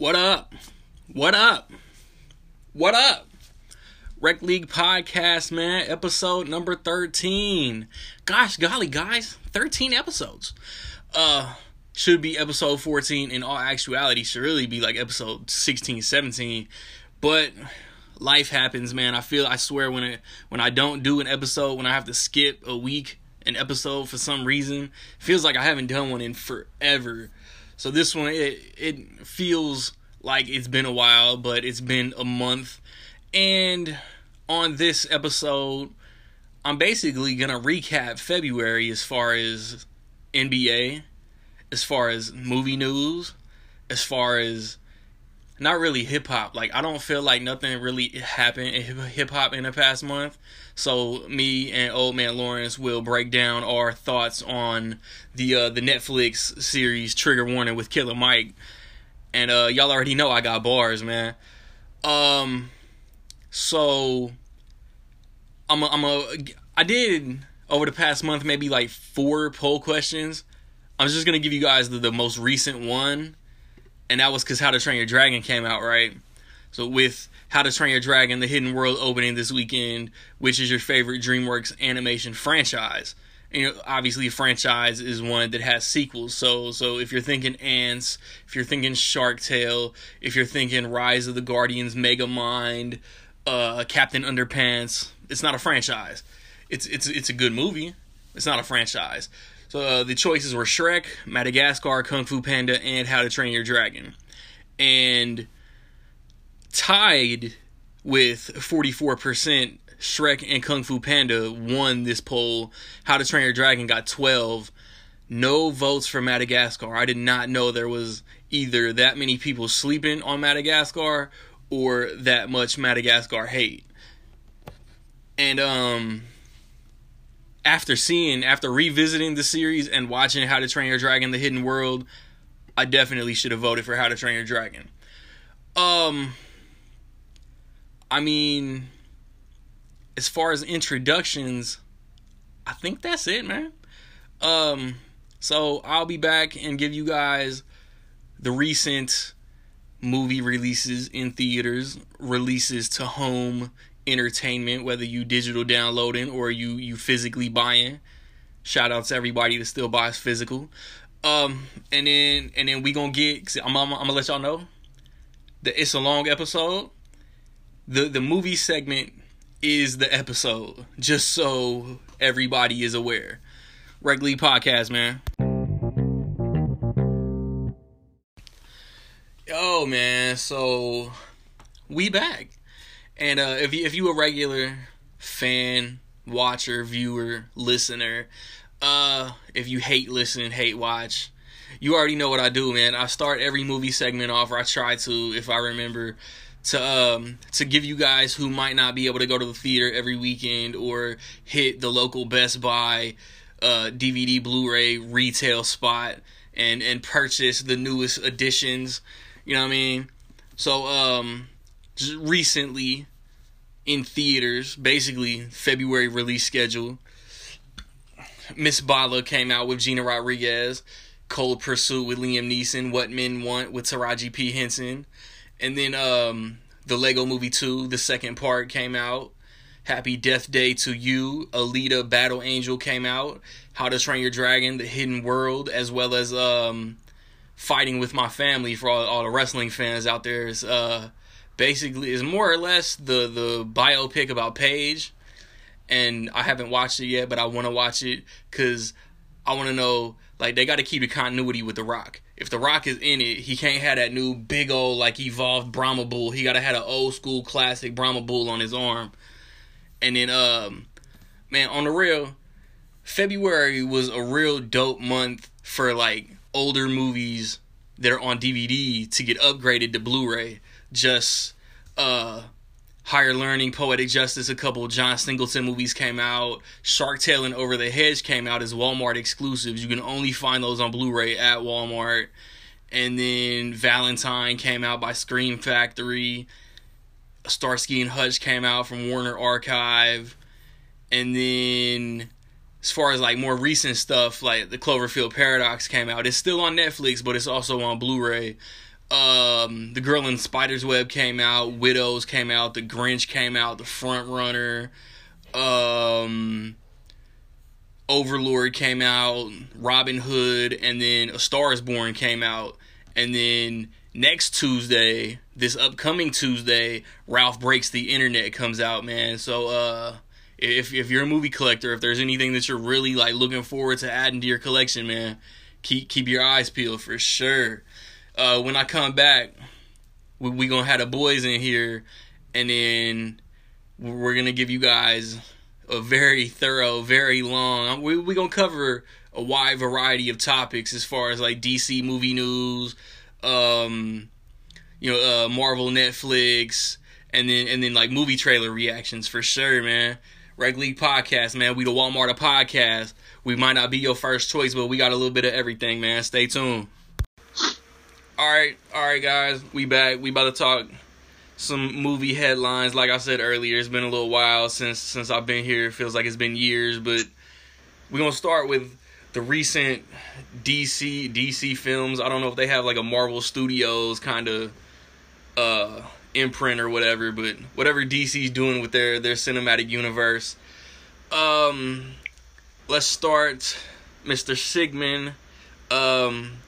What up? What up? What up? Rec League Podcast, man, episode number 13. Gosh, golly, guys, 13 episodes. Uh, should be episode 14 in all actuality, should really be like episode 16, 17. But life happens, man. I feel, I swear, when it, when I don't do an episode, when I have to skip a week, an episode for some reason, feels like I haven't done one in forever. So this one, it, it feels like it's been a while, but it's been a month. And on this episode, I'm basically going to recap February as far as NBA, as far as movie news, as far as not really hip hop. Like I don't feel like nothing really happened in hip hop in the past month. So me and Old Man Lawrence will break down our thoughts on the uh, the Netflix series Trigger Warning with Killer Mike. And uh, y'all already know I got bars, man. Um, so I'm a, I'm a I did over the past month maybe like four poll questions. I'm just gonna give you guys the, the most recent one and that was because How to Train Your Dragon came out, right? So with How to Train Your Dragon, the Hidden World opening this weekend, which is your favorite DreamWorks animation franchise? And, you know, obviously, franchise is one that has sequels. So, so if you're thinking Antz, if you're thinking Shark Tale, if you're thinking Rise of the Guardians, Megamind, uh, Captain Underpants, it's not a franchise. It's it's it's a good movie. It's not a franchise. So uh, the choices were Shrek, Madagascar, Kung Fu Panda, and How to Train Your Dragon. And tied with 44%, Shrek and Kung Fu Panda won this poll. How to Train Your Dragon got 12. No votes for Madagascar. I did not know there was either that many people sleeping on Madagascar or that much Madagascar hate. And um after seeing, after revisiting the series and watching How to Train Your Dragon: The Hidden World, I definitely should have voted for How to Train Your Dragon. Um, I mean, as far as introductions, I think that's it, man. Um, so I'll be back and give you guys the recent movie releases in theaters, releases to home entertainment, whether you digital downloading or you you physically buying. Shout out to everybody that still buys physical. Um, and then and then we gonna get. I'm, I'm, I'm gonna let y'all know that it's a long episode. The the movie segment is the episode, just so everybody is aware. League Podcast, man. Yo, man. So we back. And uh, if you if you a regular fan, watcher, viewer, listener, uh, if you hate listen, hate watch, you already know what I do, man. I start every movie segment off, or I try to, if I remember, to um to give you guys who might not be able to go to the theater every weekend or hit the local Best Buy uh DVD Blu-ray retail spot and and purchase the newest editions, you know what I mean? So um just recently in theaters, basically February release schedule. Miss Bala came out with Gina Rodriguez, Cold Pursuit with Liam Neeson, What Men Want with Taraji P Henson, and then um, the Lego Movie 2, the second part came out. Happy Death Day to You, Alita Battle Angel came out. How to Train Your Dragon, The Hidden World, as well as um, Fighting with My Family for all, all the wrestling fans out there. Is uh, basically is more or less the the biopic about Paige, and I haven't watched it yet, but I want to watch it because I want to know like they got to keep the continuity with the Rock. If the Rock is in it, he can't have that new big old like evolved Brahma bull. He got to have an old school classic Brahma bull on his arm. And then um man, on the real, February was a real dope month for like older movies that are on DVD to get upgraded to Blu-ray just uh Higher Learning, Poetic Justice, a couple John Singleton movies came out. Shark Tale and Over the Hedge came out as Walmart exclusives. You can only find those on Blu-ray at Walmart. And then Valentine came out by Scream Factory. Starsky and Hutch came out from Warner Archive. And then as far as like more recent stuff, like the Cloverfield Paradox came out. It's still on Netflix, but it's also on Blu-ray. Um, the Girl in Spider's Web came out. Widows came out. The Grinch came out. The Front Runner. Um, Overlord came out. Robin Hood, and then A Star Is Born came out, and then next Tuesday, this upcoming Tuesday, Ralph Breaks the Internet comes out, man. So uh if if you're a movie collector, if there's anything that you're really like looking forward to adding to your collection, man, keep keep your eyes peeled for sure. Uh when I come back, we we to have the boys in here and then we're to give you guys a very thorough, very long. We we to cover a wide variety of topics as far as like DC movie news, um, you know, uh, Marvel, Netflix, and then and then like movie trailer reactions for sure, man. Rec League Podcast, man. We the Walmart of podcast. We might not be your first choice, but we got a little bit of everything, man. Stay tuned. All right, all right, guys. We back. We about to talk some movie headlines. Like I said earlier, it's been a little while since since I've been here. It feels like it's been years, but we're gonna start with the recent DC DC films. I don't know if they have like a Marvel Studios kind of uh imprint or whatever, but whatever DC's doing with their their cinematic universe. Um let's start Mr. Sigmund. Um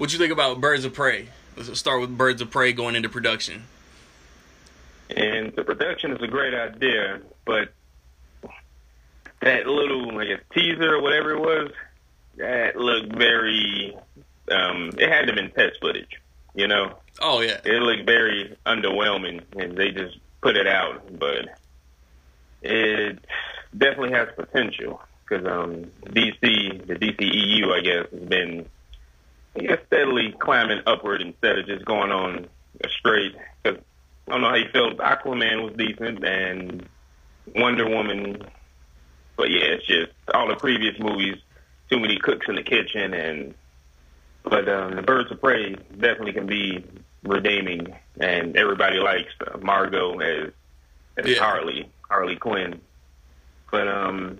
what you think about Birds of Prey? Let's start with Birds of Prey going into production. And the production is a great idea, but that little like a teaser or whatever it was, that looked very. Um, it had to have been test footage, you know. Oh yeah, it looked very underwhelming, and they just put it out. But it definitely has potential because um, DC, the DCEU, I guess, has been I guess steadily climbing upward instead of just going on a straight. Cause I don't know how you felt. Aquaman was decent, and Wonder Woman. But yeah, it's just all the previous movies too many cooks in the kitchen, and but um, the Birds of Prey definitely can be redeeming, and everybody likes uh, Margot as, as yeah. Harley Harley Quinn. But um,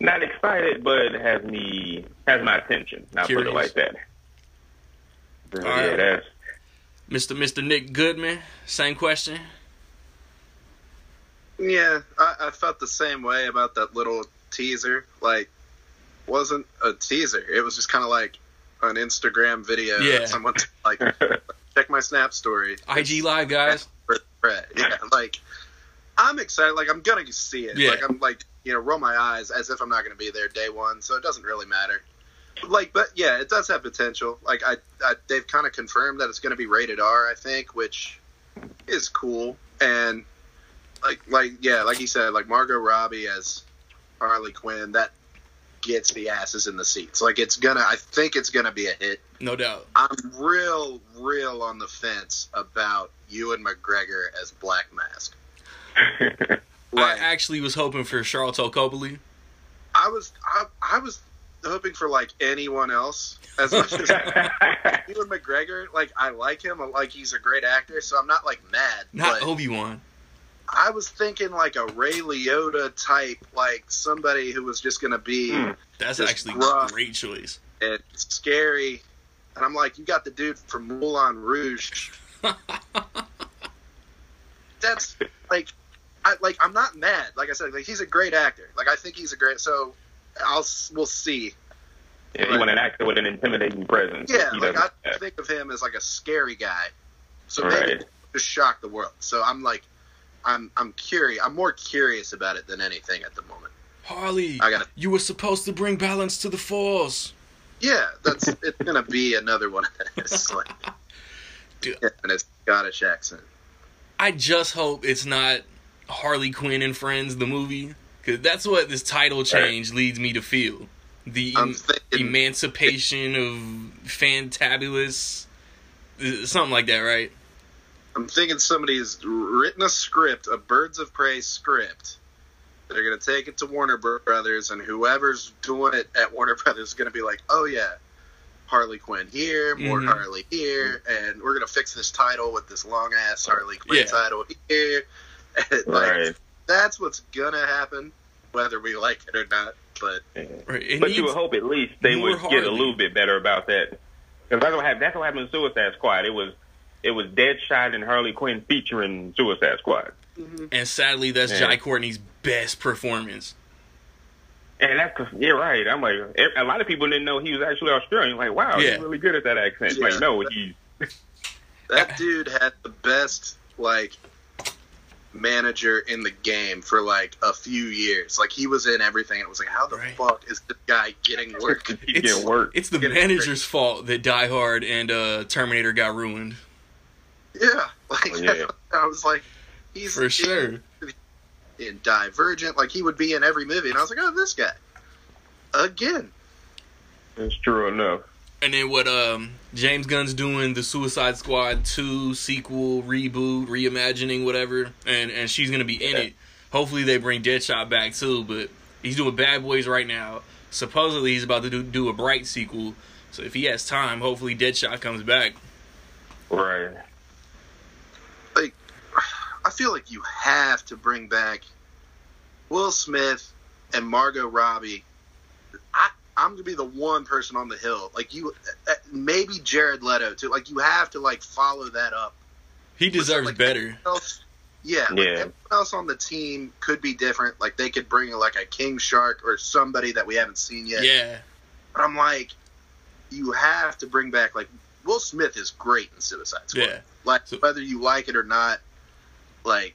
not excited, but has me has my attention. I'll put it like that. All yeah, right. that's Mr. Mr. Nick Goodman. Same question. Yeah, I, I felt the same way about that little teaser. Like, wasn't a teaser. It was just kind of like an Instagram video. Yeah. someone like check my Snap story. IG Live guys. Yeah, like I'm excited. Like I'm gonna see it. Yeah. Like I'm like you know roll my eyes as if I'm not gonna be there day one. So it doesn't really matter. Like, but yeah, it does have potential. Like I, I they've kind of confirmed that it's gonna be rated R. I think, which is cool. And like like yeah, like you said, like Margot Robbie as Harley Quinn. That gets the asses in the seats. Like it's gonna, I think it's gonna be a hit. No doubt. I'm real, real on the fence about Ewan McGregor as Black Mask. I actually was hoping for Sharlto Copley. I was, I, I was hoping for like anyone else as much as Ewan McGregor. Like I like him, like he's a great actor, so I'm not like mad. Not Obi Wan. I was thinking like a Ray Liotta type, like somebody who was just going to be. Mm, that's actually a great choice. And scary. And I'm like, you got the dude from Moulin Rouge. that's like, I like. I'm not mad. Like I said, like he's a great actor. Like I think he's a great. So I'll we'll see. Yeah, you want an actor with an intimidating presence. Yeah, like I have. think of him as like a scary guy. So right. maybe just shock the world. So I'm like, I'm I'm curious. I'm more curious about it than anything at the moment. Harley, I got You were supposed to bring balance to the force. Yeah, that's it's gonna be another one of those. Like, Dude, yeah, and it's Scottish accent. I just hope it's not Harley Quinn and Friends the movie because that's what this title change right. leads me to feel. The em- thinking, emancipation of fantabulous, uh, something like that, right? I'm thinking somebody's written a script, a Birds of Prey script. They're gonna take it to Warner Brothers, and whoever's doing it at Warner Brothers is gonna be like, "Oh yeah, Harley Quinn here, more mm-hmm. Harley here, and we're gonna fix this title with this long ass Harley Quinn yeah. title here." like, right. That's what's gonna happen, whether we like it or not. But right. but you would hope at least they would Harley. get a little bit better about that. Because that's what happened. That's what happened in Suicide Squad. It was it was Deadshot and Harley Quinn featuring Suicide Squad. Mm-hmm. And sadly, that's yeah. Jai Courtney's best performance. And that's you're right. I'm like a lot of people didn't know he was actually Australian. Like, wow, yeah. he's really good at that accent. Yeah. Like, no, he's that dude had the best like manager in the game for like a few years. Like he was in everything. It was like, how the right. fuck is this guy getting work? He's getting work. It's the manager's fault that Die Hard and uh, Terminator got ruined. Yeah, like yeah. I was like, he's for sure in, in Divergent. Like he would be in every movie, and I was like, oh, this guy again. It's true enough. And then what um James Gunn's doing the Suicide Squad 2 sequel, reboot, reimagining, whatever, and and she's gonna be in yeah. it. Hopefully they bring Deadshot back too, but he's doing Bad Boys right now. Supposedly he's about to do, do a Bright sequel. So if he has time, hopefully Deadshot comes back. Right. Like I feel like you have to bring back Will Smith and Margot Robbie. I I'm gonna be the one person on the hill. Like you, uh, maybe Jared Leto too. Like you have to like follow that up. He deserves like, better. Else, yeah, like yeah. everyone else on the team could be different. Like they could bring like a King Shark or somebody that we haven't seen yet. Yeah, but I'm like, you have to bring back like Will Smith is great in Suicide Squad. Yeah, like so, whether you like it or not, like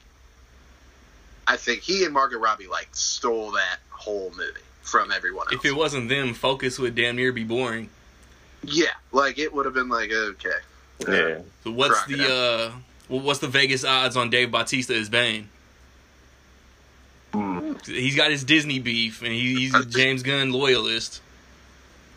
I think he and Margot Robbie like stole that whole movie from everyone else. If it wasn't them, Focus would damn near be boring. Yeah, like it would have been like okay. Yeah. So what's the uh, what's the Vegas odds on Dave Bautista as Bane? Mm. He's got his Disney beef, and he's a James Gunn loyalist.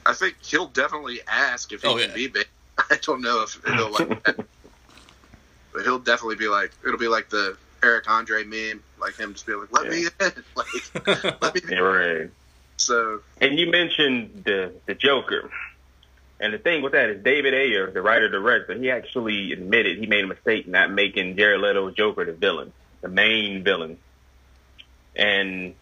I think he'll definitely ask if he oh, can yeah. be Bane. I don't know if he'll like, but he'll definitely be like, it'll be like the Eric Andre meme, like him just be like, "Let yeah. me in, like, let me." Yeah, right. So, and you mentioned the the Joker, and the thing with that is David Ayer, the writer director, he actually admitted he made a mistake not making Jared Leto Joker the villain, the main villain, and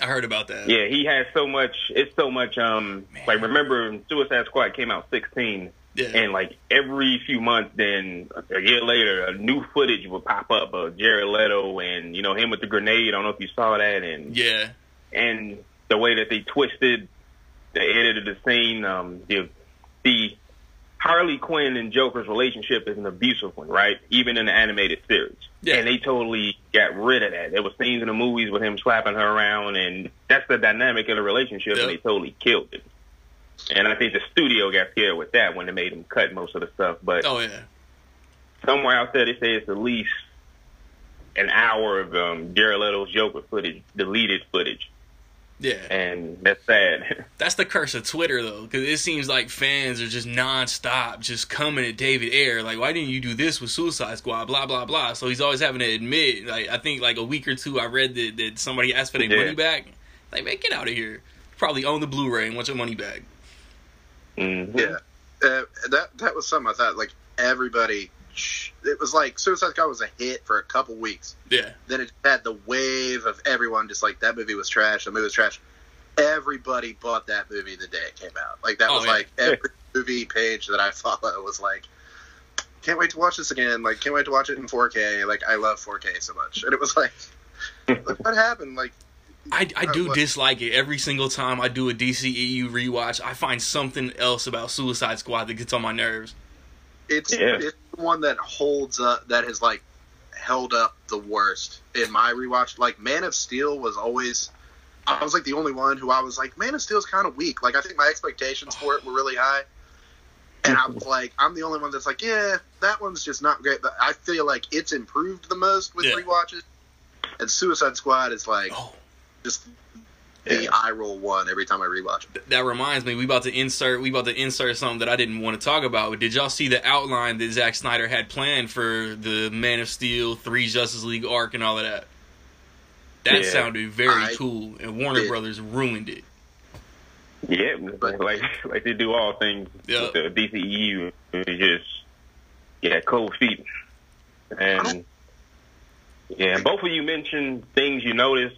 I heard about that. Yeah, he has so much. It's so much. Um, Man. like remember, Suicide Squad came out sixteen. Yeah. And like every few months, then a year later, a new footage would pop up of Jared Leto and you know him with the grenade. I don't know if you saw that. And yeah, and the way that they twisted, they edited the scene. Um, the, the Harley Quinn and Joker's relationship is an abusive one, right? Even in the animated series. Yeah. And they totally got rid of that. There were scenes in the movies with him slapping her around, and that's the dynamic of the relationship, yep. and they totally killed it. And I think the studio got scared with that when they made him cut most of the stuff. But oh yeah, somewhere out there they say it's at least an hour of um, Jared Leto's Joker footage, deleted footage. Yeah, and that's sad. that's the curse of Twitter, though, because it seems like fans are just nonstop, just coming at David Ayer. Like, why didn't you do this with Suicide Squad? Blah blah blah. So he's always having to admit. Like, I think like a week or two, I read that, that somebody asked for their yeah. money back. Like, man, get out of here. Probably own the Blu-ray and want your money back. Mm-hmm. Yeah, uh, that that was something I thought like everybody it was like Suicide Squad was a hit for a couple weeks. Yeah. Then it had the wave of everyone just like that movie was trash. The movie was trash. Everybody bought that movie the day it came out. Like that oh, was yeah. like every movie page that I follow was like, can't wait to watch this again. Like can't wait to watch it in 4K. Like I love 4K so much. And it was like, what happened? Like. I, I do dislike it every single time I do a DCEU rewatch. I find something else about Suicide Squad that gets on my nerves. It's yeah. it's the one that holds up that has like held up the worst in my rewatch. Like Man of Steel was always I was like the only one who I was like Man of Steel is kind of weak. Like I think my expectations for it were really high. And I was like, I'm the only one that's like, yeah, that one's just not great. But I feel like it's improved the most with yeah. rewatches. And Suicide Squad is like oh. just the yeah. eye roll one every time I rewatch it. That reminds me, we about to insert we about to insert something that I didn't want to talk about. Did y'all see the outline that Zack Snyder had planned for the Man of Steel three Justice League arc and all of that? That yeah. sounded very I cool, and Warner did. Brothers ruined it. Yeah, like like they do all things yep. with the DCEU. just yeah, cold feet. And yeah, both of you mentioned things you noticed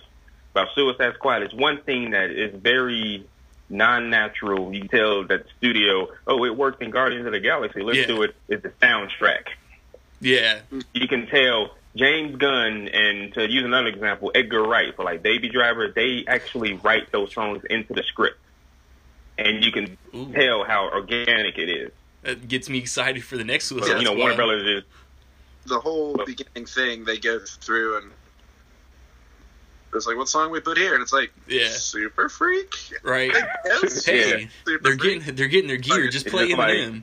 about Suicide Squad is one thing that is very non-natural. You tell that the studio, oh, it worked in Guardians of the Galaxy. Let's Yeah. do it. It's the soundtrack. Yeah, You can tell James Gunn and to use another example, Edgar Wright for like Baby Driver. They actually write those songs into the script, and you can Ooh. tell how organic it is. that gets me excited for the next But, Suicide you know, Warner Brothers is The whole beginning thing they go through and it's like, what song we put here? And it's like, Yeah. Super Freak. right? Yes. Hey, Super they're Freak. getting they're getting their gear. Like, Just it's play just like- Eminem.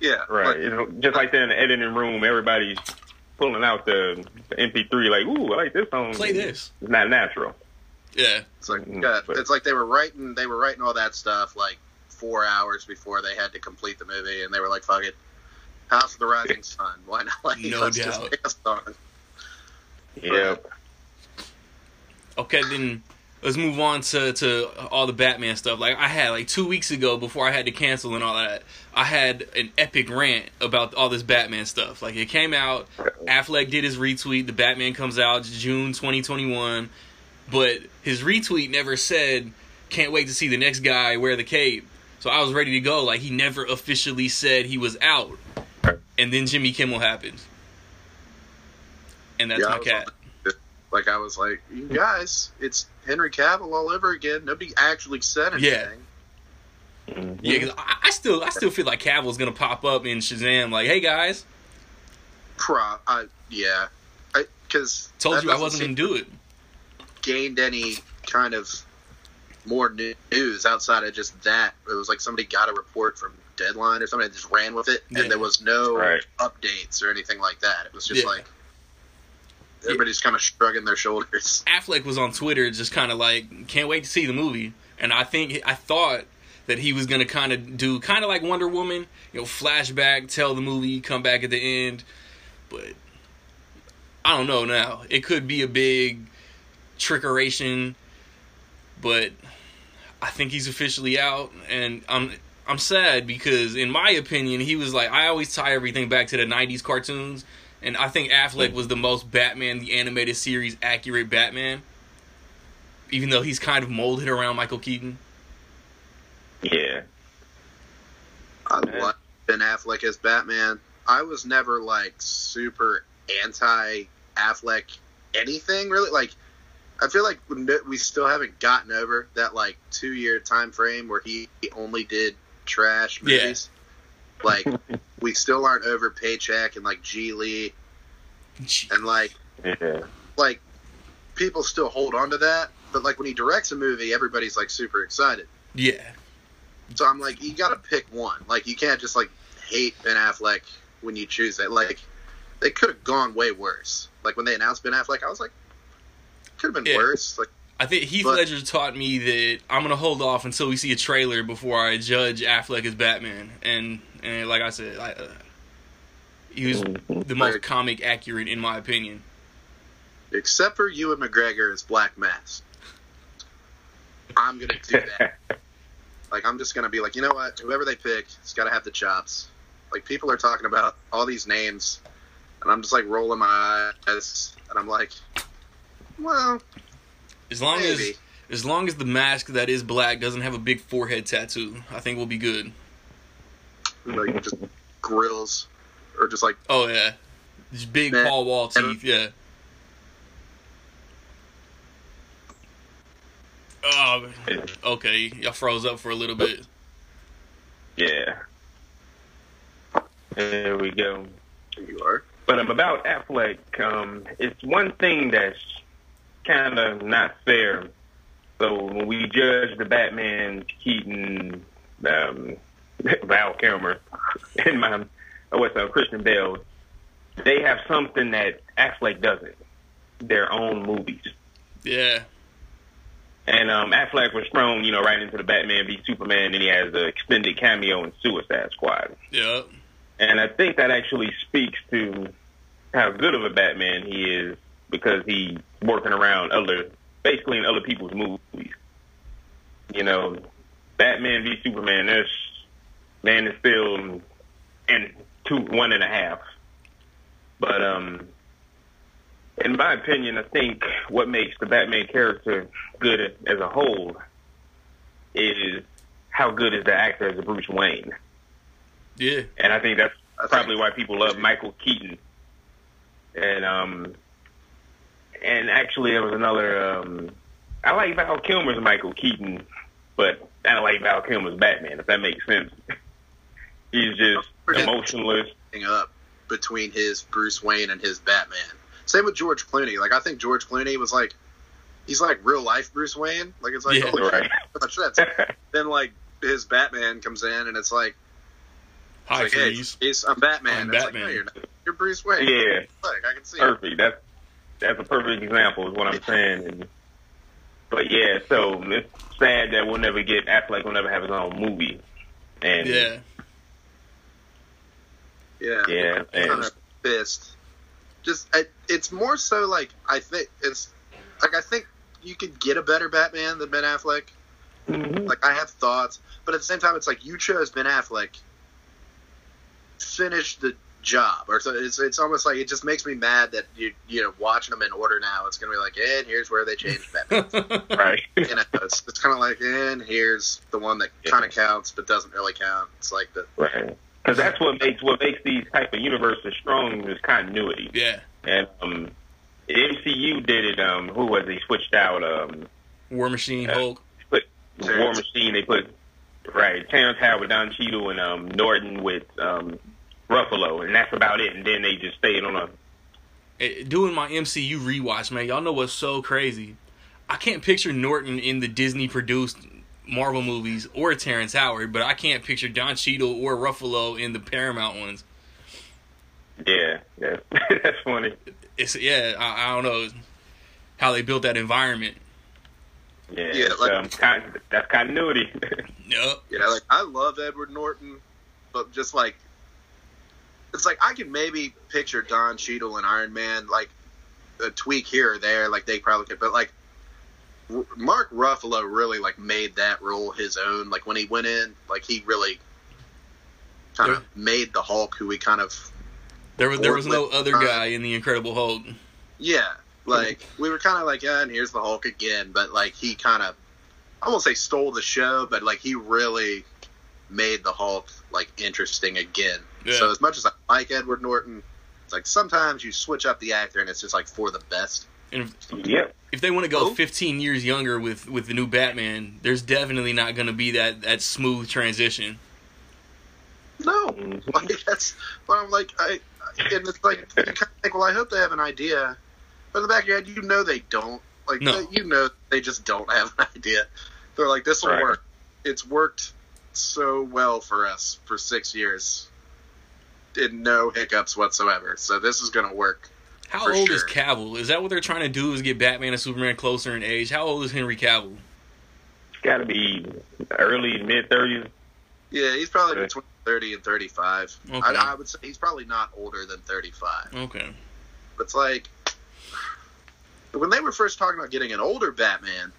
yeah, right. like, You just like they're in the editing room, everybody's pulling out the, the MP3, like, ooh, I like this song. Play this. It's not natural. Yeah, It's like Mhm, yeah, but- it's like they were writing they were writing all that stuff like four hours before they had to complete the movie, and they were like, "Fuck it, House of the Rising Sun. Why not? Like, No let's doubt. just make a song." Yeah. Okay, then let's move on to, to all the Batman stuff. Like I had like two weeks ago before I had to cancel and all that, I had an epic rant about all this Batman stuff. Like it came out, Affleck did his retweet, the Batman comes out June 2021, but his retweet never said, "Can't wait to see the next guy wear the cape." So I was ready to go. Like he never officially said he was out, and then Jimmy Kimmel happened, and that's Yeah, my cat. Like I was like, "You guys, it's Henry Cavill all over again. Nobody actually said anything." Yeah. Mhm. Yeah, 'cause I, I still I still feel like Cavill's gonna pop up in Shazam. Like, hey guys, Pro, I, yeah, because told you I wasn't gonna do it. gained any kind of more news outside of just that. It was like somebody got a report from Deadline or somebody that just ran with it, Yeah. and there was no Right. updates or anything like that. It was just Yeah. like everybody's kind of shrugging their shoulders. Affleck was on Twitter, just kind of like, can't wait to see the movie. And I think I thought that he was gonna kind of do kind of like Wonder Woman, you know, flashback, tell the movie, come back at the end. But I don't know now. It could be a big trickeration, but I think he's officially out, and I'm I'm sad because in my opinion, he was like I always tie everything back to the '90s cartoons, and I think Affleck was the most Batman the animated series accurate Batman, even though he's kind of molded around Michael Keaton. Yeah. I Yeah. like Ben Affleck as Batman. I was never like super anti Affleck anything really. Like I feel like we still haven't gotten over that like two year time frame where he only did trash Yeah. Movies. Like we still aren't over Paycheck and like Gigli and like Yeah. like people still hold on to that. But like when he directs a movie, everybody's like super excited. Yeah, So I'm like, you got to pick one. Like, you can't just like hate Ben Affleck when you choose it. Like, they could have gone way worse. Like when they announced Ben Affleck, I was like, could have been Yeah. worse. Like, I think Heath But- Ledger taught me that I'm gonna hold off until we see a trailer before I judge Affleck as Batman. And and like I said, I, uh, he was the most comic accurate in my opinion. except for Ewan McGregor as Black Mask. I'm gonna do that. like, I'm just gonna be like, you know what? Whoever they pick, it's got to have the chops. Like, people are talking about all these names, and I'm just like rolling my eyes, and I'm like, well, As long maybe. as as long as the mask that is black doesn't have a big forehead tattoo, I think we'll be good. like just grills, or just like Oh yeah, just big Man. Paul Wall teeth. Yeah. Oh, okay. Y'all froze up for a little bit. Yeah. There we go. you are. But um, about Affleck, um, it's one thing that's kind of not fair. So when we judge the Batman, Keaton, um, Val Kilmer, and my oh, what's uh, Christian Bale, they have something that Affleck doesn't. Their own movies. Yeah. And um, Affleck was thrown, you know, right into the Batman v Superman, and he has an extended cameo in Suicide Squad. Yeah. And I think that actually speaks to how good of a Batman he is because he's working around other, basically in other people's movies. You know, Batman v Superman, there's Man of Steel and two, one and a half. But um, in my opinion, I think what makes the Batman character good as a whole is how good is the actor as a Bruce Wayne. Yeah, and I think that's probably why people love Michael Keaton. And um, and actually, there was another. Um, I like Val Kilmer's Michael Keaton, but I don't like Val Kilmer's Batman. If that makes sense, he's just emotionless. Up between his Bruce Wayne and his Batman. Same with George Clooney. Like I think George Clooney was like, he's like real life Bruce Wayne. Like it's like, yeah, oh, right. shit. then like his Batman comes in and it's like, Hi, like, hey, he's, I'm Batman. I'm Batman. Like, no, you're, you're, Bruce Wayne. Yeah, like I can see. Perfect. It. That's that's a perfect example. Is what I'm saying. And, but yeah, so it's sad that we'll never get Affleck will never have his own movie. And yeah, yeah, yeah, I'm kind of pissed. Just I, it's more so like I think it's like I think you could get a better Batman than Ben Affleck. Mm-hmm. Like I have thoughts, but at the same time, it's like you chose Ben Affleck. Finish the job, or so it's it's almost like it just makes me mad that you you know watching them in order now. It's gonna be like, and here's where they changed Batman. right. you know, it's, it's kind of like, and here's the one that kind of counts but doesn't really count. It's like the right because that's what makes what makes these type of universes strong is continuity. Yeah. And um, MCU did it. Um, who was he switched out? Um, War Machine, uh, Hulk. Put War Machine. They put right Terrence Howard with Don Cheadle and um, Norton with um, Ruffalo, and that's about it. And then they just stayed on a. Eh, doing my MCU rewatch, man, y'all know what's so crazy. I can't picture Norton in the Disney produced Marvel movies or Terrence Howard, but I can't picture Don Cheadle or Ruffalo in the Paramount ones. Yeah, yeah, that's funny. It's yeah, I, I, don't know how they built that environment. Yeah, yeah like, um, con- that's continuity. yep. Yeah, like I love Edward Norton, but just like it's like I can maybe picture Don Cheadle and Iron Man like a tweak here or there, like they probably could, but like Mark Ruffalo really like made that role his own. Like when he went in, like he really kind of made the Hulk, who he kind of there was there was no other guy in the Incredible Hulk. Yeah, like we were kind of like, yeah, and here's the Hulk again, but like he kind of, I won't say stole the show, but like he really made the Hulk like interesting again. Yeah. So as much as I like Edward Norton, it's like sometimes you switch up the actor and it's just like for the best. And if, yep. if they want to go 15 years younger with, with the new Batman, there's definitely not going to be that, that smooth transition. No, mm-hmm. like that's. But I'm like, I, and it's like kind of think, well, I hope they have an idea, but in the back of your head, you know they don't. Like no. you know they just don't have an idea. They're like, this will right. work. It's worked so well for us for six years, and no hiccups whatsoever. So this is going to work. How old sure. is Cavill? Is that what they're trying to do? Is get Batman and Superman closer in age? How old is Henry Cavill? It's got to be early mid thirties. Yeah, he's probably between thirty and thirty-five. Okay. I, I, would say he's probably not older than thirty-five. Okay. But it's like when they were first talking about getting an older Batman,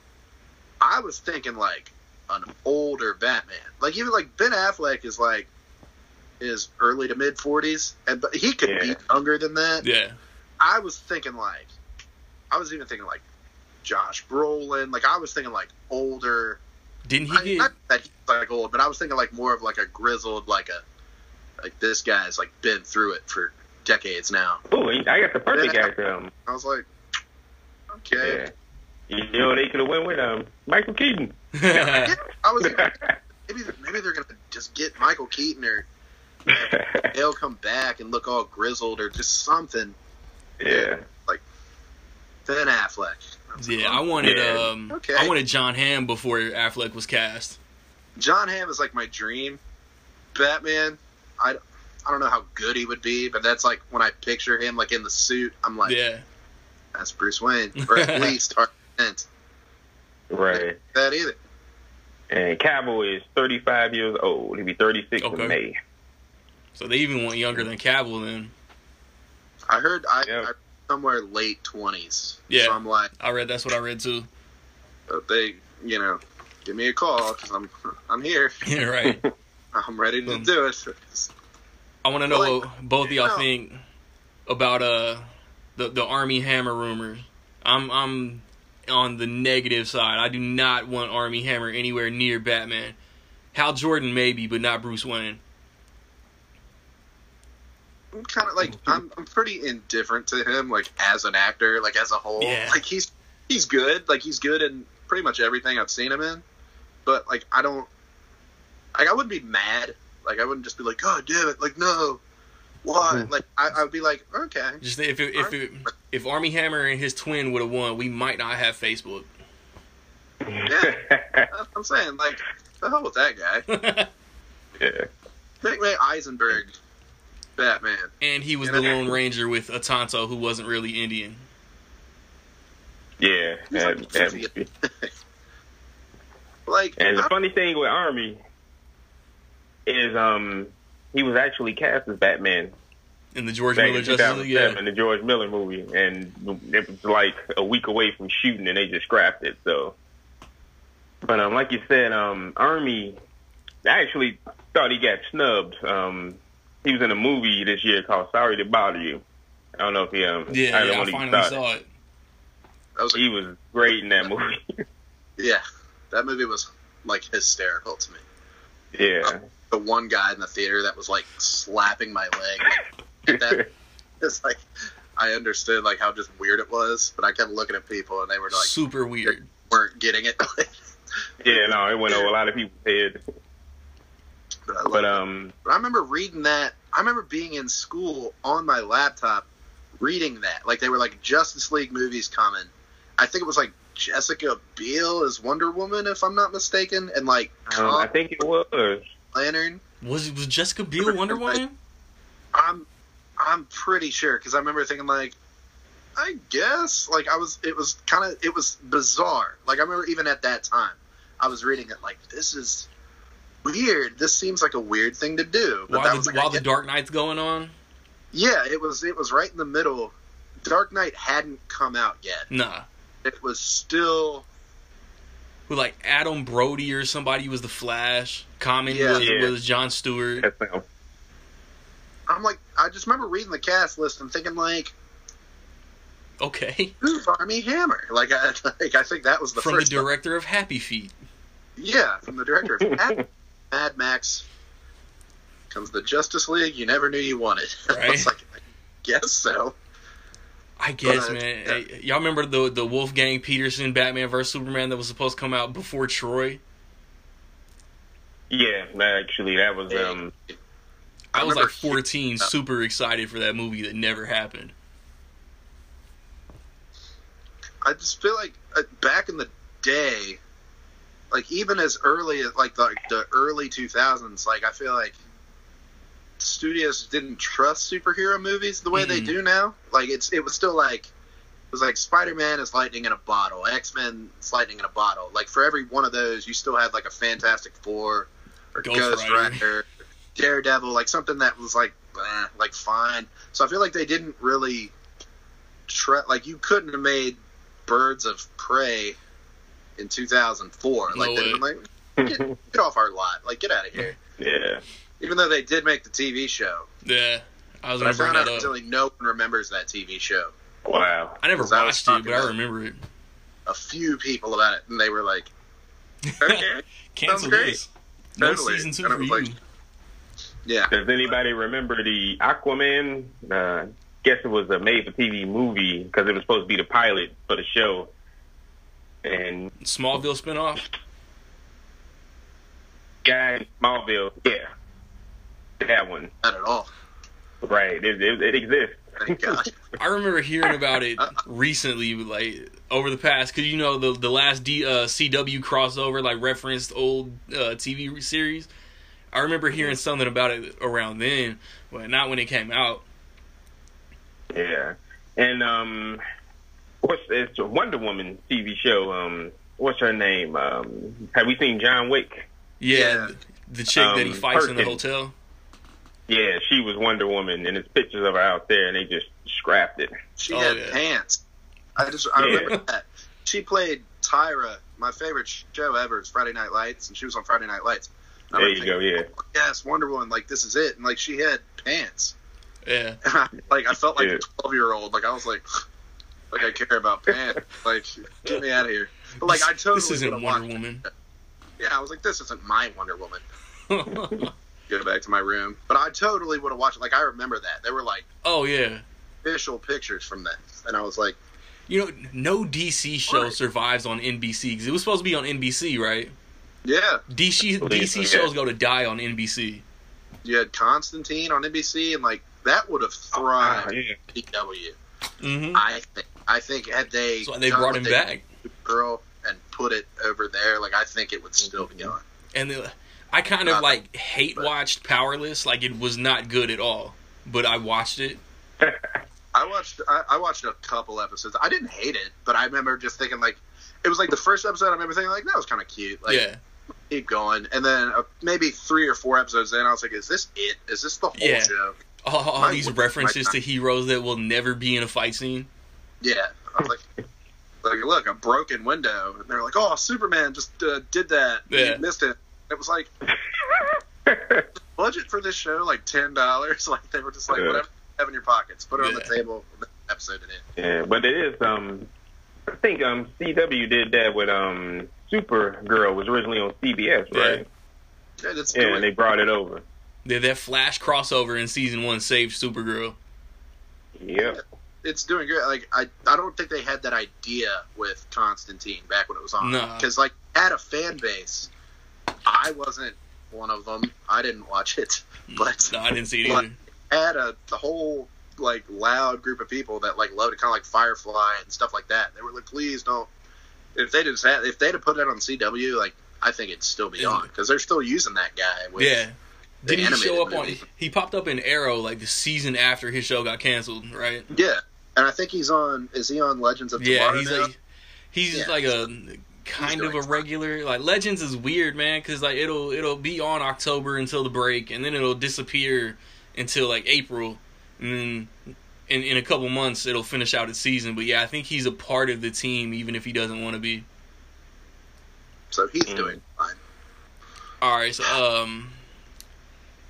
I was thinking like an older Batman. Like even like Ben Affleck is like is early to mid forties, and but he could yeah. be younger than that. Yeah. I was thinking like, I was even thinking like Josh Brolin. Like I was thinking like older. Didn't he get not that he's like old, but I was thinking like more of like a grizzled, like a like this guy's like been through it for decades now. Oh, I got the perfect guy for him. I was like, okay. Yeah. You know, they could have went with um Michael Keaton. Yeah, I was maybe maybe they're gonna just get Michael Keaton or they'll come back and look all grizzled or just something. Yeah. Like Ben Affleck. Yeah, I wanted yeah. um okay. I wanted Jon Hamm before Affleck was cast. John Hamm is like my dream Batman. I, I don't know how good he would be, but that's like when I picture him like in the suit, I'm like, yeah, that's Bruce Wayne, or at least Kent. Right. That either. And Cavill is 35 years old. He'll be 36 okay. in May. So they even went younger than Cavill then. I heard I, yeah. I somewhere late twenties. Yeah, so I'm like, I read that's what I read too. But they, you know, give me a call because I'm I'm here. Yeah, right. I'm ready to um, do it. I want to know like, what both of y'all know. think about uh the the Armie Hammer rumors. I'm I'm on the negative side. I do not want Armie Hammer anywhere near Batman. Hal Jordan maybe, but not Bruce Wayne. I'm kind of like I'm I'm pretty indifferent to him like as an actor, like as a whole. Yeah. Like he's he's good, like he's good in pretty much everything I've seen him in. But like I don't like I wouldn't be mad. Like I wouldn't just be like, God damn it, like no. Why? Like I, I'd be like, okay. Just if it, if it, if Armie Hammer and his twin would have won, we might not have Facebook. Yeah. I'm saying. Like, the hell with that guy. yeah. Make me Eisenberg Batman. and he was the Lone Ranger with a Tonto who wasn't really Indian. Yeah. He's that- like that- Like and the I- funny thing with Armie is um he was actually cast as Batman In the George Miller Justice League, yeah. in the George Miller movie, and it was like a week away from shooting, and they just scrapped it. So, but um, like you said, um, Armie, I actually thought he got snubbed. Um, he was in a movie this year called Sorry to Bother You. I don't know if he um Yeah, either yeah, I you finally saw it. saw it. that was He was great in that movie. yeah, that movie was like hysterical to me. yeah. The one guy in the theater that was like slapping my leg. Like, that, it's like I understood like how just weird it was, but I kept looking at people and they were like Super weird. weren't getting it. yeah, no, it went over a lot of people's head. but I, But um, But I remember reading that. I remember being in school on my laptop reading that. Like they were like Justice League movies coming. I think it was like Jessica Biel as Wonder Woman, if I'm not mistaken, and like um I think it was. Lantern. Was was Jessica Biel Wonder Woman? I'm I'm pretty sure because I remember thinking like, I guess like I was. It was kind of it was bizarre. Like I remember even at that time, I was reading it like this is weird. This seems like a weird thing to do. But While was the like, while the Dark Knight's going on? yeah, it was it was right in the middle. Dark Knight hadn't come out yet. Nah. It was still With like Adam Brody or somebody was the Flash. Common Yeah. was, Yeah. was John Stewart. I'm like I just remember reading the cast list and thinking like Okay. who's Armie Hammer? Like I like I think that was the From the first one. director of Happy Feet. Yeah, from the director of Mad, Mad Max comes the Justice League you never knew you wanted. I Right. was like, I guess so. I guess, But, man. yeah. Hey, y'all remember the the Wolfgang Petersen Batman vs Superman that was supposed to come out before Troy? Yeah, actually, that was um. I, I was like 14, hearing- super excited for that movie that never happened. I just feel like uh, back in the day, like even as early as like the, the early 2000s, like I feel like studios didn't trust superhero movies the way they Mhm. do now. Like it's it was still like it was like Spider Man is lightning in a bottle, X Men is lightning in a bottle. Like for every one of those, you still had like a Fantastic Four or Ghost Ghost, Rider. Rider, Daredevil, like something that was like eh, like fine. So I feel like they didn't really try. Like you couldn't have made Birds of Prey in 2004. No like they were like get, get off our lot. Like get out of here. yeah. Even though they did make the TV show, Yeah, I was but I gonna bring found out that up. recently no one remembers that TV show. Wow. I never Because I watched it, but I remember it. A few people about it, and they were like, "Okay, Cancel great. this. No Totally. season two for was you. like- yeah." Does anybody remember the Aquaman? Uh, guess it was a made-for-TV movie because it was supposed to be the pilot for the show. And Smallville spinoff. guy Smallville, yeah, that one, Not at all. right? It, it, it exists. Thank God. I remember hearing about it recently, like over the past, because you know the the last D, uh, CW crossover like referenced old uh, TV series. I remember hearing something about it around then, but not when it came out. Yeah, and um, what's it's a Wonder Woman TV show? Um, what's her name? Um, have we seen John Wick? Yeah, Yeah. the chick that he Um, fights in the hotel. Yeah, she was Wonder Woman, and there's pictures of her out there, and they just scrapped it. She Oh, had yeah. pants. I just I Yeah. remember that. She played Tyra. My favorite show ever is Friday Night Lights, and she was on Friday Night Lights. I There remember you go. Yeah. thinking, Yes, Wonder Woman. Like this is it. And like she had pants. Yeah, like I felt like Yeah. a twelve year old. Like I was like, like I care about pants. like, get me out of here. But like, I totally. This isn't Wonder watched- Woman. Yeah, I was like, this isn't my Wonder Woman. Go back to my room, but I totally would have watched it. Like, I remember that there were like oh yeah. official pictures from that, and I was like, You know, no DC show Right. survives on NBC because it was supposed to be on NBC, right? yeah. DC Believe DC me, shows go to die on NBC. You had Constantine on NBC, and like that would have thrived. yeah. DW. hmm I think. I think had they So they brought him they back, Girl and put it over there, like I think it would still be on. and the, I kind of like hate watched Powerless. Like it was not good at all, but I watched it. I watched. I, I watched a couple episodes. I didn't hate it, but I remember just thinking like, it was like the first episode. I remember thinking like that was kind of cute. Like, yeah, keep going. And then uh, maybe three or four episodes in, I was like, is this it? Is this the whole Yeah. show? all, all My- these references to heroes that will never be in a fight scene. Yeah. I was like, like look, a broken window. And they're like, oh, Superman just uh, did that. Yeah. He missed it. It was like budget for this show like ten dollars. Like they were just like Yeah. whatever you have in your pockets, put it on the table. Episode it in. Yeah, but it is. Um, I think um CW did that with um Supergirl was originally on CBS, right? Yeah, that's Yeah, doing and they brought it over. That that Flash crossover in season one saved Supergirl. Yep. it's doing good. Like I, I don't think they had that idea with Constantine back when it was on. No. because like it had a fan base. I wasn't one of them. I didn't watch it, hmm. but No, I didn't see it either. had a the whole like loud group of people that like loved it, kind of like Firefly and stuff like that. They were like, please don't. If they just had, if they'd have put it on CW, like I think it'd still be Yeah. on because they're still using that guy. With, Yeah. Didn't he show up animated on? He popped up in Arrow like the season after his show got canceled, right? yeah. And I think he's on. Is he on Legends of Yeah, Tomorrow he's now? like he's Yeah. like a kind of a regular. Like Legends is weird, man, because like it'll it'll be on October until the break, and then it'll disappear until like April, and then in in a couple months it'll finish out its season. But yeah, I think he's a part of the team, even if he doesn't want to be. so he's Mm. doing fine. All right, so um,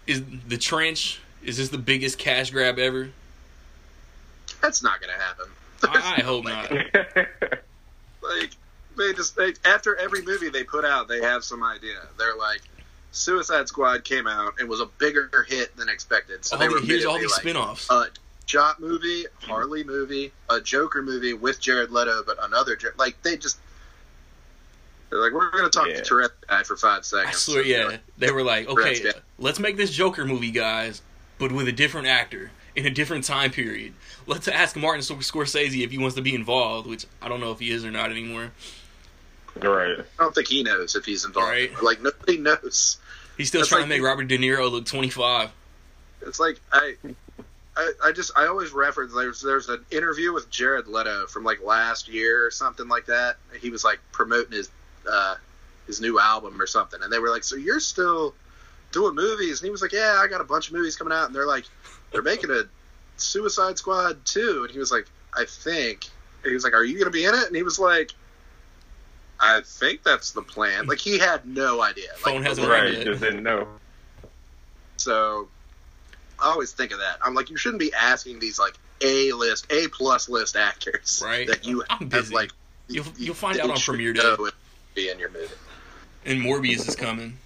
is the trench? Is this the biggest cash grab ever? That's not gonna happen. I, I hope not. like they just they, after every movie they put out, they have some idea. They're like, Suicide Squad came out and was a bigger hit than expected. So All they the- were here's all these like, spin-offs. a Jot movie, Harley movie, a Joker movie with Jared Leto, but another Jo- like they just. They're like, we're going to talk Yeah. to Tourette guy for five seconds. I swear, And they're yeah. like, They were like, okay, let's make this Joker movie, guys, but with a different actor in a different time period. Let's ask Martin Scorsese if he wants to be involved, which I don't know if he is or not anymore. Right. I don't think he knows if he's involved. Right. Like nobody knows. He's still That's trying like- to make Robert De Niro look 25. It's like I, I, I just I always reference there's there's an interview with Jared Leto from like last year or something like that. He was like promoting his uh, his new album or something, and they were like, "So you're still doing movies?" And he was like, "Yeah, I got a bunch of movies coming out." And they're like, "They're making a Suicide Squad 2. and he was like, "I think." And he was like, "Are you going to be in it?" And he was like. I think that's the plan. Like he had no idea. Like, Phone hasn't Right. Yeah. Just didn't know. So I always think of that. I'm like, you shouldn't be asking these like A list, A plus list actors Right. that you I'm have like. You'll- you- you'll find out you on premiere day. know and Be in your movie. And Morbius is coming.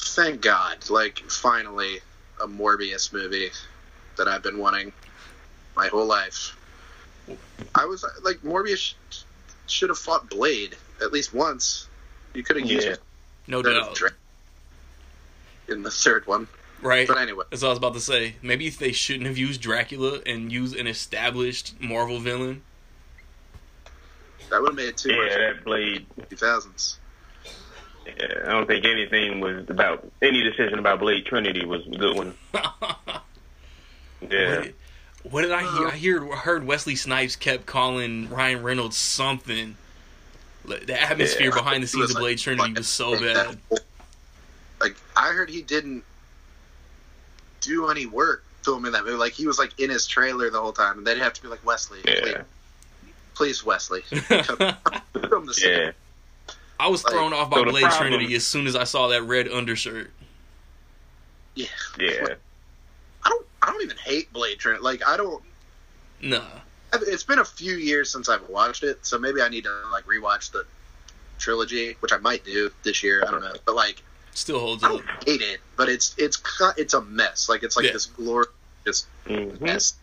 Thank God, like finally a Morbius movie that I've been wanting my whole life. I was like, Morbius sh- should have fought Blade at least once. You could have used Yeah. it No instead of doubt. Dra- in the third one. Right? But anyway, That's what I was about to say. Maybe if they shouldn't have used Dracula and used an established Marvel villain. that would have made too Yeah, much that Blade. 2000s. Yeah, I don't think anything was about any decision about Blade Trinity was a good one. Yeah. What, what did I hear? I hear heard Wesley Snipes kept calling Ryan Reynolds something. The atmosphere Yeah. behind the scenes of It was Blade Trinity was so bad. Like I heard he didn't do any work filming that movie. Like he was like in his trailer the whole time, and they'd have to be like Wesley, please, Yeah. please Wesley, come from the set. Yeah. I was Like, thrown off by so Blade problem- Trinity as soon as I saw that red undershirt. Yeah, Yeah. I don't. Even hate Blade Trinity. Like I don't. No. it's been a few years since I've watched it, so maybe I need to like rewatch the trilogy, which I might do this year. I don't know, but like still holds I don't hate it, but it's it's it's a mess. Like it's like Yeah. this glorious just Mhm. mess.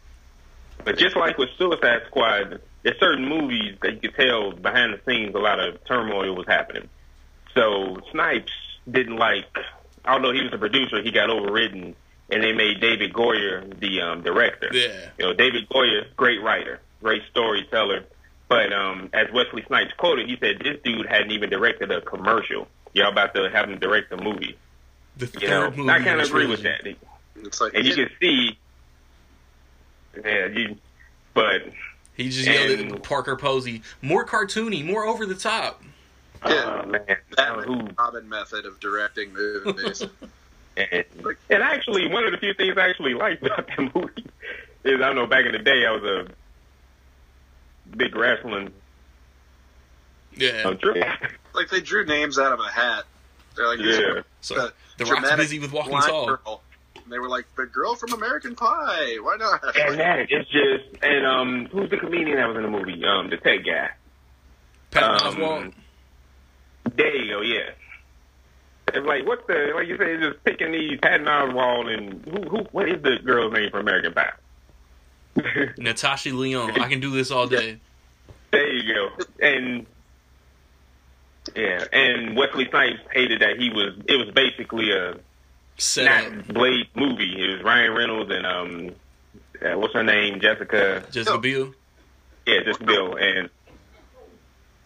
But just like with Suicide Squad, there's certain movies that you could tell behind the scenes a lot of turmoil was happening. So Snipes didn't like, although he was a producer, he got overridden, and they made David Goyer the um, director. Yeah. You know, David Goyer, great writer, great storyteller. But um, as Wesley Snipes quoted, he said this dude hadn't even directed a commercial. Y'all about to have him direct a movie. The third You know, movie. I kind of agree with that. It's like And you can see, yeah, you, but He just yelled And- at Parker Posey, more cartoony, more over the top. Yeah. uh, man, Batman who and Robin method of directing movies. And, and actually, one of the few things I actually liked about that movie is I know back in the day I was a big wrestling Yeah. trip. like they drew names out of a hat. They're like, Yeah. So the the Rock's busy with walking tall. girl. And they were like, the girl from American Pie. Why not? And that it's just and um who's the comedian that was in the movie? Um the tech guy. Pat Um, Oswalt. There you go, yeah. It's like what the like you said, just picking these Patton Oswalt and who who what is the girl's name from American Pie? Natasha Lyonne. I can do this all day. There you go. And yeah, and Wesley Snipes hated that he was. It was basically a Set not Blade movie. It was Ryan Reynolds and um, uh, what's her name, Jessica. Jessica. Biel. Yeah, just Bill and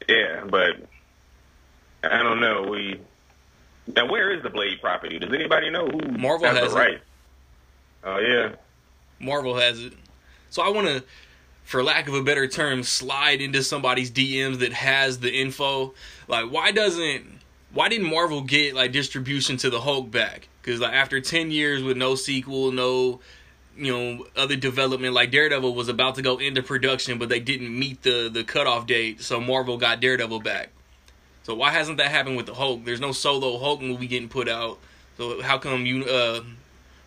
yeah, but I don't know. We now where is the Blade property? Does anybody know who Marvel has, has it. right? Oh yeah, Marvel has it. So I want to, for lack of a better term, slide into somebody's DMs that has the info. Like, why doesn't, why didn't Marvel get like distribution to the Hulk back? Because like after ten years with no sequel, no, you know, other development, like Daredevil was about to go into production, but they didn't meet the the cutoff date, so Marvel got Daredevil back. So why hasn't that happened with the Hulk? There's no solo Hulk movie getting put out. So how come you uh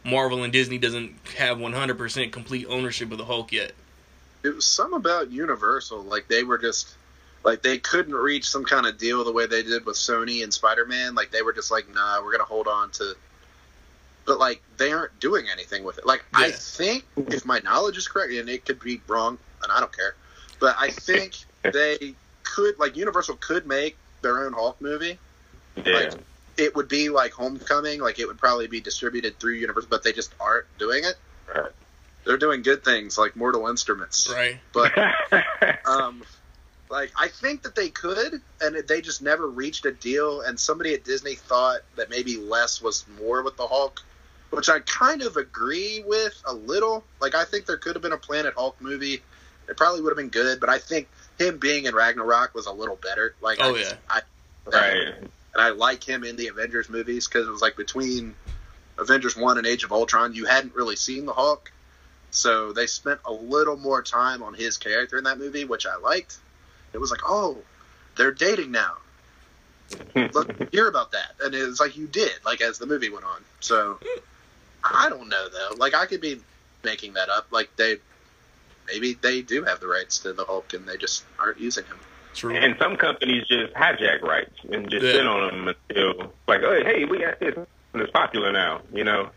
Marvel and Disney doesn't have 100% complete ownership of the Hulk yet? it was some about Universal. Like they were just like they couldn't reach some kind of deal the way they did with Sony and Spider Man. Like they were just like, nah, we're gonna hold on to. But like they aren't doing anything with it. Like I think, if my knowledge is correct, and it could be wrong, and I don't care, but I think they could like Universal could make their own Hulk movie. yeah. Like, it would be like Homecoming, like it would probably be distributed through Universal, but they just aren't doing it. Right. They're doing good things like Mortal Instruments, Right. but um, like I think that they could, and they just never reached a deal. And somebody at Disney thought that maybe less was more with the Hulk, which I kind of agree with a little. Like I think there could have been a Planet Hulk movie. It probably would have been good, but I think him being in Ragnarok was a little better. Like, Oh, I, yeah. I, right. and I like him in the Avengers movies because it was like between Avengers One and Age of Ultron, you hadn't really seen the Hulk, so they spent a little more time on his character in that movie, which I liked. It was like, oh, they're dating now. Look, hear about that, and it was like you did, like as the movie went on. So I don't know though. Like I could be making that up. Like they, maybe they do have the rights to the Hulk, and they just aren't using him. True. And some companies just hijack rights and just Yeah. sit on them until like, oh, hey, we got this, and it's popular now, you know,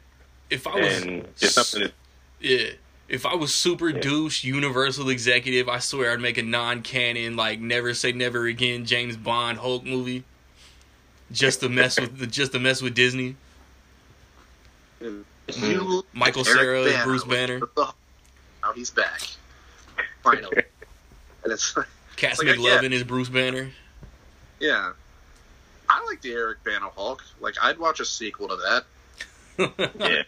if I was, and just something that's yeah, if I was super Yeah. douche Universal executive, I swear I'd make a non-canon, like never say never again James Bond Hulk movie, just to mess with, just to mess with Disney. Mm-hmm. You, Michael Eric Cera as Bruce was Banner. Now he's back, finally. and it's Cass like, yeah. McLovin is Bruce Banner. yeah. I like the Eric Bana Hulk. Like I'd watch a sequel to that. yeah.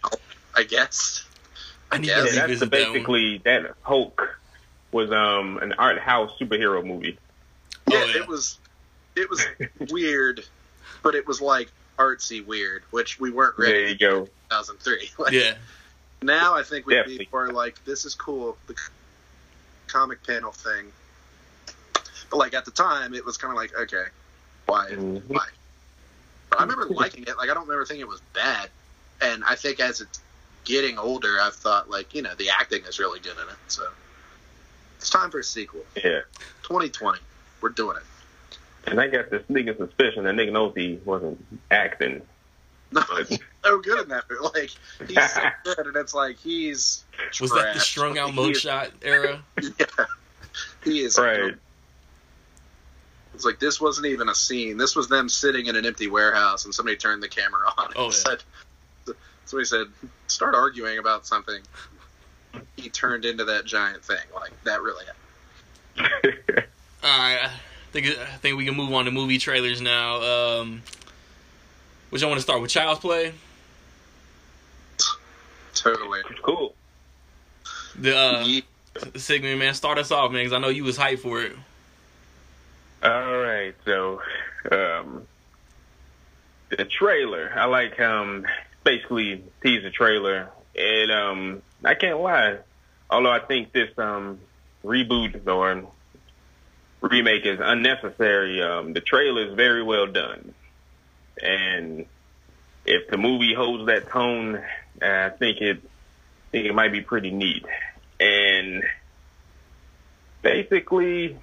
I guess. I need Yeah, to that's the, revisit that one. basically that Hulk was um an art house superhero movie. Oh, Yeah, yeah. it was. It was weird, but it was like artsy weird, which we weren't ready There you go. in 2003. Like, Yeah, Now I think we'd Definitely. be more like, this is cool, the comic panel thing. But like at the time, it was kind of like, okay, why, Mhm. why? But I remember liking it. Like I don't remember thinking it was bad. And I think as it's getting older, I've thought like, you know, the acting is really good in it. So It's time for a sequel. Yeah. 2020. We're doing it. And I got this sneaking suspicion that Nick Nolte wasn't acting. No, he's so good in that. But like he's so good, and it's like he's Was that the strung out mugshot era? Yeah, he is. Right. It's like this wasn't even a scene. This was them sitting in an empty warehouse, and somebody turned the camera on. And Oh, yeah. said, somebody said, "Start arguing about something." He turned into that giant thing. Like that really. Happened. All right, I think I think we can move on to movie trailers now. Um, which I want to start with Child's Play. Totally. cool. The uh, Ye- Sigmund man, start us off, man, because I know you was hyped for it. All right, so um, the trailer. I like um basically teaser trailer, and um I can't lie. Although I think this um reboot or remake is unnecessary, um the trailer is very well done, and if the movie holds that tone, I think it I think it might be pretty neat, and basically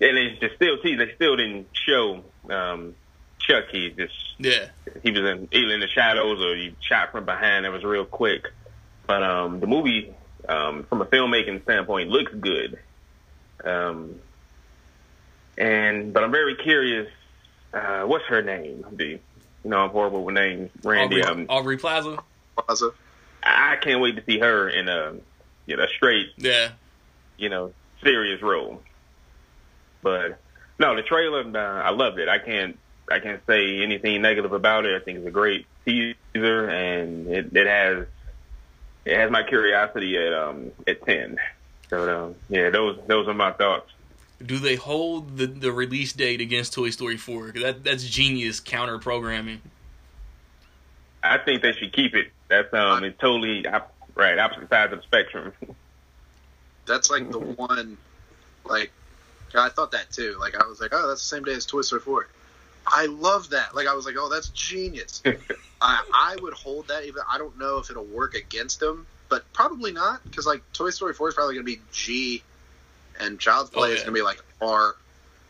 and it's just still see they still didn't show um Chucky just Yeah, he was in either in the shadows or he shot from behind. It was real quick, but um the movie um from a filmmaking standpoint looks good. Um and but I'm very curious. Uh, what's her name? The you know I'm horrible with names. Randy. Aubrey, Um, Aubrey Plaza. Plaza. I can't wait to see her in a you know straight Yeah, you know, serious role. But no, the trailer, uh, I loved it. I can't, I can't say anything negative about it. I think it's a great teaser, and it, it has, it has my curiosity at um at ten. So um, yeah, those those are my thoughts. Do they hold the, the release date against Toy Story 4? That that's genius counter programming. I think they should keep it. That's um, it's totally op- right opposite sides of the spectrum. That's like the one. Like I thought that too. Like I was like, oh, that's the same day as Toy Story 4. I love that. Like I was like, oh, that's genius. I I would hold that. Even I don't know if it'll work against them, but probably not because like Toy Story 4 is probably going to be G, and Child's Play Oh, is going to be like R.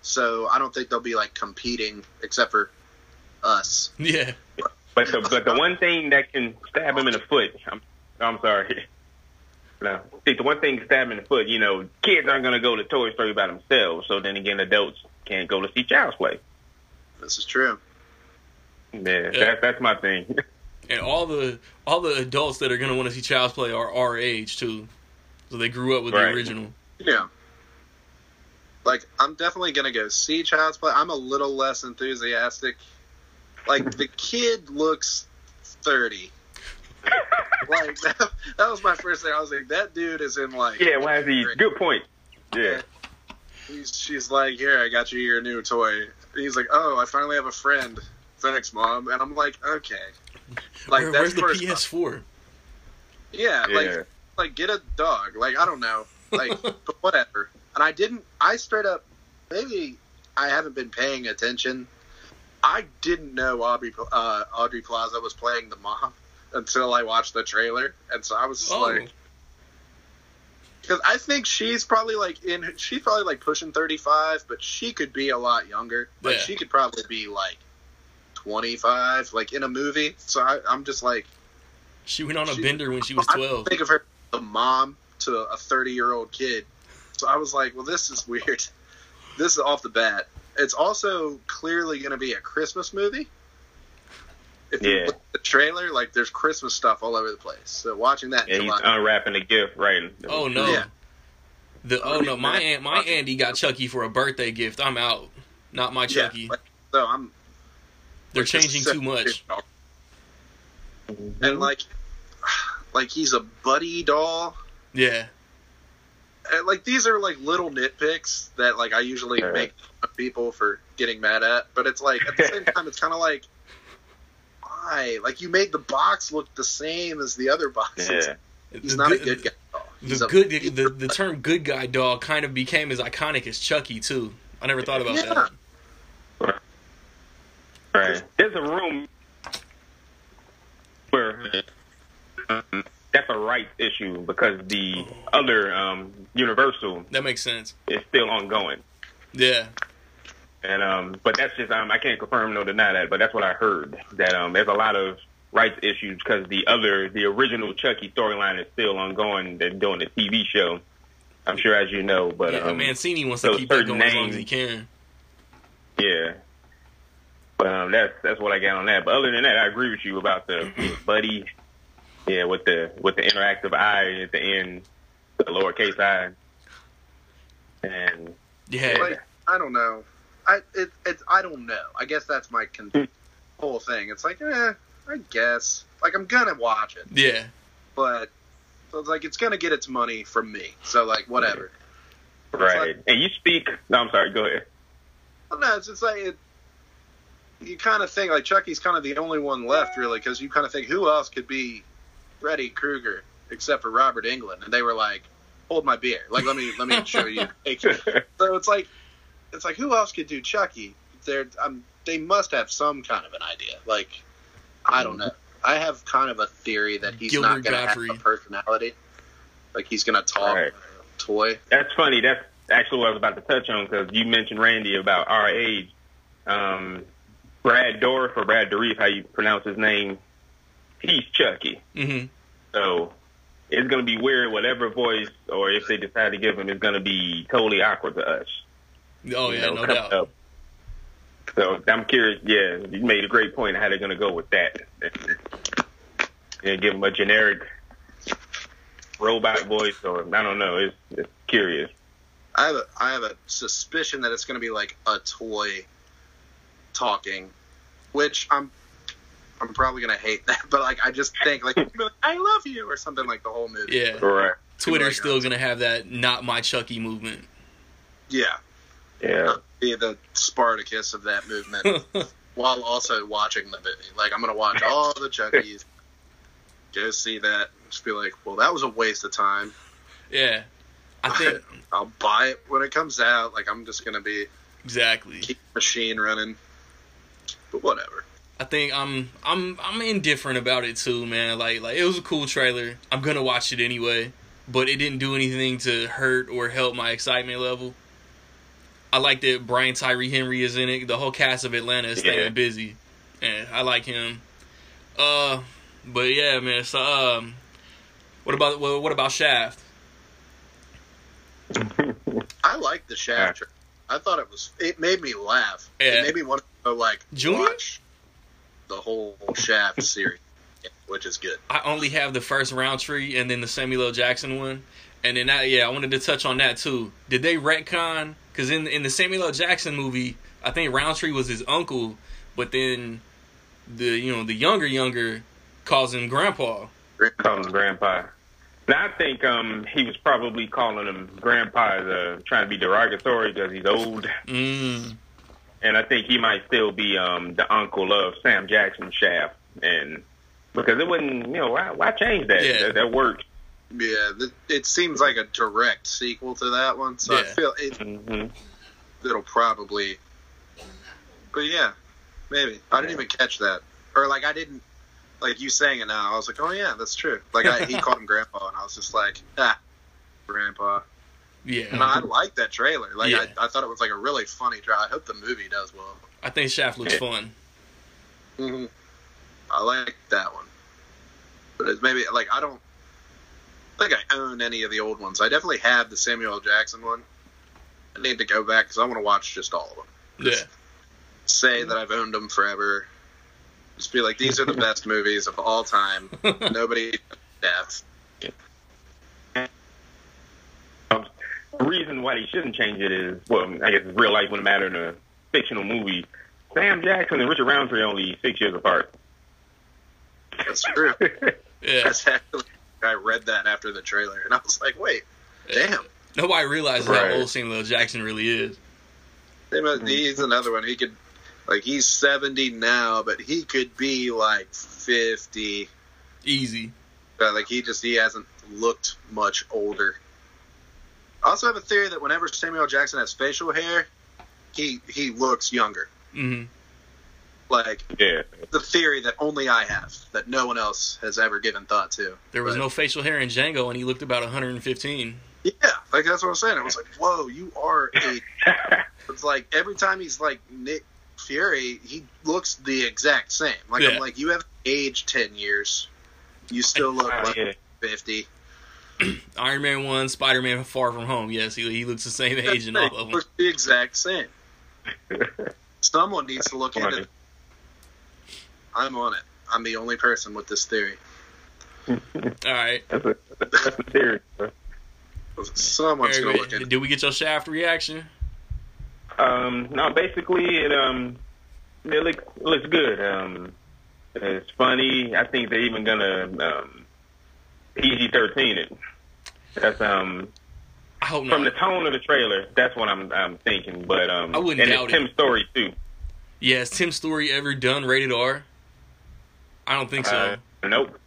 So I don't think they'll be like competing except for us. Yeah, But the but the one thing that can stab him in the foot, I'm I'm sorry. No, see the one thing can stab him in the foot. You know, kids aren't going to go to Toy Story by themselves. So then again, adults can't go to see Child's Play. This is true. Yeah, Yeah. That, that's my thing. and all the all the adults that are gonna want to see Child's Play are our age too, so they grew up with Right. the original. Yeah. Like, I'm definitely going to go see Child's Play. I'm a little less enthusiastic. Like, the kid looks 30. like, that, that was my first thing. I was like, that dude is in, like. yeah, why is he? Good point. Yeah, He's, she's like, here, I got you your new toy. And he's like, oh, I finally have a friend. Thanks, mom. And I'm like, okay. Like, Where, that's where's the. PS4? Yeah, like, yeah. like get a dog. Like I don't know. Like but whatever. And I didn't. I straight up. Maybe I haven't been paying attention. I didn't know Aubrey uh, Audrey Plaza was playing the mom until I watched the trailer, and so I was just Oh, like, because I think she's probably like in. She's probably like pushing thirty five, but she could be a lot younger. Like Yeah. she could probably be like twenty five, like in a movie. So I, I'm just like. she went on a She- bender when she was I twelve. think of her the mom to a 30 year old kid. So I was like, well, this is weird. This is off the bat. It's also clearly going to be a Christmas movie. If you Yeah. look at the trailer, like there's Christmas stuff all over the place. So watching that, Yeah, in he's unwrapping a gift, right? Oh no. Yeah. The oh no, my aunt, my Andy got Chucky for a birthday gift. I'm out. Not my yeah, Chucky. like, so I'm. They're changing too much. And mm-hmm. like, like he's a buddy doll. Yeah. And, like these are like little nitpicks that like I usually Yeah. make people for getting mad at, but it's like at the same time it's kind of like why? Like you made the box look the same as the other boxes. Yeah, He's The not a good- good guy. He's The good the, the term good guy dog kind of became as iconic as Chucky too. I never thought about Yeah. that. right. There's a room where um, that's a rights issue because the other um, Universal That makes sense. is still ongoing. Yeah. And um, but that's just um, I can't confirm nor deny that, but that's what I heard that um, there's a lot of rights issues because the other, the original Chucky storyline is still ongoing. They're doing a TV show. I'm sure, as you know, but yeah, um, Mancini wants to keep that going as long as he can. yeah. But um, that's that's what I got on that. But other than that, I agree with you about the buddy. Yeah, with the with the interactive eye at the end, the lowercase i, and Yeah. Like, I don't know. I it, it's I don't know. I guess that's my con- whole thing. It's like, eh, I guess. Like I'm gonna watch it, yeah. but so it's like it's gonna get its money from me. So like whatever. right. and you speak. No, I'm sorry. Go ahead. No, it's just like it, you kind of think like Chucky's kind of the only one left really because you kind of think who else could be Freddy Krueger except for Robert Englund, and they were like, hold my beer, like let me let me show you. so it's like it's like who else could do Chucky? They're um, they must have some kind of an idea. Like I don't know. I have kind of a theory that he's Gilbert not going to have a personality. Like he's going to talk Right. toy. That's funny. That's actually what I was about to touch on because you mentioned Randy about our age. Um, Brad Dorff or Brad Dourif, how you pronounce his name, he's Chucky. hmm So it's going to be weird. Whatever voice or if they decide to give him, it's going to be totally awkward to us. Oh you yeah, know, no doubt. up. So I'm curious. Yeah, you made a great point how they're going to go with that. And give him a generic robot voice, or I don't know. It's, it's curious. I have a I have a suspicion that it's going to be like a toy talking, which I'm I'm probably going to hate that, but like I just think like, I love you or something like the whole movie. Yeah. Right. Twitter's still oh. gonna have that not my Chucky movement. Yeah, Yeah. Uh, be the Spartacus of that movement while also watching the movie. Like I'm going to watch all the Chuckies, go see that, just be like, well, that was a waste of time. yeah. I think I'll buy it when it comes out. Like I'm just going to be exactly. keep the machine running, but whatever. I think I'm I'm I'm indifferent about it too, man. Like like it was a cool trailer. I'm gonna watch it anyway, but it didn't do anything to hurt or help my excitement level. I like that Brian Tyree Henry is in it. The whole cast of Atlanta is staying Yeah. busy, and I like him. Uh, but yeah, man. So um, what about well, what about Shaft? I like the Shaft. trailer. I thought it was. It made me laugh. Yeah. It made me want to go like Junior? watch the whole Shaft series, which is good. I only have the first Roundtree and then the Samuel L. Jackson one, and then that yeah, I wanted to touch on that too. Did they retcon? Because in in the Samuel L. Jackson movie, I think Roundtree was his uncle, but then the you know the younger younger calls him Grandpa. Call him Grandpa. Now I think um he was probably calling him Grandpa as uh, trying to be derogatory because he's old, Mm. And I think he might still be um the uncle of Sam Jackson Shaft, and because it wouldn't, you know, why why change that? Yeah. That, that worked. Yeah, it seems like a direct sequel to that one, so I feel it, hmm it'll probably. But yeah, maybe I didn't even catch that, or like I didn't like you saying it now. I was like, oh yeah, that's true. Like I, he called him Grandpa, and I was just like, ah, Grandpa. Yeah, And I like that trailer. Like Yeah. I, I thought it was like a really funny trailer. I hope the movie does well. I think Shaft looks fun. hmm I like that one, but it's maybe like I don't think I own any of the old ones. I definitely have the Samuel L. Jackson one. I need to go back because I want to watch just all of them. Yeah, Say that I've owned them forever. Just be like, these are the best movies of all time. Nobody death. The reason why they shouldn't change it is, well, I guess real life wouldn't matter in a fictional movie. Sam Jackson and Richard Roundtree are only six years apart. That's true. yeah. That's actually I read that after the trailer, and I was like, wait, damn. Nobody realizes Right. how old Samuel Jackson really is. He's another one. He could, like, he's seventy now, but he could be like fifty. Easy. But like, he just he hasn't looked much older. I also have a theory that whenever Samuel Jackson has facial hair, he he looks younger. hmm Like Yeah. the theory that only I have, that no one else has ever given thought to. There was But- no facial hair in Django, and he looked about 115. Yeah, like that's what I'm saying. I was like, whoa, you are a. It's like every time he's like Nick Fury, he looks the exact same. Like Yeah. I'm like, you have aged ten years. You still look like yeah. fifty. Iron Man one, Spider Man Far From Home. Yes, he, he looks the same age in all of them. Looks the exact same. Someone needs to look into it. I'm on it. I'm the only person with this theory. All right. That's a that's a theory. bro. Someone's Very gonna look good. into Did we get your Shaft reaction? Um, no, basically it um it looks looks good. Um, it's funny. I think they're even gonna um PG thirteen it. That's um I hope from the tone of the trailer. That's what I'm I'm thinking. But um, I wouldn't and doubt it's it. Tim's story too. Yeah, has Tim Story ever done rated R? I don't think so. Uh, nope.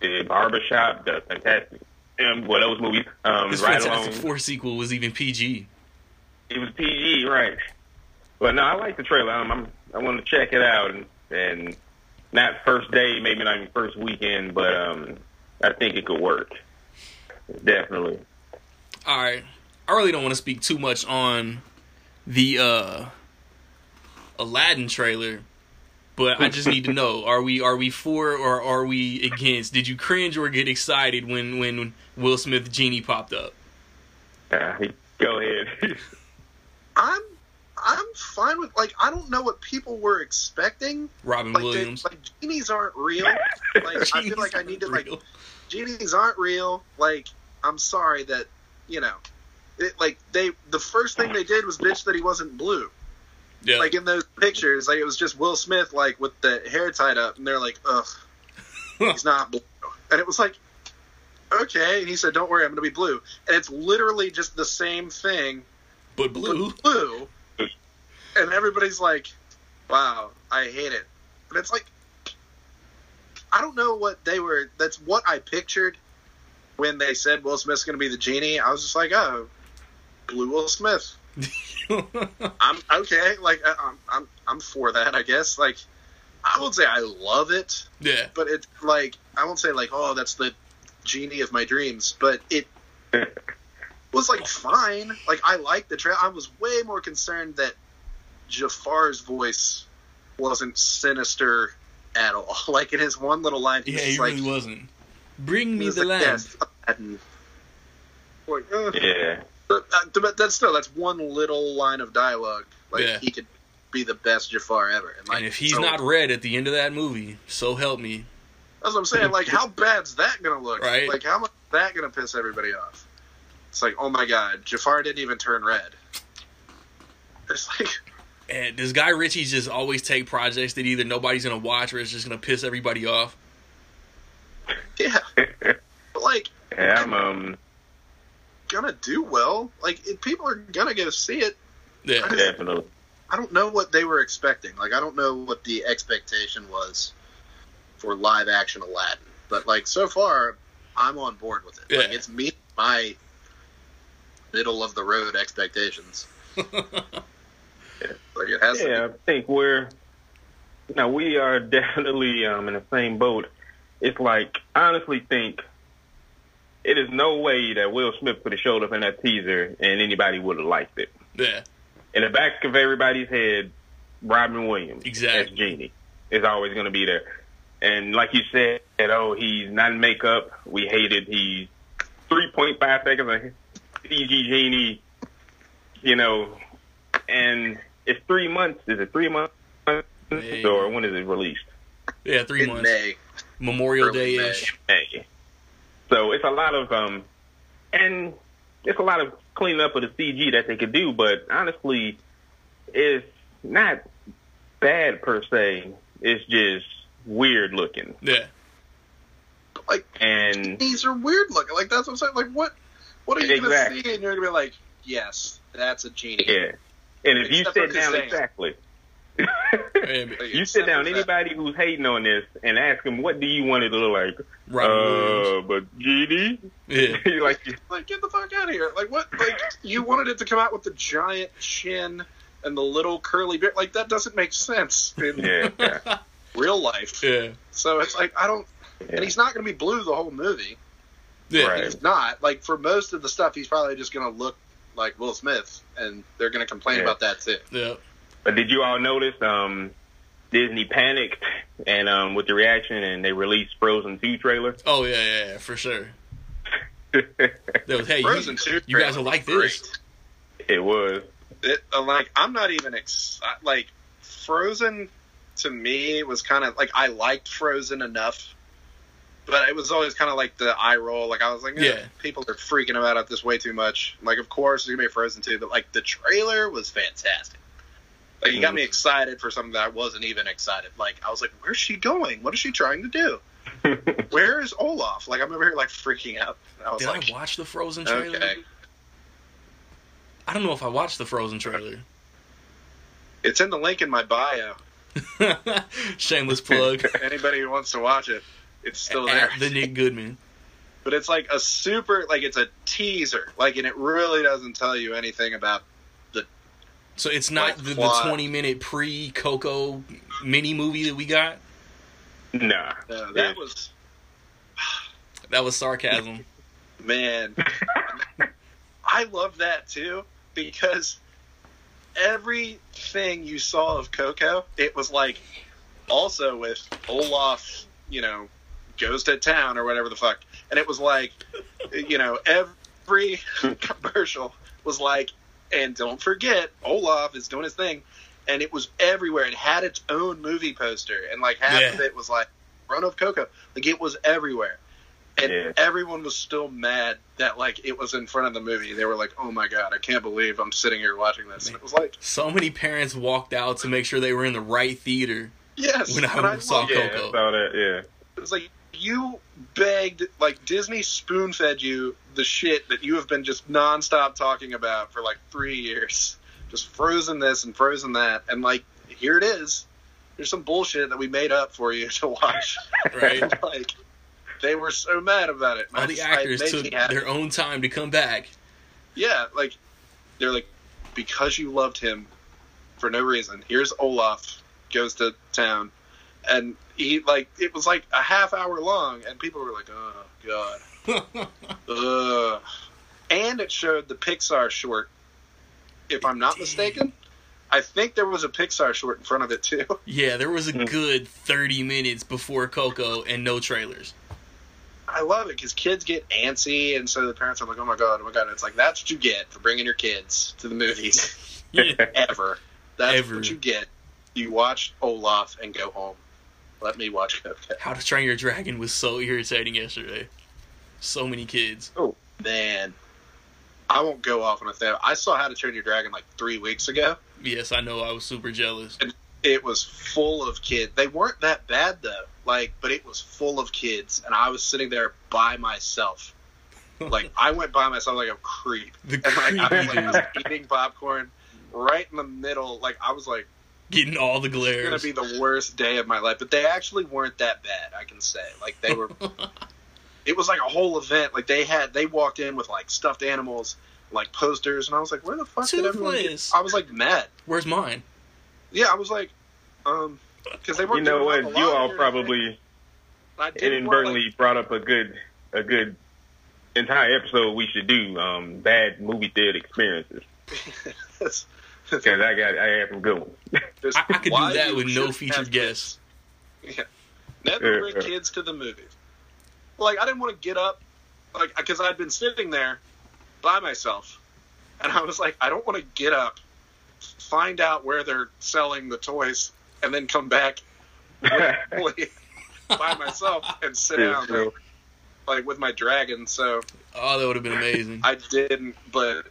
The Barbershop, the Fantastic, um, well, those movies. Um, His right Fantastic along. Four sequel was even PG. It was PG, right? But no, I like the trailer. I'm, I'm I want to check it out, and, and not first day, maybe not even first weekend, but um, I think it could work. Definitely. All right. I really don't want to speak too much on the uh Aladdin trailer, but I just need to know: are we are we for or are we against? Did you cringe or get excited when when Will Smith genie popped up? Uh, go ahead. I'm I'm fine with like I don't know what people were expecting. Robin Like, they, Williams. like genies aren't real. Like I feel like I need to like Real. Genies aren't real. Like I'm sorry that you know, it, like they the first thing they did was bitch that he wasn't blue. Yeah. Like in those pictures, like it was just Will Smith like with the hair tied up, and they're like, ugh, he's not blue, and it was like. Okay, and he said, "Don't worry, I'm going to be blue," and it's literally just the same thing, but blue. but blue. And everybody's like, "Wow, I hate it," but it's like, I don't know what they were. That's what I pictured when they said Will Smith's going to be the genie. I was just like, "Oh, blue Will Smith." I'm okay. Like I'm, I'm, I'm for that. I guess. Like, I won't say I love it, yeah. but it's like I won't say like, "Oh, that's the genie of my dreams," but it was like fine. Like I liked the trail. I was way more concerned that Jafar's voice wasn't sinister at all. Like in his one little line, Yeah, he's he just really wasn't. Bring me was the like, lamp. "Yes, Like, uh, yeah. but, uh, but that's still that's one little line of dialogue. Like Yeah. he could be the best Jafar ever. And, like, and if he's so- not red at the end of that movie, so help me. that's what I'm saying. Like, how bad's that gonna look? Right. Like, how much is that gonna piss everybody off? It's like, oh my god, Jafar didn't even turn red. It's like, And does Guy Ritchie just always take projects that either nobody's gonna watch or it's just gonna piss everybody off? yeah, like, yeah, I'm um gonna do well. Like, it, people are gonna go see it. Yeah. definitely. I don't know what they were expecting. Like, I don't know what the expectation was for live action Aladdin. But like, so far, I'm on board with it. Like, Yeah. it's meeting my middle of the road expectations. Like, it has. to be. Yeah, I think we're now we are definitely um, in the same boat. It's like I honestly think it is no way that Will Smith could have showed up in that teaser and anybody would have liked it. yeah. In the back of everybody's head, Robin Williams Exactly. as Genie is always going to be there. And like you said, oh, he's not in makeup. We hated. He's three point five seconds of CG Genie. You know, and it's three months. Is it three months? May. Or when is it released? Yeah, three in months. May. Memorial Day ish. May. So it's a lot of um, and it's a lot of cleaning up of the CG that they could do. But honestly, it's not bad per se. It's just weird looking, Yeah. Like, and these are weird looking. Like, that's what I'm saying. Like, what? What are you Exactly. gonna see? And you're gonna be like, yes, that's a genie. yeah. And if you Except sit down Kazam. exactly. Yeah, but Like, you sit down for that. anybody who's hating on this and ask them what do you want it to look like Right. Uh but genie Yeah. like Like, get the fuck out of here! Like, what? Like, you wanted it to come out with the giant chin and the little curly beard. Like that doesn't make sense in Yeah, yeah. real life. Yeah. So it's like I don't, yeah. and he's not going to be blue the whole movie. Yeah. Right. He's not. Like for most of the stuff, he's probably just going to look like Will Smith, and they're going to complain Yeah. about that too. Yeah. But did you all notice um, Disney panicked and um, with the reaction, and they released Frozen Two trailer? Oh yeah, yeah, yeah, for sure. That was, hey, Frozen you, Two. you guys trailer will like was this. it was. It, uh, like I'm not even ex- like Frozen. To me, was kind of like I liked Frozen enough, but it was always kind of like the eye roll. Like I was like, eh, Yeah. people are freaking about this way too much. Like, of course, there's gonna be Frozen too, but like the trailer was fantastic. Like, it got Mhm. me excited for something that I wasn't even excited. Like, I was like, where's she going? What is she trying to do? Where is Olaf? Like, I'm over here like freaking out. I was Did like, I watch the Frozen trailer? okay, I don't know if I watched the Frozen trailer. it's in the link in my bio. Shameless plug. Anybody who wants to watch it, it's still there. At the Nick Goodman. but it's like a super like it's a teaser like and it really doesn't tell you anything about the. So it's not Like the, the 20 minute pre Coco mini movie that we got? nah. uh, that Yeah. was That was sarcasm. man i love that too because everything you saw of coco it was like also with olaf you know goes to town or whatever the fuck and it was like you know every commercial was like and don't forget olaf is doing his thing and it was everywhere it had its own movie poster and like half of it was like run of coco like it was everywhere and Yeah. everyone was still mad that like it was in front of the movie they were like oh my god i can't believe i'm sitting here watching this and it was like So many parents walked out to make sure they were in the right theater. yes When I and saw loved it. Yeah, Coco. I saw that. Yeah. It's like you begged, like Disney spoon fed you the shit that you have been just nonstop talking about for like three years. Just frozen this and frozen that, and like here it is. There's some bullshit that we made up for you to watch. Right? like they were so mad about it. All the I- it actors took their own time to come back. Yeah, like they're like because you loved him for no reason. Here's Olaf goes to town, and he like it was like a half hour long, and people were like, "Oh God, ugh." And it showed the Pixar short. If I'm not did. mistaken, I think there was a Pixar short in front of it too. yeah, there was a Mm. good 30 minutes before Coco and no trailers. I love it because kids get antsy, and so the parents are like, "Oh my God, oh my God!" And it's like that's what you get for bringing your kids to the movies. Yeah. ever. That's Ever. what you get. You watch Olaf and go home. Let me watch Coco. How to Train Your Dragon was so irritating yesterday. So many kids. Oh man, I won't go off on a thing. I saw How to Train Your Dragon like three weeks ago. Yes, I know. I was super jealous. And It was full of kids. They weren't that bad though. Like, but it was full of kids, and I was sitting there by myself. Like, I went by myself like a creep, The and like I was like dude eating popcorn right in the middle. Like, I was like. Getting all the glare. It's gonna be the worst day of my life. But they actually weren't that bad, I can say. Like they were it was like a whole event. Like they had they walked in with like stuffed animals, like posters, and I was like, Where the fuck did everyone get? Toothless. I was like mad. Where's mine? Yeah, I was like, um because they You weren't know doing what? a You all probably I didn't inadvertently brought up a good a good entire episode we should do. Um, bad movie theater experiences like, because I got I have some good ones. There's- I, I could do that with no featured guests. Yeah. Never bring kids to the movies. Like I didn't want to get up, like because I'd been sitting there by myself, and I was like, I don't want to get up, find out where they're selling the toys, and then come back by myself and sit Yeah, down like, like with my dragon. So Oh, that would have been amazing. I didn't, but.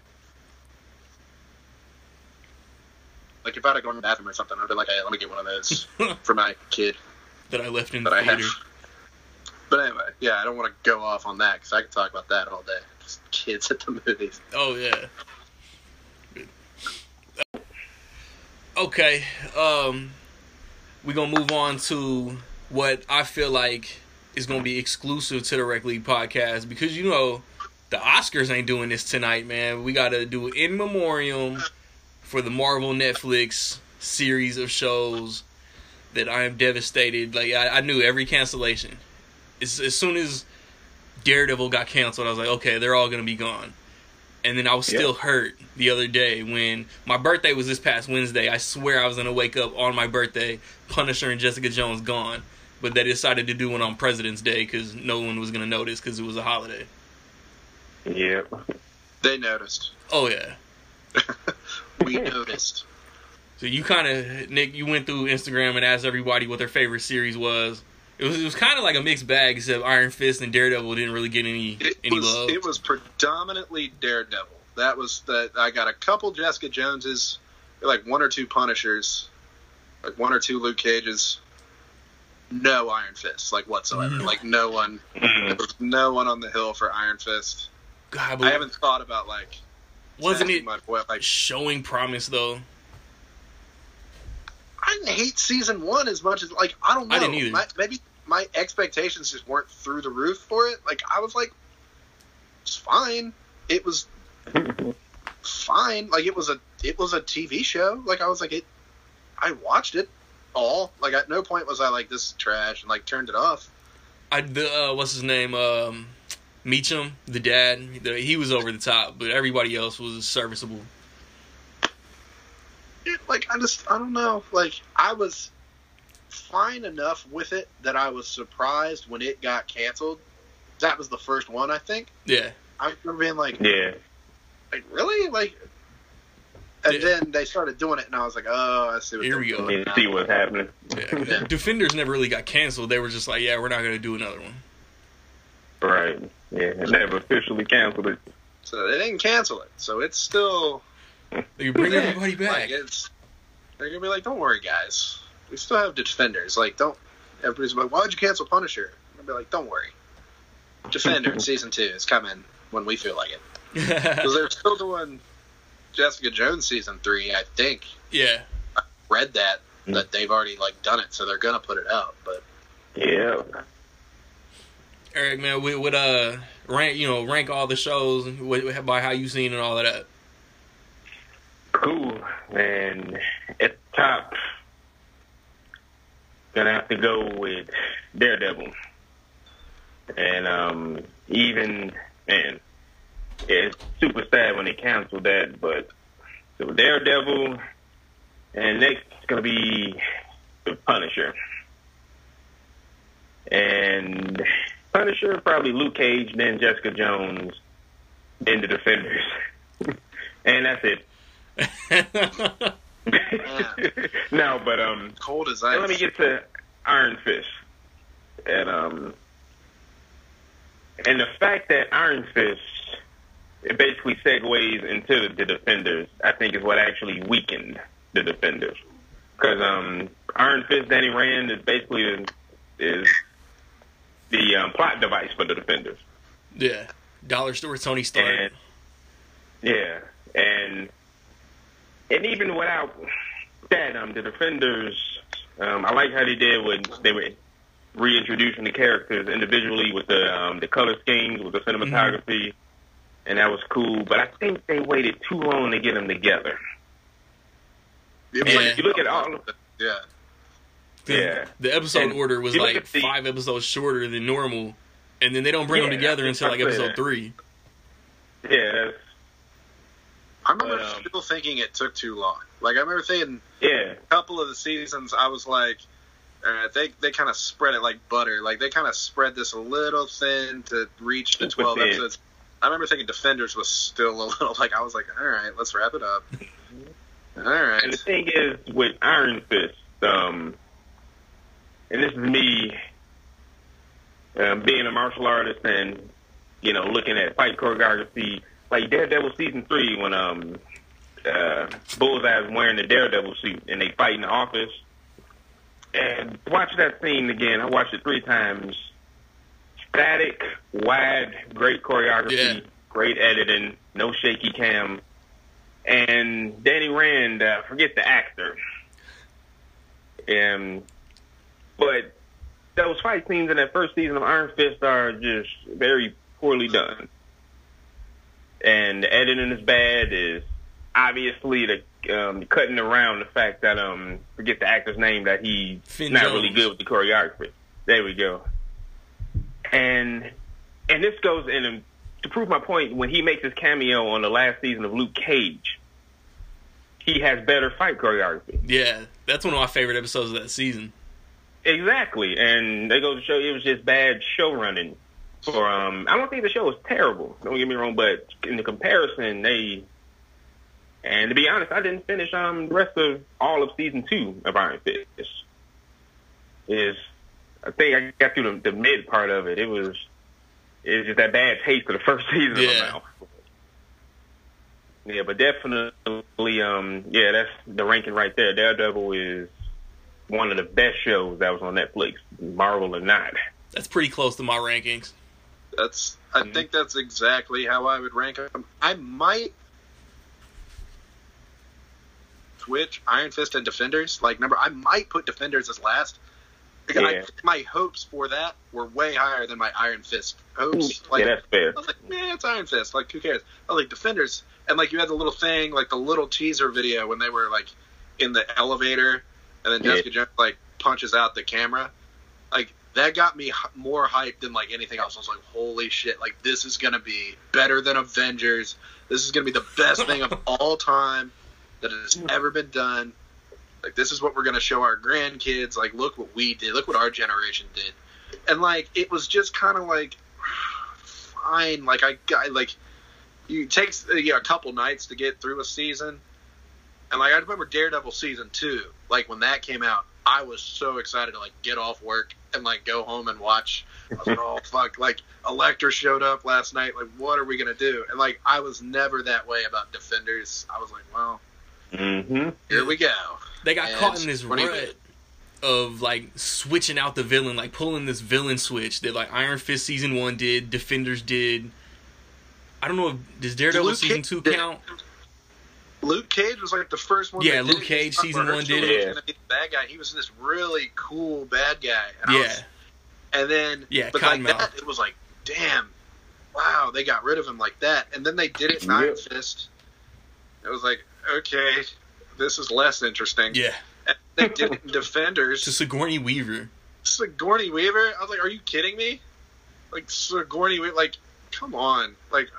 Like if I had have gone to the bathroom or something, I'd be like, "Hey, let me get one of those for my kid." that I left in the that I have. theater. But anyway, yeah, I don't want to go off on that because I could talk about that all day. Just kids at the movies. Oh yeah. Okay, um, we're gonna move on to what I feel like is gonna be exclusive to the Rec League podcast because you know the Oscars ain't doing this tonight, man. We gotta do in memoriam for the Marvel Netflix series of shows that I am devastated. Like I, I knew every cancellation. As, as soon as Daredevil got canceled, I was like, okay, they're all gonna be gone. And then I was still hurt the other day when my birthday was this past Wednesday. I swear I was gonna wake up on my birthday, Punisher and Jessica Jones gone, but they decided to do one on President's Day because no one was gonna notice because it was a holiday. Yep, They noticed. Oh yeah. we noticed. So you kind of Nick, you went through Instagram and asked everybody what their favorite series was. It was it was kind of like a mixed bag, except Iron Fist and Daredevil didn't really get any It any was love. it was predominantly Daredevil. That was that I got a couple Jessica Joneses, like one or two Punishers, like one or two Luke Cages. No Iron Fist, like whatsoever. No. Like no one, there Mm. was no one on the hill for Iron Fist. God, I but haven't thought about like wasn't it like showing promise though? I didn't hate season one as much as like I don't know. I didn't either. My, maybe my expectations just weren't through the roof for it. Like I was like, it's fine. It was fine. Like it was a it was a TV show. Like I was like it. I watched it all. Like at no point was I like this is trash and like turned it off. I the uh, what's his name? Um, Meachum, the dad. The, he was over the top, but everybody else was serviceable. It, like I just I don't know. Like I was fine enough with it that I was surprised when it got canceled. That was the first one I think. Yeah, I remember being like, Yeah. like really like and Yeah. then they started doing it and i was like oh i see what Here they're we go. doing now. see what's happening. yeah. Defenders never really got canceled. They were just like, yeah, we're not gonna do another one. Right. Yeah. They never officially canceled it. so they didn't cancel it so it's still They bring everybody back. like it's they're gonna be like don't worry guys we still have defenders like don't everybody's like why'd you cancel punisher i'll be like don't worry defender season two is coming when we feel like it because they're still doing jessica jones season three i think yeah, I read that hmm. that they've already like done it so they're gonna put it out but Yeah. Eric, man, we would uh rank, you know, rank all the shows by how you seen and all of that. Cool. And at the top, gonna have to go with Daredevil. And um, even man, it's super sad when they canceled that. But so Daredevil, and next gonna be the Punisher. And Punisher, probably Luke Cage, then Jessica Jones, then the Defenders, and that's it. no, but um, cold as ice let me get to Iron Fist, and um, and the fact that Iron Fist it basically segues into the, the Defenders, I think, is what actually weakened the Defenders, because um, Iron Fist, Danny Rand is basically is, is the um, plot device for the Defenders. yeah, Dollar Store Tony Stark. And yeah, and and even without that, um, the defenders, um, I like how they did when they were reintroducing the characters individually with the um, the color schemes, with the cinematography, and that was cool. But I think they waited too long to get them together. It Yeah. like- You look at all, of The, yeah. The episode And order was like the- five episodes shorter than normal, and then they don't bring them together until like what I said. episode three. yeah, I remember But, um, still thinking it took too long. Like I remember thinking yeah, a couple of the seasons, I was like, uh, they they kind of spread it like butter. Like they kind of spread this a little thin to reach the twelve thin. episodes. I remember thinking Defenders was still a little like I was like, all right, let's wrap it up. All right, And the thing is, with Iron Fist, um, and this is me um, being a martial artist and you know looking at fight choreography, like Daredevil season three when um, uh, Bullseye's wearing the Daredevil suit and they fight in the office. And watch that scene again. I watched it three times. Static, wide, great choreography, Yeah. great editing, no shaky cam. And Danny Rand, uh, forget the actor. Um, but those fight scenes in that first season of Iron Fist are just very poorly done. And the editing is bad. Is obviously the um, cutting around the fact that um forget the actor's name that he's Finn not Jones. really good with the choreography. There we go. And and this goes in um, to prove my point when he makes his cameo on the last season of Luke Cage. He has better fight choreography. Yeah, that's one of my favorite episodes of that season. Exactly, and they go to show it was just bad show running. For um, I don't think the show was terrible. Don't get me wrong, but in the comparison, they and to be honest, I didn't finish um the rest of all of season two of Iron Fist. Is I think I got through the, the mid part of it. It was it was just that bad taste of the first season Yeah. my mouth. Yeah, but definitely, um, yeah, that's the ranking right there. Daredevil is one of the best shows that was on Netflix, Marvel or not. That's pretty close to my rankings. That's. I Mhm. think that's exactly how I would rank them. I might switch Iron Fist and Defenders. Like, remember, I might put Defenders as last. Because I, my hopes for that were way higher than my Iron Fist hopes. Like, yeah, that's fair. I was like, man, it's Iron Fist. Like, who cares? I was like Defenders, and like you had the little thing, like the little teaser video when they were like in the elevator, and then Yeah. Jessica Jones like punches out the camera. Like that got me more hyped than like anything else. I was like, holy shit! Like this is gonna be better than Avengers. This is gonna be the best thing of all time that has ever been done. Like this is what we're gonna show our grandkids. Like look what we did. Look what our generation did. And like it was just kind of like fine. Like I got like you takes uh, yeah, a couple nights to get through a season. And like I remember Daredevil season two, like when that came out, I was so excited to like get off work and like go home and watch. I was like, oh fuck! Like Elektra showed up last night. Like, what are we gonna do? And like I was never that way about Defenders. I was like, well, Mm-hmm. here we go. They got And caught in this what do you rut of like switching out the villain, like pulling this villain switch that like Iron Fist season one did, Defenders did. I don't know if does Daredevil Luke season Cage two did- count? Luke Cage was like the first one. Yeah, that did Luke. Cage, season one did was it. gonna be the bad guy. He was this really cool bad guy. And Yeah, was- and then Yeah, but like Cottonmouth. that, it was like, damn, wow, they got rid of him like that. And then they did it in Iron Yep. Fist. It was like, okay, this is less interesting. yeah. And they did it in Defenders. To Sigourney Weaver. Sigourney Weaver. I was like, are you kidding me? Like Sigourney Weaver. Like, come on. Like,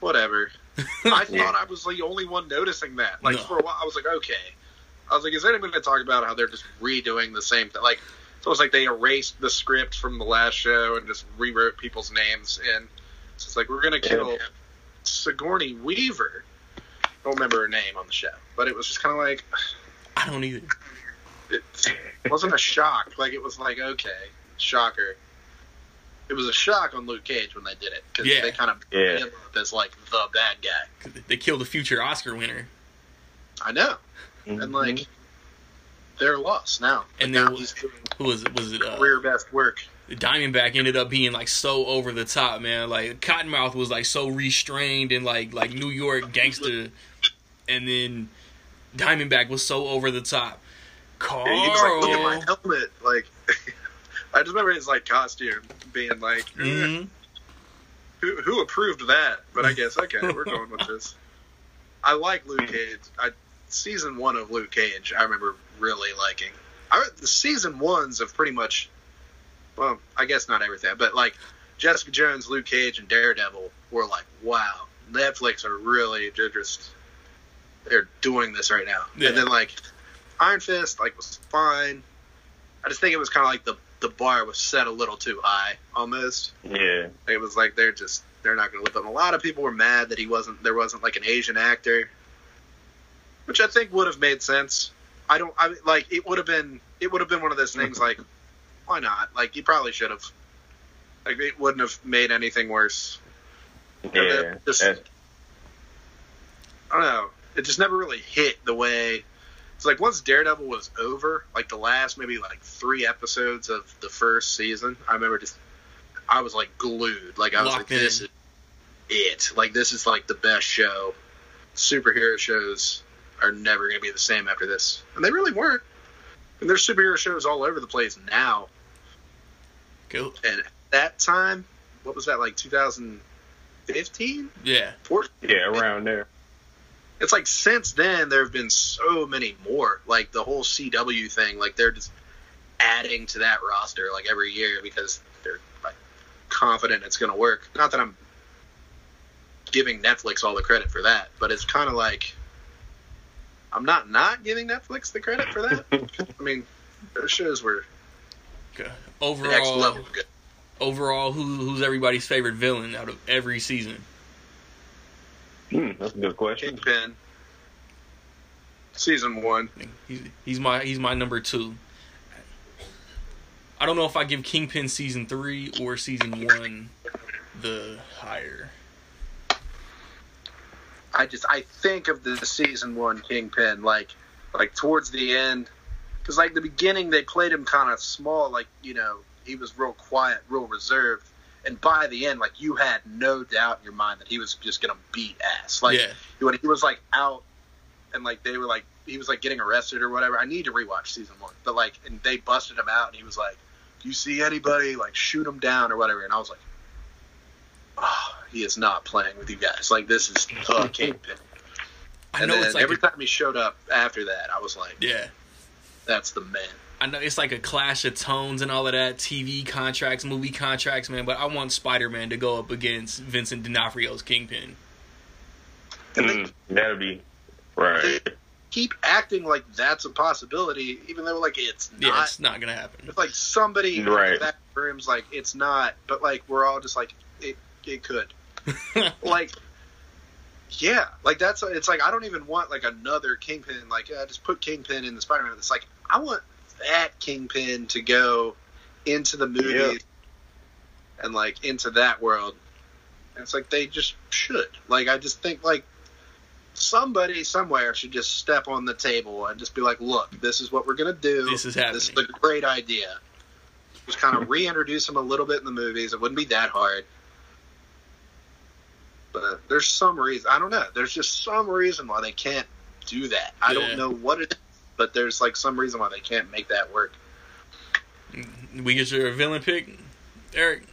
whatever. I thought I was the only one noticing that. Like No. for a while, I was like, okay. I was like, is anyone going to talk about how they're just redoing the same thing? Like, it's almost like they erased the script from the last show and just rewrote people's names. And so it's like we're going to kill Sigourney Weaver. I Don't remember her name on the show, but it was just kind of like I don't either. it wasn't a shock. Like it was like okay, shocker. It was a shock on Luke Cage when they did it because Yeah. they kind of Yeah. him up as like the bad guy. They killed a future Oscar winner, I know, Mm-hmm. and like they're lost now. And now then- he's doing who was it? Was it uh, career best work. The Diamondback ended up being like so over the top, man. Like Cottonmouth was like so restrained and like like New York gangster, and then Diamondback was so over the top. Carl, Yeah, like, look at my helmet. Like, I just remember his like costume being like, eh, Mhm. who who approved that? But I guess okay, we're going with this. I like Luke Cage. I season one of Luke Cage. I remember really liking. I the season ones of pretty much. Well, I guess not everything, but like Jessica Jones, Luke Cage, and Daredevil were like, wow, Netflix are really they're just they're doing this right now. Yeah. And then like Iron Fist, like was fine. I just think it was kind of like the the bar was set a little too high, almost. Yeah. It was like they're just they're not going to live up. A lot of people were mad that he wasn't there wasn't like an Asian actor, which I think would have made sense. I don't I like it would have been it would have been one of those things like why not? Like you probably should have. Like it wouldn't have made anything worse. Yeah. Just- I don't know. It just never really hit the way. It's like once Daredevil was over, like the last maybe like three episodes of the first season, I remember just I was like glued. Like I was Locked like, this in. is it. Like this is like the best show. Superhero shows are never going to be the same after this, and they really weren't. And there's superhero shows all over the place now. Cool. And at that time, what was that like 2015? Yeah, 14? yeah, around there. It's like since then there have been so many more. Like the whole CW thing, like they're just adding to that roster like every year because they're like confident it's going to work. Not that I'm giving Netflix all the credit for that, but it's kind of like I'm not not giving Netflix the credit for that. I mean, their shows were Okay. the next Overall, level good. overall, who who's everybody's favorite villain out of every season? Hmm, that's a good question. Kingpin, season one. He's he's my he's my number two. I don't know if I give Kingpin season three or season one the higher. I just I think of the season one Kingpin like like towards the end because like the beginning they played him kind of small like you know he was real quiet real reserved and by the end like you had no doubt in your mind that he was just gonna beat ass. Like yeah, when he was like out and like they were like he was like getting arrested or whatever I need to rewatch season one but like and they busted him out and he was like do you see anybody? Like shoot him down or whatever and I was like oh he is not playing with you guys. Like this is the Kingpin. I and know then it's like every a, time he showed up after that, I was like, yeah. "That's the man." I know it's like a clash of tones and all of that. TV contracts, movie contracts, man. But I want Spider Man to go up against Vincent D'Onofrio's Kingpin. And they Mm, that'd be right. keep acting like that's a possibility, even though like it's Yeah, not. it's not gonna happen. It's like somebody in Right. that room's like, "It's not," but like we're all just like, "It, it could." like, yeah, like that's it's like I don't even want like another Kingpin. Like, yeah, just put Kingpin in the Spider-Man. It's like I want that Kingpin to go into the movie Yeah. and like into that world. And it's like they just should. Like I just think like somebody somewhere should just step on the table and just be like, "Look, this is what we're gonna do. This is This is a great idea." Just kind of reintroduce him a little bit in the movies. It wouldn't be that hard. But there's some reason I don't know. There's just some reason why they can't do that. I Yeah. don't know what it is, but there's like some reason why they can't make that work. we get your villain pick, Eric.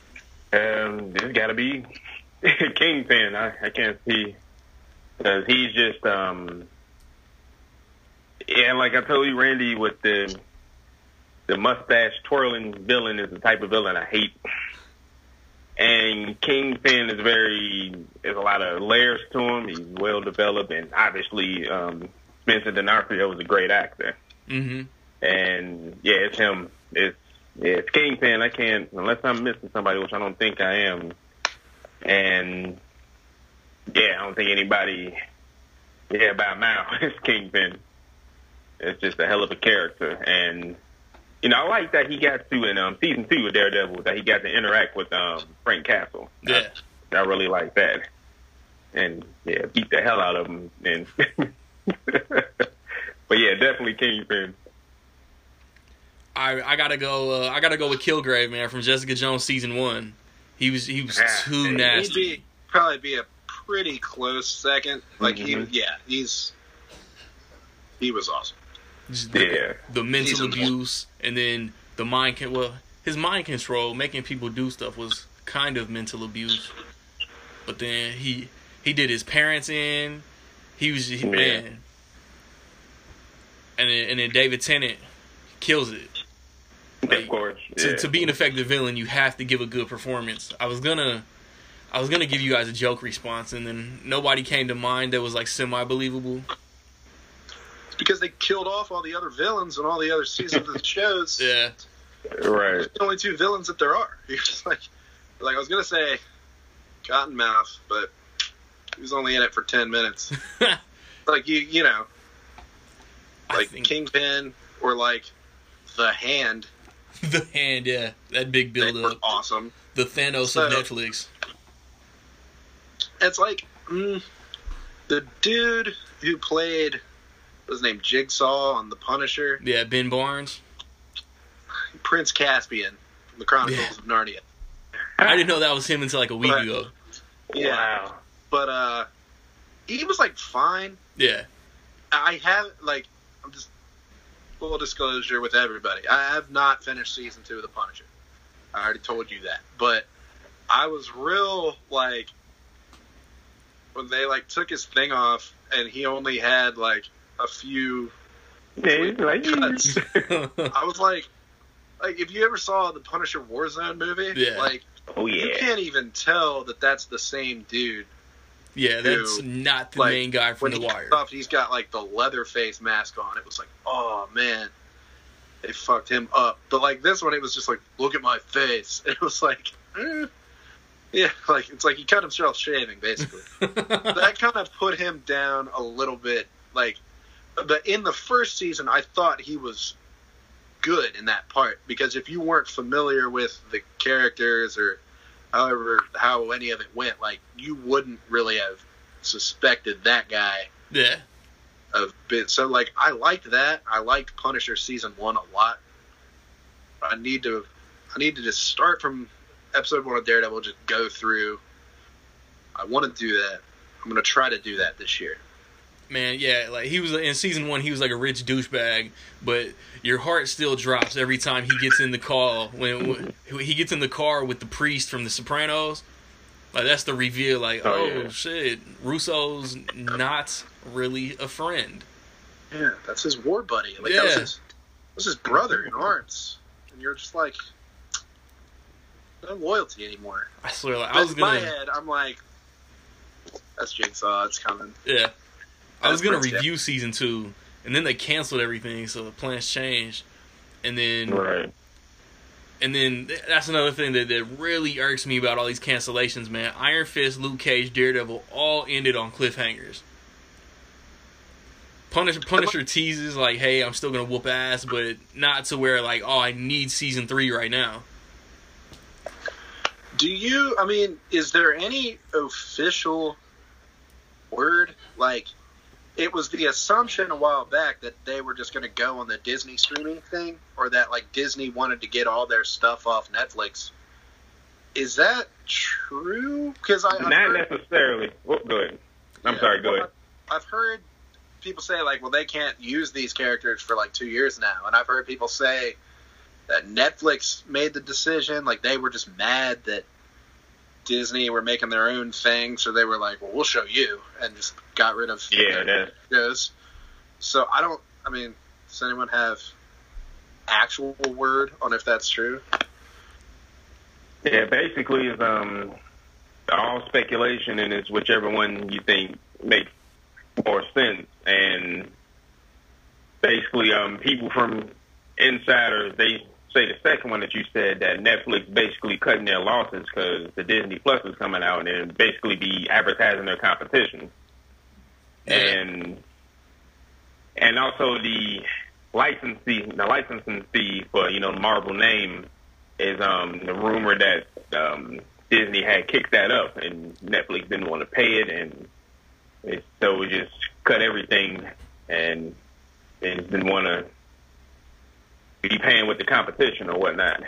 Um, this got to be Kingpin. I, I can't see because he's just um, yeah. Like I told you, Randy, with the the mustache twirling villain is the type of villain I hate. And Kingpin is very there's a lot of layers to him. He's well developed, and obviously um, Spencer D'Onofrio was a great actor. Mm-hmm. And yeah, it's him. It's yeah, it's Kingpin. I can't unless I'm missing somebody, which I don't think I am. And yeah, I don't think anybody. Yeah, about now it's Kingpin. It's just a hell of a character, and you know I like that he got to in um, season two of Daredevil that he got to interact with um, Frank Castle. Yeah. I, I really like that, and yeah, beat the hell out of him. And but yeah, definitely Kingpin. I I gotta go. Uh, I gotta go with Kilgrave, man, from Jessica Jones season one. He was he was Yeah. too He'd He'd nasty. be probably be a pretty close second. Like Mhm. he, yeah, he's he was awesome. The, Yeah. the mental Season one. abuse, and then the mind can well his mind control, making people do stuff was kind of mental abuse. But then he he did his parents in. He was he, Yeah. man, and then, and then David Tennant kills it. Like, of course. to, yeah. to be an effective villain, you have to give a good performance. I was gonna, I was gonna give you guys a joke response, and then nobody came to mind that was like semi believable. It's because they killed off all the other villains and all the other seasons of the shows. Yeah, right. the only two villains that there are. You're just like, like I was gonna say, Cottonmouth, but he was only in it for ten minutes. like you, you know, like think Kingpin or like the Hand. the hand, yeah, that big build were up, awesome. the Thanos So- of Netflix. It's like mm, the dude who played what was named Jigsaw on The Punisher, Yeah, Ben Barnes. Prince Caspian from the Chronicles Yeah. of Narnia. I didn't know that was him until like a week But- ago. Yeah. Wow. But uh, he was like fine. Yeah, I have like I'm just full disclosure with everybody. I have not finished season two of The Punisher. I already told you that, but I was real like when they like took his thing off and he only had like a few like, cuts. I was like, like if you ever saw the Punisher Warzone movie, Yeah. like oh yeah, you can't even tell that that's the same dude. Yeah, that's Dude, not the like, main guy from The he Wire. off, he's got like the leather face mask on. It was like, oh man, they fucked him up. But like this one, it was just like, look at my face. It was like, eh. yeah, like it's like he cut himself shaving basically. that kind of put him down a little bit. Like, but in the first season, I thought he was good in that part because if you weren't familiar with the characters or however how any of it went, like you wouldn't really have suspected that guy yeah, of bit. So like I liked that. I liked Punisher season one a lot. I need to I need to just start from episode one of Daredevil, just go through. I want to do that. I'm gonna try to do that this year. Man, yeah, like he was in season one, he was like a rich douchebag, but your heart still drops every time he gets in the car when, when he gets in the car with the priest from The Sopranos. Like that's the reveal. Like, Oh, oh, yeah. shit, Russo's not really a friend. Yeah, that's his war buddy. Like that was Yeah. his, that was his brother in arms, and you're just like, no loyalty anymore. I swear, like, I was in my gonna, head, I'm like, that's Jigsaw. It's coming. yeah, I was gonna review season two, and then they canceled everything, so the plans changed, and then right. And then that's another thing that, that really irks me about all these cancellations, man. Iron Fist, Luke Cage, Daredevil all ended on cliffhangers. Punisher, Punisher teases like, "Hey, I'm still gonna whoop ass," but not to where like, "Oh, I need season three right now." Do you? I mean, is there any official word? Like, it was the assumption a while back that they were just going to go on the Disney streaming thing, or that like Disney wanted to get all their stuff off Netflix. Is that true? Because I Not heard- necessarily. Oh, go ahead. I'm Yeah, sorry. Go well, ahead. I've heard people say like, well, they can't use these characters for like two years now, and I've heard people say that Netflix made the decision, like they were just mad that Disney were making their own thing, so they were like, well, we'll show you, and just got rid of Yeah, their that shows. So I don't. I mean, does anyone have actual word on if that's true? Yeah, basically, it's um all speculation, and it's whichever one you think makes more sense. And basically, um, people from insiders they say the second one that you said that Netflix basically cutting their losses because the Disney Plus is coming out and basically be advertising their competition, and and also the license fee, the licensing fee for you know the Marvel name is um the rumor that um Disney had kicked that up and Netflix didn't want to pay it and it, so we just cut everything and just didn't want to be paying with the competition or whatnot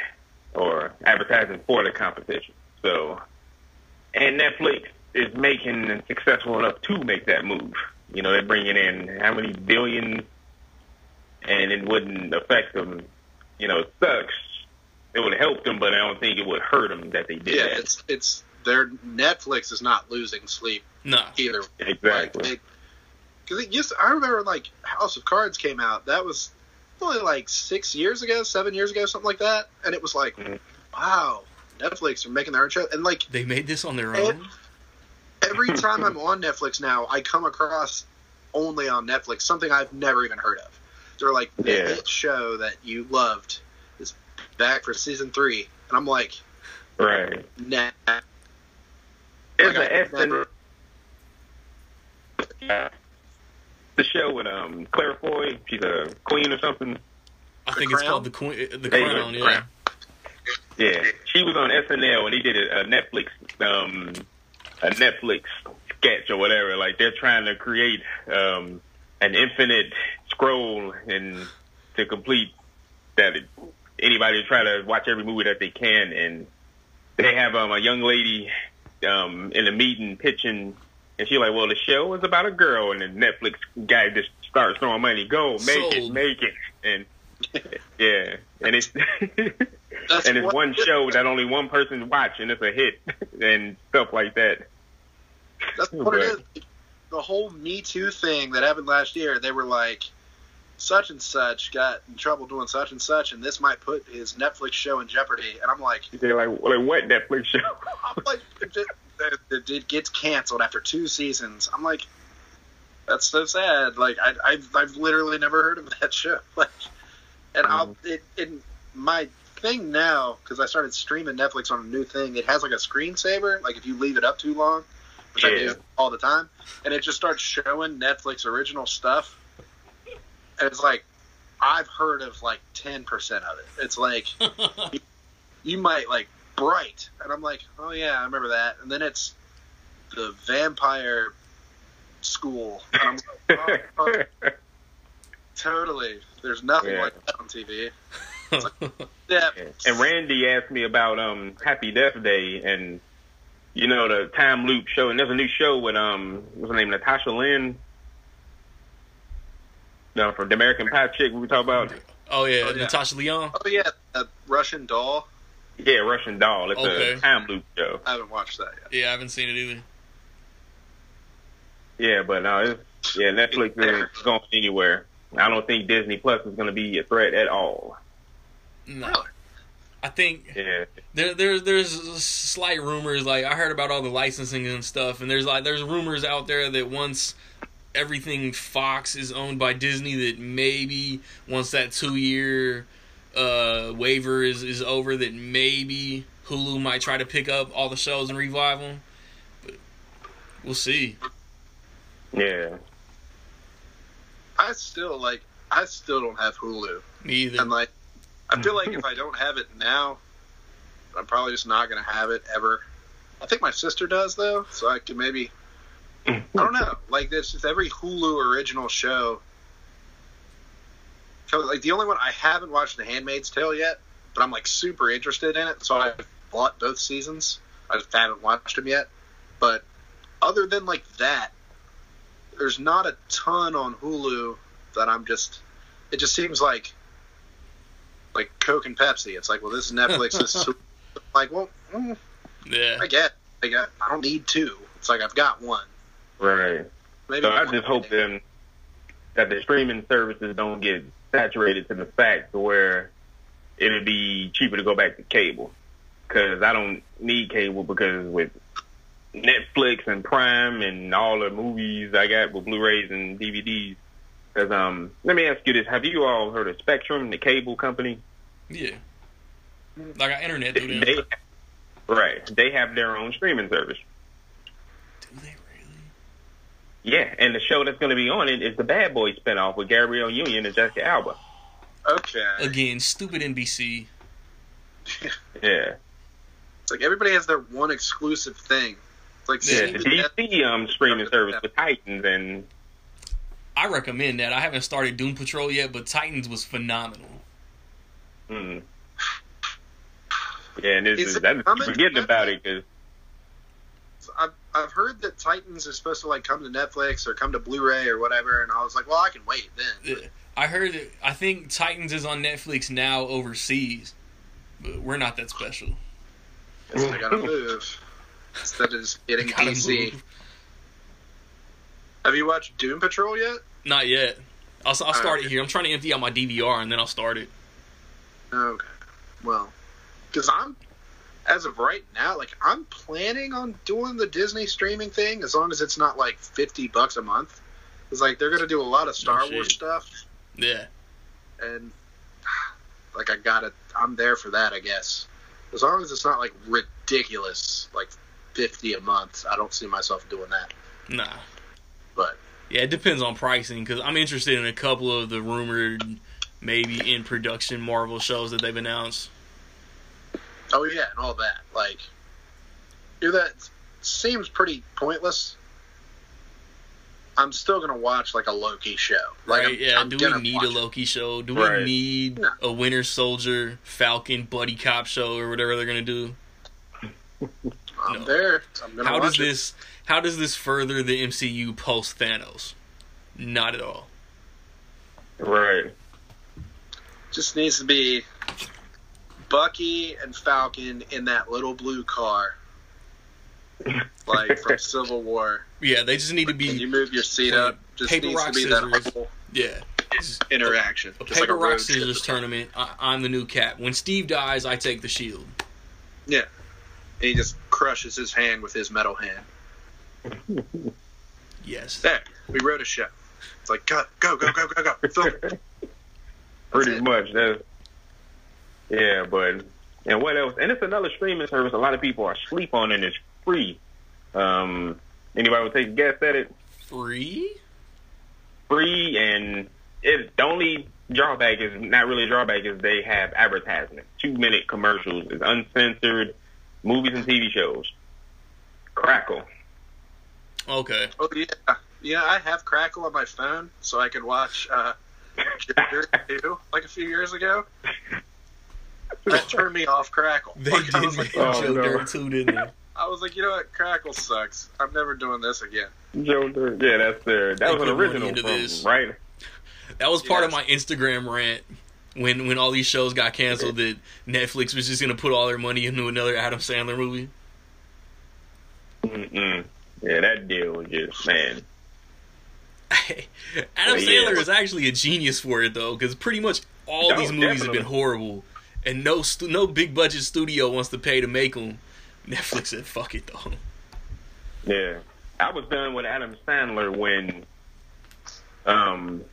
or advertising for the competition. So and Netflix is making successful enough to make that move. You know, they're bringing in how many billions and it wouldn't affect them. You know, it sucks. It would help them, but I don't think it would hurt them that they did Yeah, that. it's it's their Netflix is not losing sleep No, either. Exactly. Because it used, I remember like House of Cards came out. That was only like six years ago, seven years ago, something like that. And it was like, Mhm. wow, Netflix are making their own show. And like they made this on their own. every time I'm on Netflix now, I come across only on Netflix something I've never even heard of. They're like the Yeah. hit show that you loved is back for season three, and I'm like, Right. nah. There's Like, an I S never- the show with um Claire Foy. She's a queen or something. I The think it's called the Queen, the There you Crown. Yeah, Crown. Yeah, she was on SNL and they did a, a Netflix um a Netflix sketch or whatever. Like they're trying to create um an infinite scroll and to complete that it, anybody try to watch every movie that they can and they have um a young lady um in a meeting pitching and she's like, Well the show is about a girl and the Netflix guy just starts throwing money, go, make it, make it and yeah. And it's That's and it's one show that only one person watch and it's a hit and stuff like that. That's what it is. The whole Me Too thing that happened last year, they were like, such and such got in trouble doing such and such, and this might put his Netflix show in jeopardy. And I'm like, they're like, like what Netflix show? I'm like, it, it, it, gets canceled after two seasons. I'm like, that's so sad. Like, I, I've I've literally never heard of that show. Like, and mm. I'll it, it my thing now because I started streaming Netflix on a new thing. It has like a screensaver. Like if you leave it up too long, which yeah. I do all the time, and it just starts showing Netflix original stuff. And it's like I've heard of like ten percent of it. It's like you, you might like Bright, and I'm like, oh yeah, I remember that. And then it's the Vampire School. And I'm like, oh, oh. totally. There's nothing yeah. like that on TV. yeah. And Randy asked me about um Happy Death Day and you know the time loop show and there's a new show with um what's her name Natasha Lynn. No, from the American Pie chick we talk about. Oh yeah, oh, yeah. Natasha Lyonne. Oh yeah, a Russian doll. Yeah, Russian doll. It's okay. a time loop show. I haven't watched that yet. Yeah, I haven't seen it either. Yeah, but no, it's, yeah, Netflix isn't going anywhere. I don't think Disney Plus is going to be a threat at all. No. Really? I think yeah. there, there there's slight rumors like I heard about all the licensing and stuff, and there's like there's rumors out there that once everything Fox is owned by Disney, that maybe once that two year uh, waiver is is over, that maybe Hulu might try to pick up all the shows and revive them. But we'll see. Yeah. I still like. I still don't have Hulu. Me either. And like, I feel like if I don't have it now, I'm probably just not going to have it ever. I think my sister does though, so I can maybe. I don't know. Like this, is every Hulu original show. Like the only one I haven't watched, The Handmaid's Tale yet, but I'm like super interested in it, so I bought both seasons. I just haven't watched them yet. But other than like that, there's not a ton on Hulu that I'm just. It just seems like like Coke and Pepsi. It's like, well, this is Netflix. this is like, well, mm, yeah, I get. I get. I don't need two. It's like I've got one. Right. Maybe so I just hope then that the streaming services don't get saturated to the fact where it'd be cheaper to go back to cable. Because I don't need cable because with Netflix and Prime and all the movies I got with Blu-rays and DVDs, because um, let me ask you this: Have you all heard of Spectrum, the cable company? Yeah, like our internet them. They, right, they have their own streaming service. Do they? Yeah, and the show that's going to be on it is the Bad Boys spinoff with Gabrielle Union and Jessica Alba. Okay. Again, stupid NBC. yeah. It's like everybody has their one exclusive thing. It's like yeah, the DC um streaming service with Titans and I recommend that. I haven't started Doom Patrol yet, but Titans was phenomenal. Hmm. Yeah, and it's, is that, forgetting about it because I've I've heard that Titans is supposed to like come to Netflix or come to Blu-ray or whatever, and I was like, well, I can wait then. I heard. I think Titans is on Netflix now overseas, but we're not that special. Guess I gotta move instead of just getting. Move. Have you watched Doom Patrol yet? Not yet. I'll, I'll start right. it here. I'm trying to empty out my DVR and then I'll start it. Okay. Well, because I'm, as of right now, like I'm planning on doing the Disney streaming thing as long as it's not like fifty bucks a month. It's like they're gonna do a lot of Star oh, Wars stuff. Yeah. And like I got it. I'm there for that, I guess. As long as it's not like ridiculous, like fifty a month, I don't see myself doing that. Nah. But yeah, it depends on pricing because I'm interested in a couple of the rumored, maybe in production Marvel shows that they've announced. Oh yeah, and all that. Like, do that seems pretty pointless. I'm still gonna watch like a Loki show. Like, right? I'm, yeah. I'm do we need a Loki show? Do right. we need no. a Winter Soldier, Falcon, buddy cop show, or whatever they're gonna do? I'm no. there. I'm How does it. this? How does this further the MCU post Thanos? Not at all. Right. Just needs to be Bucky and Falcon in that little blue car like from Civil War. Yeah, they just need to be. Can you move your seat up? Just paper, needs rock, to be scissors. that Yeah, interaction. a Just paper like a rock scissors tournament. I, I'm the new cap. When Steve dies, I take the shield. Yeah. And he just crushes his hand with his metal hand. Yes. There, we wrote a show. It's like, go, go, go, go, go, go. Film. Pretty it. much. That's yeah, but and what else? And it's another streaming service. A lot of people are sleep on, and it's free. Um, anybody would take a guess at it? Free? Free, and it the only drawback is not really a drawback is they have advertisement, two minute commercials, it's uncensored movies and TV shows. Crackle. Okay. Oh, yeah. Yeah, I have Crackle on my phone, so I can watch uh, Joe Dirt 2, like a few years ago. That turned me off Crackle. They Like, I did was like, oh, Joe no. Dirt too, didn't they? I was like, you know what? Crackle sucks. I'm never doing this again. Joe Dirt. Yeah, that's their. That They was an original into from this. right. That was part of my Instagram rant when when all these shows got canceled that Netflix was just gonna put all their money into another Adam Sandler movie. Mm-mm. Yeah, that deal was just man. Adam Well, yeah. Sandler is actually a genius for it though, because pretty much all No, these movies have been horrible, and no stu- no big budget studio wants to pay to make them. Netflix said, "Fuck it though." Yeah, I was done with Adam Sandler when, um,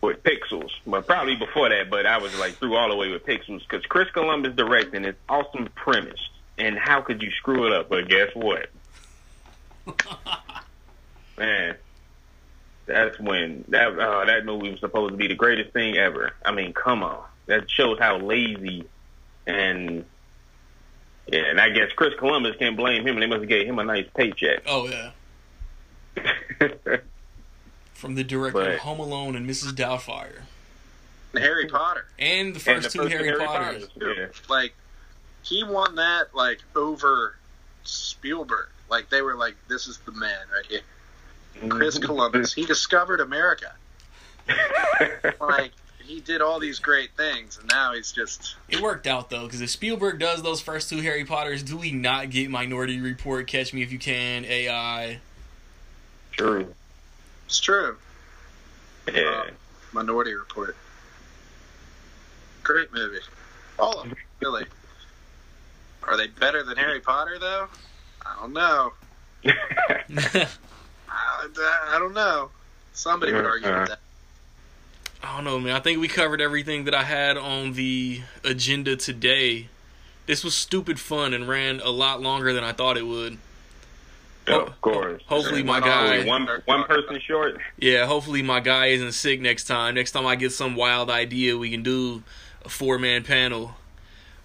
with Pixels, but probably before that. But I was like through all the way with Pixels because Chris Columbus directing it's awesome premise, and how could you screw it up? But guess what, man. That's when that uh, that movie was supposed to be the greatest thing ever. I mean, come on, that shows how lazy and yeah. And I guess Chris Columbus can't blame him, and they must have gave him a nice paycheck. Oh yeah, from the director But- of Home Alone and Mrs. Doubtfire, And Harry Potter. and the And first the two first Harry, Harry Potters. Potters, Yeah. Like, he won that, like, over Spielberg. Like, they were like, this is the man right here. Chris mm-hmm. Columbus. He discovered America. Like, he did all these great things, and now he's just. It worked out though, because if Spielberg does those first two Harry Potters, do we not get Minority Report, Catch Me If You Can, AI? True. It's true. Yeah. Uh, Minority Report. Great movie. All of them, really. Are they better than Harry Potter, though? I don't know. I, I don't know. Somebody would argue with uh-huh. that. I don't know, man. I think we covered everything that I had on the agenda today. This was stupid fun and ran a lot longer than I thought it would. of course. Hopefully my guy- One one person short. Yeah, hopefully my guy isn't sick next time. Next time I get some wild idea, we can do a four man panel.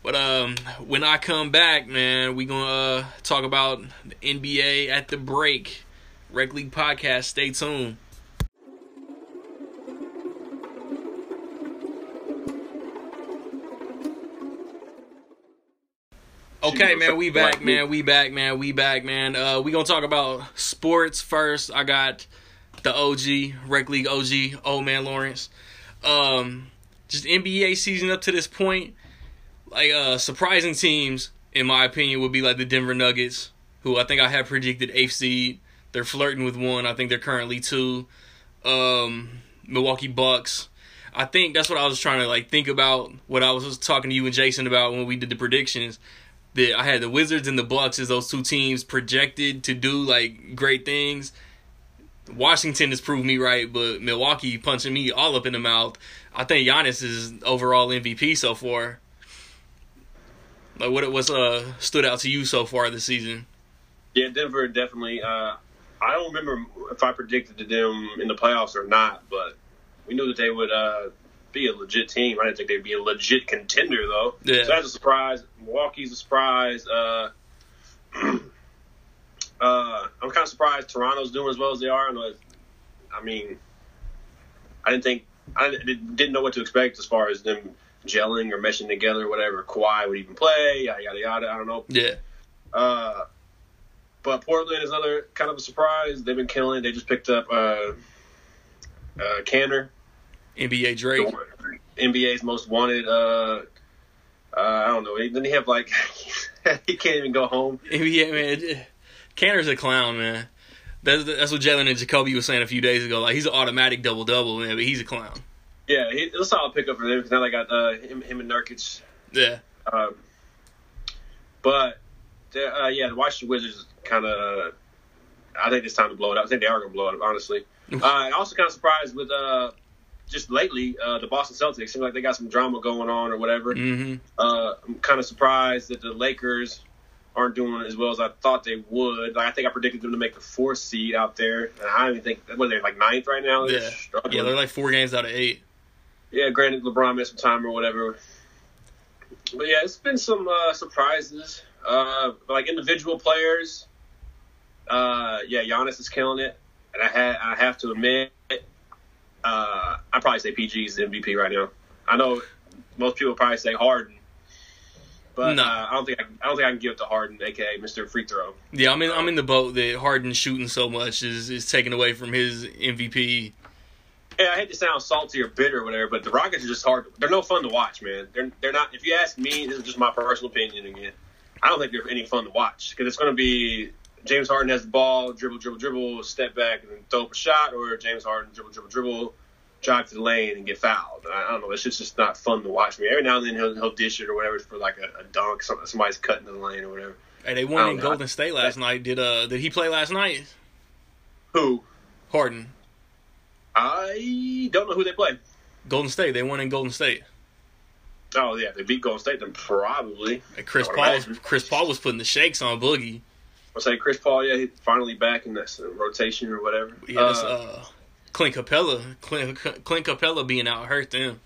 But um, when I come back, man, we gonna uh, talk about the NBA at the break. Rec League podcast. Stay tuned. Okay, man, we back, man. We back, man. We back, man. Uh, we gonna talk about sports first. I got the OG, Rec League OG, old man Lawrence. Um, just NBA season up to this point, like uh, surprising teams, in my opinion, would be like the Denver Nuggets, who I think I have predicted eighth seed. They're flirting with one. I think they're currently two. Um, Milwaukee Bucks. I think that's what I was trying to like think about. What I was talking to you and Jason about when we did the predictions. That I had the Wizards and the Bucks as those two teams projected to do like great things. Washington has proved me right, but Milwaukee punching me all up in the mouth. I think Giannis is overall MVP so far. Like what what's uh stood out to you so far this season? Yeah, Denver definitely. Uh, I don't remember if I predicted to them in the playoffs or not, but we knew that they would uh, be a legit team. I didn't think they'd be a legit contender though. Yeah. So that's a surprise. Milwaukee's a surprise. Uh, uh, I'm kind of surprised Toronto's doing as well as they are. I, I mean, I didn't think I didn't know what to expect as far as them gelling or meshing together, whatever. Kawhi would even play, yada yada yada. I don't know. Yeah. Uh, but Portland is another kind of a surprise. They've been killing. They just picked up uh, uh, Canner, NBA Drake. NBA's most wanted. Uh, uh, I don't know. Then he have like he can't even go home. NBA man. Kanter's a clown, man. That's that's what Jalen and Jacoby was saying a few days ago. Like he's an automatic double double, man, but he's a clown. Yeah, he, it was a solid pickup for them because now they got uh, him, him and Nurkic. Yeah. Um, but uh, yeah, the Washington Wizards kind of. I think it's time to blow it up. I think they are going to blow it up, honestly. uh, also kind of surprised with uh, just lately uh, the Boston Celtics. seem like they got some drama going on or whatever. Mm-hmm. Uh, I'm kind of surprised that the Lakers aren't doing as well as I thought they would. Like I think I predicted them to make the fourth seed out there, and I don't even think what are they like ninth right now. They're yeah, struggling. yeah, they're like four games out of eight. Yeah, granted LeBron missed some time or whatever, but yeah, it's been some uh, surprises. Uh, like individual players, uh, yeah, Giannis is killing it, and I had I have to admit, uh, I probably say PG's MVP right now. I know most people probably say Harden, but no. uh, I don't think I, I, don't think I can give it to Harden, aka Mr. Free Throw. Yeah, I'm in I'm in the boat that Harden shooting so much is is taken away from his MVP. Yeah, I hate to sound salty or bitter or whatever, but the Rockets are just hard. They're no fun to watch, man. They're they're not. If you ask me, this is just my personal opinion again. I don't think they're any fun to watch because it's going to be James Harden has the ball, dribble, dribble, dribble, step back and then throw up a shot, or James Harden dribble, dribble, dribble, drive to the lane and get fouled. I, I don't know. It's just, just not fun to watch. me. every now and then he'll, he'll dish it or whatever for like a, a dunk. somebody's cutting the lane or whatever. Hey, they won in know. Golden State last night. Did uh did he play last night? Who? Harden. I don't know who they played. Golden State. They won in Golden State. Oh yeah, they beat Golden State. Then probably. And Chris Paul. Was, Chris Paul was putting the shakes on Boogie. I say Chris Paul. Yeah, he's finally back in this rotation or whatever. Yeah, uh, uh, Clint Capela, Clint, Clint Capela being out hurt them.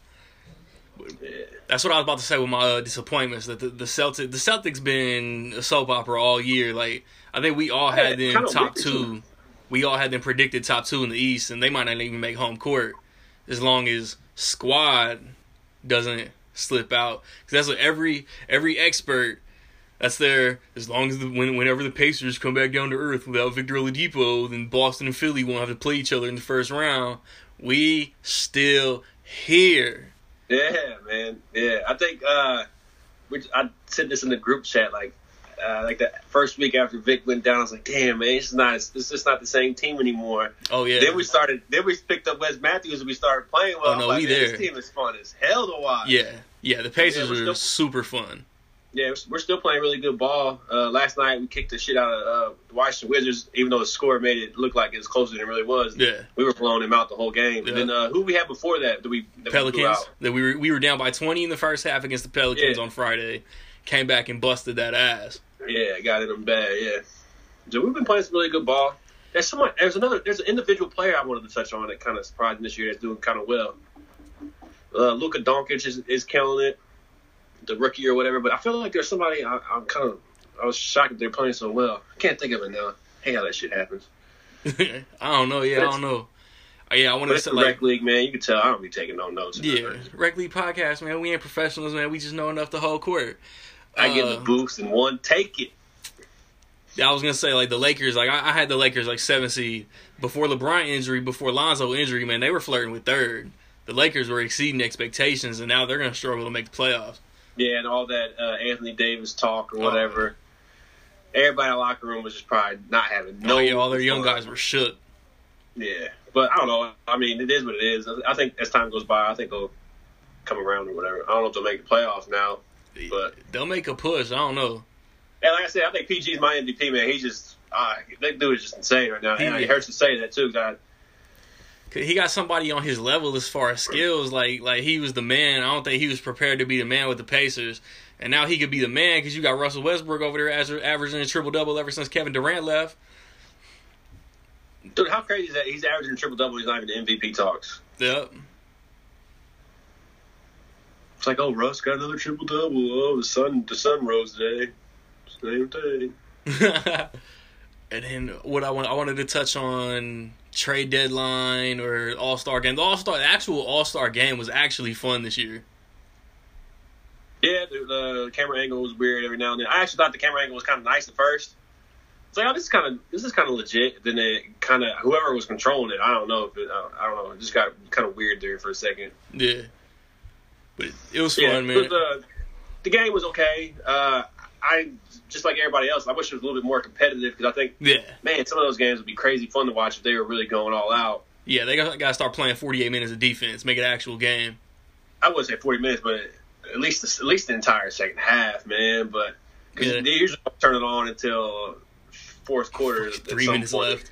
Yeah. That's what I was about to say with my uh, disappointments. That the, the Celtics, the Celtics been a soap opera all year. Like I think we all had yeah, them top two. We all had them predicted top two in the East, and they might not even make home court as long as squad doesn't slip out. Because that's what every every expert that's there as long as the, when, whenever the Pacers come back down to earth without Victor Oladipo, then Boston and Philly won't have to play each other in the first round. We still here. Yeah, man. Yeah, I think uh, we, I said this in the group chat like uh, like the first week after Vic went down. I was like, damn, man, it's not this is not the same team anymore. Oh yeah. Then we started. Then we picked up Wes Matthews and we started playing well. Oh no, like, we there. This team is fun as hell to watch. Yeah, yeah. The Pacers yeah, are still, super fun yeah, we're still playing really good ball. Uh, last night we kicked the shit out of uh, the Washington Wizards, even though the score made it look like it was closer than it really was. Yeah, we were blowing them out the whole game. Yeah. And then uh, who we had before that? That we that Pelicans. We that we were we were down by twenty in the first half against the Pelicans yeah. on Friday. Came back and busted that ass. Yeah, got it them bad. Yeah, so we've been playing some really good ball. There's someone. There's another. There's an individual player I wanted to touch on that kind of surprised me this year. That's doing kind of well. Uh, Luka Doncic is, is killing it the rookie or whatever. But I feel like there's somebody I, am kind of I was shocked that they're playing so well. I can't think of it now. Hey, how that shit happens. I don't know. Yeah, I don't know. Uh, yeah, I want to say like rec league, man. You can tell I don't be taking no notes. Yeah, rec league podcast, man. We ain't professionals, man. We just know enough to hold court. I uh, get the boost and one take it. Yeah, I was gonna say like the Lakers, like I, I, had the Lakers like seven seed before LeBron injury, before Lonzo injury. Man, they were flirting with third. The Lakers were exceeding expectations, and now they're gonna struggle to make the playoffs. Yeah, and all that uh, Anthony Davis talk or oh, whatever. Oh, Everybody in the locker room was just probably not having no. Oh, yeah, all their young guys were shook. Yeah, but I don't know. I mean, it is what it is. I think as time goes by, I think they'll come around or whatever. I don't know if they'll make the playoffs now, but they'll make a push. I don't know. And like I said, I think PG's my MVP man. He's just uh, that dude is just insane right now. He, and it hurts to say that too. God, he got somebody on his level as far as skills. Like like he was the man. I don't think he was prepared to be the man with the Pacers. And now he could be the man because you got Russell Westbrook over there as averaging a triple double ever since Kevin Durant left. Dude, how crazy is that? He's averaging a triple double. He's not even in MVP talks. Yep. It's like, oh, Russ got another triple double. Oh, the sun, the sun rose today. Same thing. and then what I want, I wanted to touch on trade deadline or All Star game. The All Star, the actual All Star game was actually fun this year. Yeah, the, the, camera angle was weird every now and then. I actually thought the camera angle was kind of nice at first. It's like, oh, this is kind of this is kind of legit. Then it kind of whoever was controlling it, I don't know if it, I don't know, it just got kind of weird there for a second. Yeah, but it was fun, yeah, man. the game was okay. Uh, I just like everybody else. I wish it was a little bit more competitive because I think, yeah, man, some of those games would be crazy fun to watch if they were really going all out. Yeah, they got, to start playing 48 minutes of defense, make it an actual game. I wouldn't say 40 minutes, but at least the, at least the entire second half, man. But because yeah. they usually don't turn it on until fourth quarter. Three minutes point. left.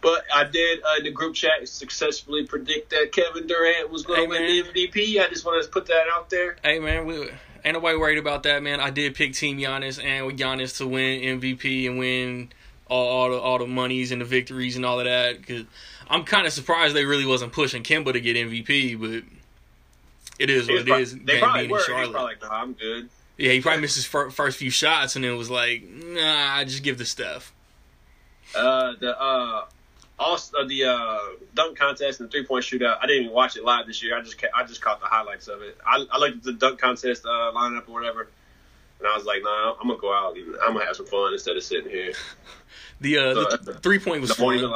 But I did uh, in the group chat successfully predict that Kevin Durant was going to hey, win the MVP. I just wanted to put that out there. Hey man, we ain't nobody worried about that, man. I did pick Team Giannis and with Giannis to win MVP and win all, all the all the monies and the victories and all of that. Cause I'm kind of surprised they really wasn't pushing Kemba to get MVP, but it is what it probably, is. They probably were. Charlotte. Probably like, I'm good. Yeah, he probably missed his fir- first few shots and it was like, "Nah, I just give the stuff." Uh, the uh, also the uh, dunk contest and the three point shootout. I didn't even watch it live this year. I just ca- I just caught the highlights of it. I, I looked at the dunk contest uh, lineup or whatever, and I was like, "Nah, I'm gonna go out. And I'm gonna have some fun instead of sitting here." the uh, so, the three point was fun.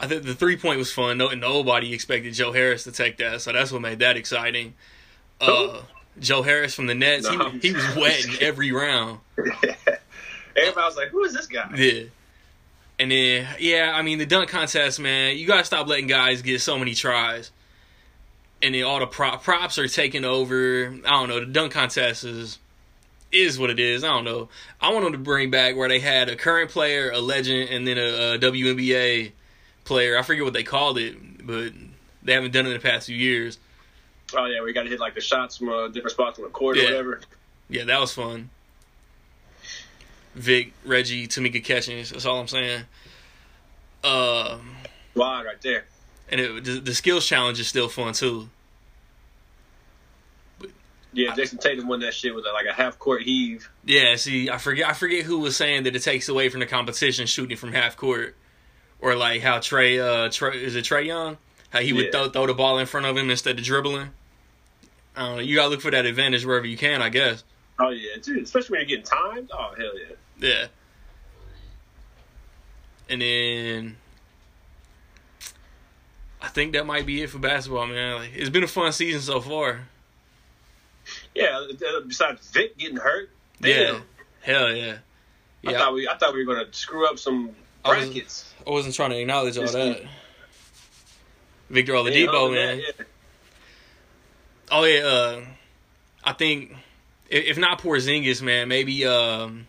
I think the three point was fun. No, nobody expected Joe Harris to take that, so that's what made that exciting. Uh, Joe Harris from the Nets, no. he, he was wetting every round. Everybody was like, "Who is this guy?" Yeah. And then, yeah, I mean, the dunk contest, man, you gotta stop letting guys get so many tries. And then all the prop, props are taking over. I don't know. The dunk contest is is what it is. I don't know. I want them to bring back where they had a current player, a legend, and then a, a WNBA player. I forget what they called it, but they haven't done it in the past few years. Oh yeah, we got to hit like the shots from uh, different spots on the court yeah. or whatever. Yeah, that was fun. Vic, Reggie, Tamika Catchings. That's all I'm saying. Uh, wow, right there. And it, the, the, skills challenge is still fun too. But yeah, Jayson Tatum won that shit with a, like a half court heave. Yeah, see, I forget, I forget who was saying that it takes away from the competition shooting from half court, or like how Trae uh, Trae is it Trae Young? How he would yeah. throw, throw the ball in front of him instead of dribbling. I don't know. You gotta look for that advantage wherever you can, I guess. Oh yeah, dude. Especially when you're getting timed. Oh hell yeah. Yeah. And then I think that might be it for basketball, man. Like, it's been a fun season so far. Yeah, besides Vic getting hurt. Damn. Yeah. Hell yeah. Yeah. I thought we I thought we were gonna screw up some brackets. I wasn't, I wasn't trying to acknowledge all that. Victor Oladipo, yeah, man. Yeah. Oh yeah, uh, I think if not Porzingis, man, maybe um,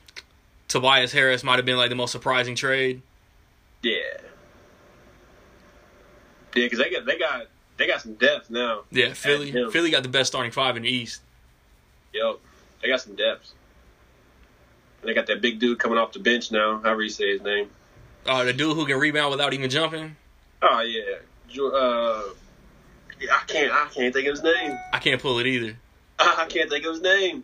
Tobias Harris might have been like the most surprising trade. Yeah. Yeah, because they got they got they got some depth now. Yeah, Philly Philly got the best starting five in the East. Yep, they got some depth. And they got that big dude coming off the bench now. However you say his name. Oh, the dude who can rebound without even jumping. Oh yeah, uh, yeah, I can't I can't think of his name. I can't pull it either. I can't think of his name.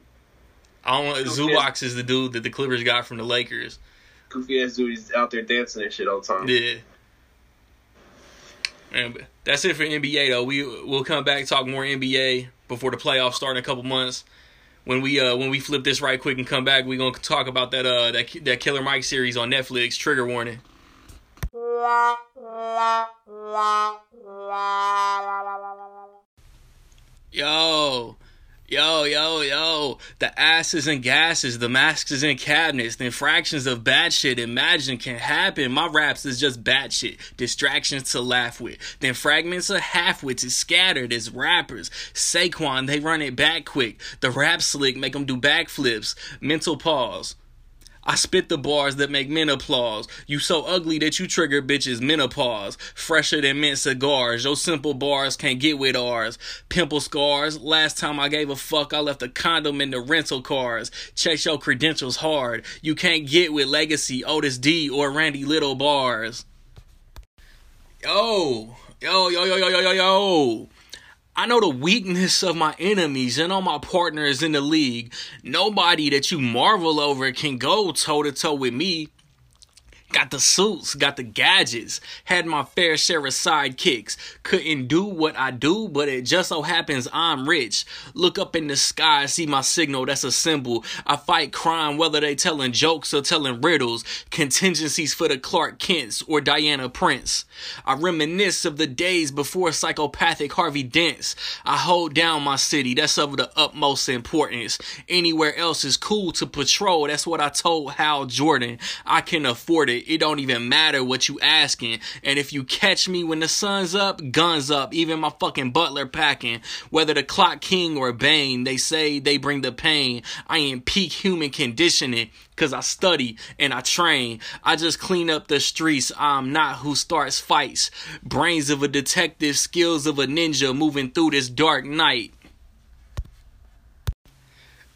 I don't want Zubac is the dude that the Clippers got from the Lakers. Goofy ass dude, he's out there dancing and shit all the time. Yeah. And that's it for NBA though. We we'll come back talk more NBA before the playoffs start in a couple months. When we uh when we flip this right quick and come back, we gonna talk about that uh that that Killer Mike series on Netflix. Trigger warning. Yo, Yo, yo, yo, the asses and gases, the masks in cabinets, the infractions of bad shit imagine can happen. My raps is just bad shit, distractions to laugh with. Then fragments of half-wits is scattered as rappers. Saquon, they run it back quick. The rap slick make them do backflips. Mental pause. I spit the bars that make men applause. You so ugly that you trigger bitches menopause. Fresher than mint cigars. Your simple bars can't get with ours. Pimple scars. Last time I gave a fuck, I left a condom in the rental cars. Check your credentials hard. You can't get with Legacy, Otis D, or Randy Little bars. Yo, yo, yo, yo, yo, yo, yo, yo. I know the weakness of my enemies and all my partners in the league. Nobody that you marvel over can go toe to toe with me. Got the suits, got the gadgets, had my fair share of sidekicks. Couldn't do what I do, but it just so happens I'm rich. Look up in the sky, see my signal, that's a symbol. I fight crime, whether they telling jokes or telling riddles. Contingencies for the Clark Kents or Diana Prince. I reminisce of the days before psychopathic Harvey Dents. I hold down my city, that's of the utmost importance. Anywhere else is cool to patrol, that's what I told Hal Jordan. I can afford it it don't even matter what you asking. And if you catch me when the sun's up, guns up, even my fucking butler packing. Whether the clock king or Bane, they say they bring the pain. I am peak human conditioning. Cause I study and I train. I just clean up the streets. I'm not who starts fights. Brains of a detective, skills of a ninja moving through this dark night.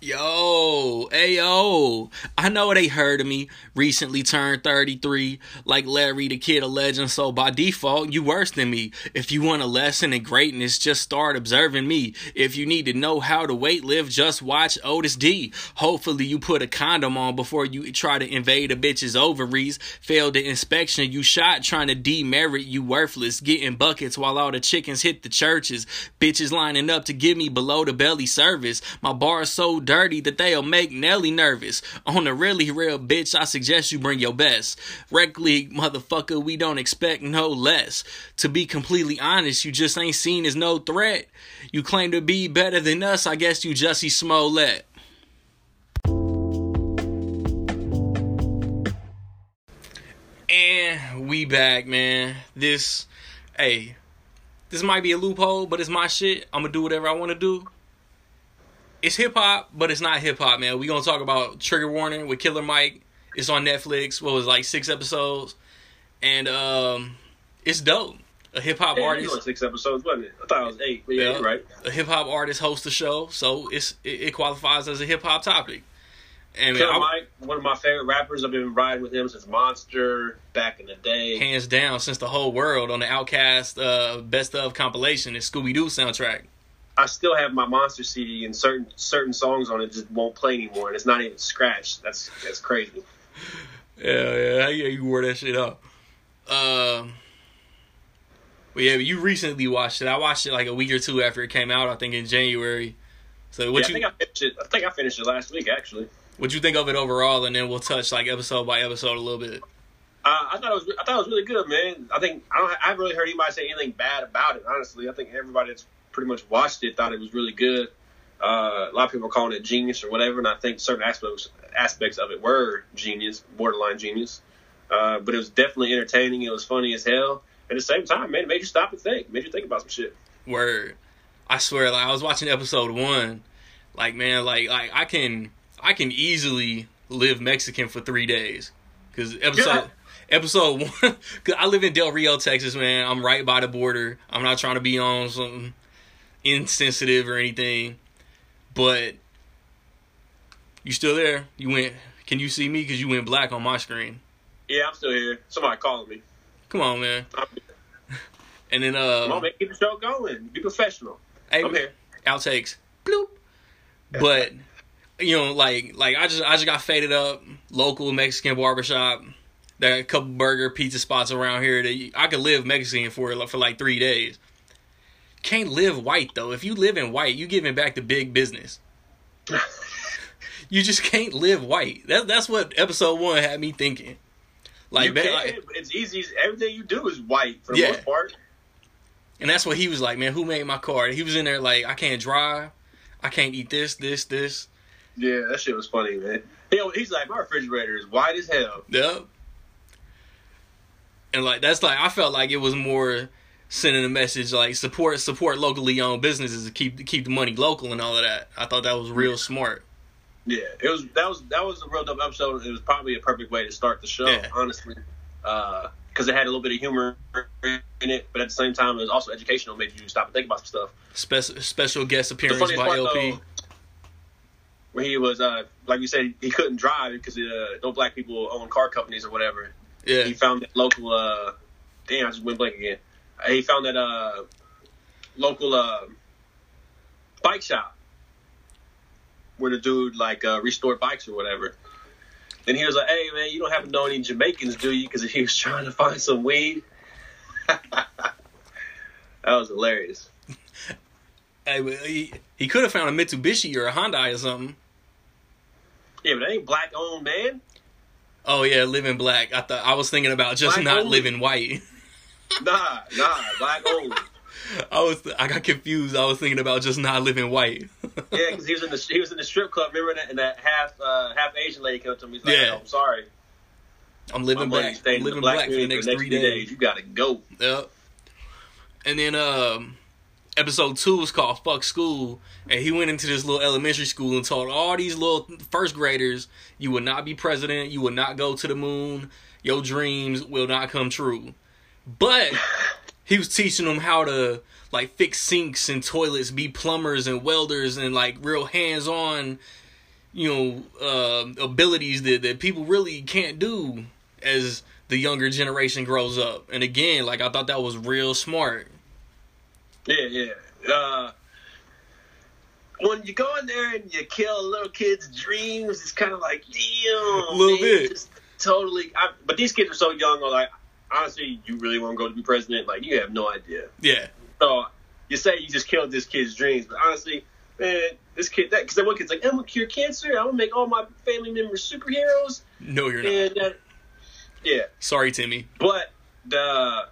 Yo, ayo. I know they heard of me. Recently turned 33, like Larry the Kid, a legend. So by default, you worse than me. If you want a lesson in greatness, just start observing me. If you need to know how to weight lift, just watch Otis D. Hopefully, you put a condom on before you try to invade a bitch's ovaries. Failed the inspection, you shot trying to demerit you worthless. Getting buckets while all the chickens hit the churches. Bitches lining up to give me below the belly service. My bar so dirty that they'll make Nelly nervous. On a really real bitch, I suggest you bring your best. Rec League, motherfucker, we don't expect no less. To be completely honest, you just ain't seen as no threat. You claim to be better than us, I guess you Jussie Smollett. And we back, man. This, hey, this might be a loophole, but it's my shit. I'm gonna do whatever I want to do it's hip hop, but it's not hip hop, man. We gonna talk about Trigger Warning with Killer Mike. It's on Netflix. What was it, like six episodes, and um, it's dope. A hip hop Yeah, artist. six episodes, wasn't it? I thought it was eight. But yeah, Yeah. right. A hip hop artist hosts the show, so it's it, it qualifies as a hip hop topic. And Killer I- Mike, one of my favorite rappers. I've been riding with him since Monster back in the day. hands down, since the whole world on the OutKast uh, Best of compilation and Scooby Doo soundtrack. I still have my Monster CD, and certain certain songs on it just won't play anymore, and it's not even scratched. That's that's crazy. Yeah, yeah, yeah, you wore that shit up. Um, but yeah, you recently watched it. I watched it like a week or two after it came out. I think in January. So what yeah, you I think I finished it. I think I finished it last week actually. what you think of it overall, and then we'll touch like episode by episode a little bit. Uh, I thought it was I thought it was really good, man. I think I don't I haven't really heard anybody say anything bad about it. Honestly, I think everybody that's pretty much watched it thought it was really good. Uh, a lot of people are calling it genius or whatever, and I think certain aspects aspects of it were genius, borderline genius. Uh, but it was definitely entertaining. It was funny as hell. At the same time, man, it made you stop and think. Made you think about some shit. Word, I swear, like I was watching episode one, like man, like like I can I can easily live Mexican for three days because episode. Yeah. Episode one, cause I live in Del Rio, Texas, man. I'm right by the border. I'm not trying to be on some insensitive or anything, but you still there? You went? Can you see me? Cause you went black on my screen. Yeah, I'm still here. Somebody calling me. Come on, man. And then come on, uh, man, keep the show going. Be professional. hey, I'm here. outtakes, bloop. But you know, like like I just I just got faded up local Mexican barbershop. There are a couple burger pizza spots around here that you- I could live Mexican for for like three days. Can't live white though. If you live in white, you giving back to big business. You just can't live white. That, that's what episode one had me thinking. Like, man, like- it's easy. Everything you do is white for the Yeah. most part. and that's what he was like, man. Who made my car? He was in there like, I can't drive, I can't eat this, this, this. Yeah, that shit was funny, man. He, he's like, my refrigerator is white as hell. Yep. And like that's like I felt like it was more sending a message like support support locally owned businesses to keep keep the money local and all of that. I thought that was real smart. Yeah, it was that was that was a real dope episode. It was probably a perfect way to start the show, Yeah. honestly, because it had a little bit of humor in it, but at the same time, it was also educational. Made you stop and think about some stuff. Special special guest appearance by part, El-P. though, where he was, uh, like you said, he couldn't drive because uh, no black people own car companies or whatever. Yeah. he found that local uh damn I just went blank again. Uh, He found that a local uh bike shop where the dude like uh restored bikes or whatever. And he was like, "Hey man, you don't happen to know any Jamaicans, do you?" Because he was trying to find some weed. that was hilarious. Hey, he, he could have found a Mitsubishi or a Hyundai or something. Yeah, but that ain't black owned, man. Oh yeah, living black. I thought I was thinking about just black not only. living white. nah, nah, black owned. I was I got confused. I was thinking about just not living white. yeah, because he was in the he was in the strip club. Remember that, and that half uh, half Asian lady came up to me. He's like, yeah, oh, I'm sorry. I'm living black. I'm living black, black for the next, for the next three, days. days. You gotta go. Yep. And then um, episode two was called "Fuck School," and he went into this little elementary school and told all these little first graders, "You will not be president. You will not go to the moon. Your dreams will not come true." But he was teaching them how to like fix sinks and toilets, be plumbers and welders, and like real hands on, you know, uh, abilities that that people really can't do as the younger generation grows up. And again, like I thought that was real smart. Yeah, yeah. Uh, when you go in there and you kill a little kid's dreams, it's kind of like, damn, a little man, bit. totally. I, but these kids are so young. Or like, honestly, you really want to go to be president? Like, you have no idea. Yeah. So you say you just killed this kid's dreams, but honestly, man, this kid, that because that one kid's like, I'm gonna cure cancer. I'm gonna make all my family members superheroes. No, you're not. And, uh, yeah. Sorry, Timmy. But the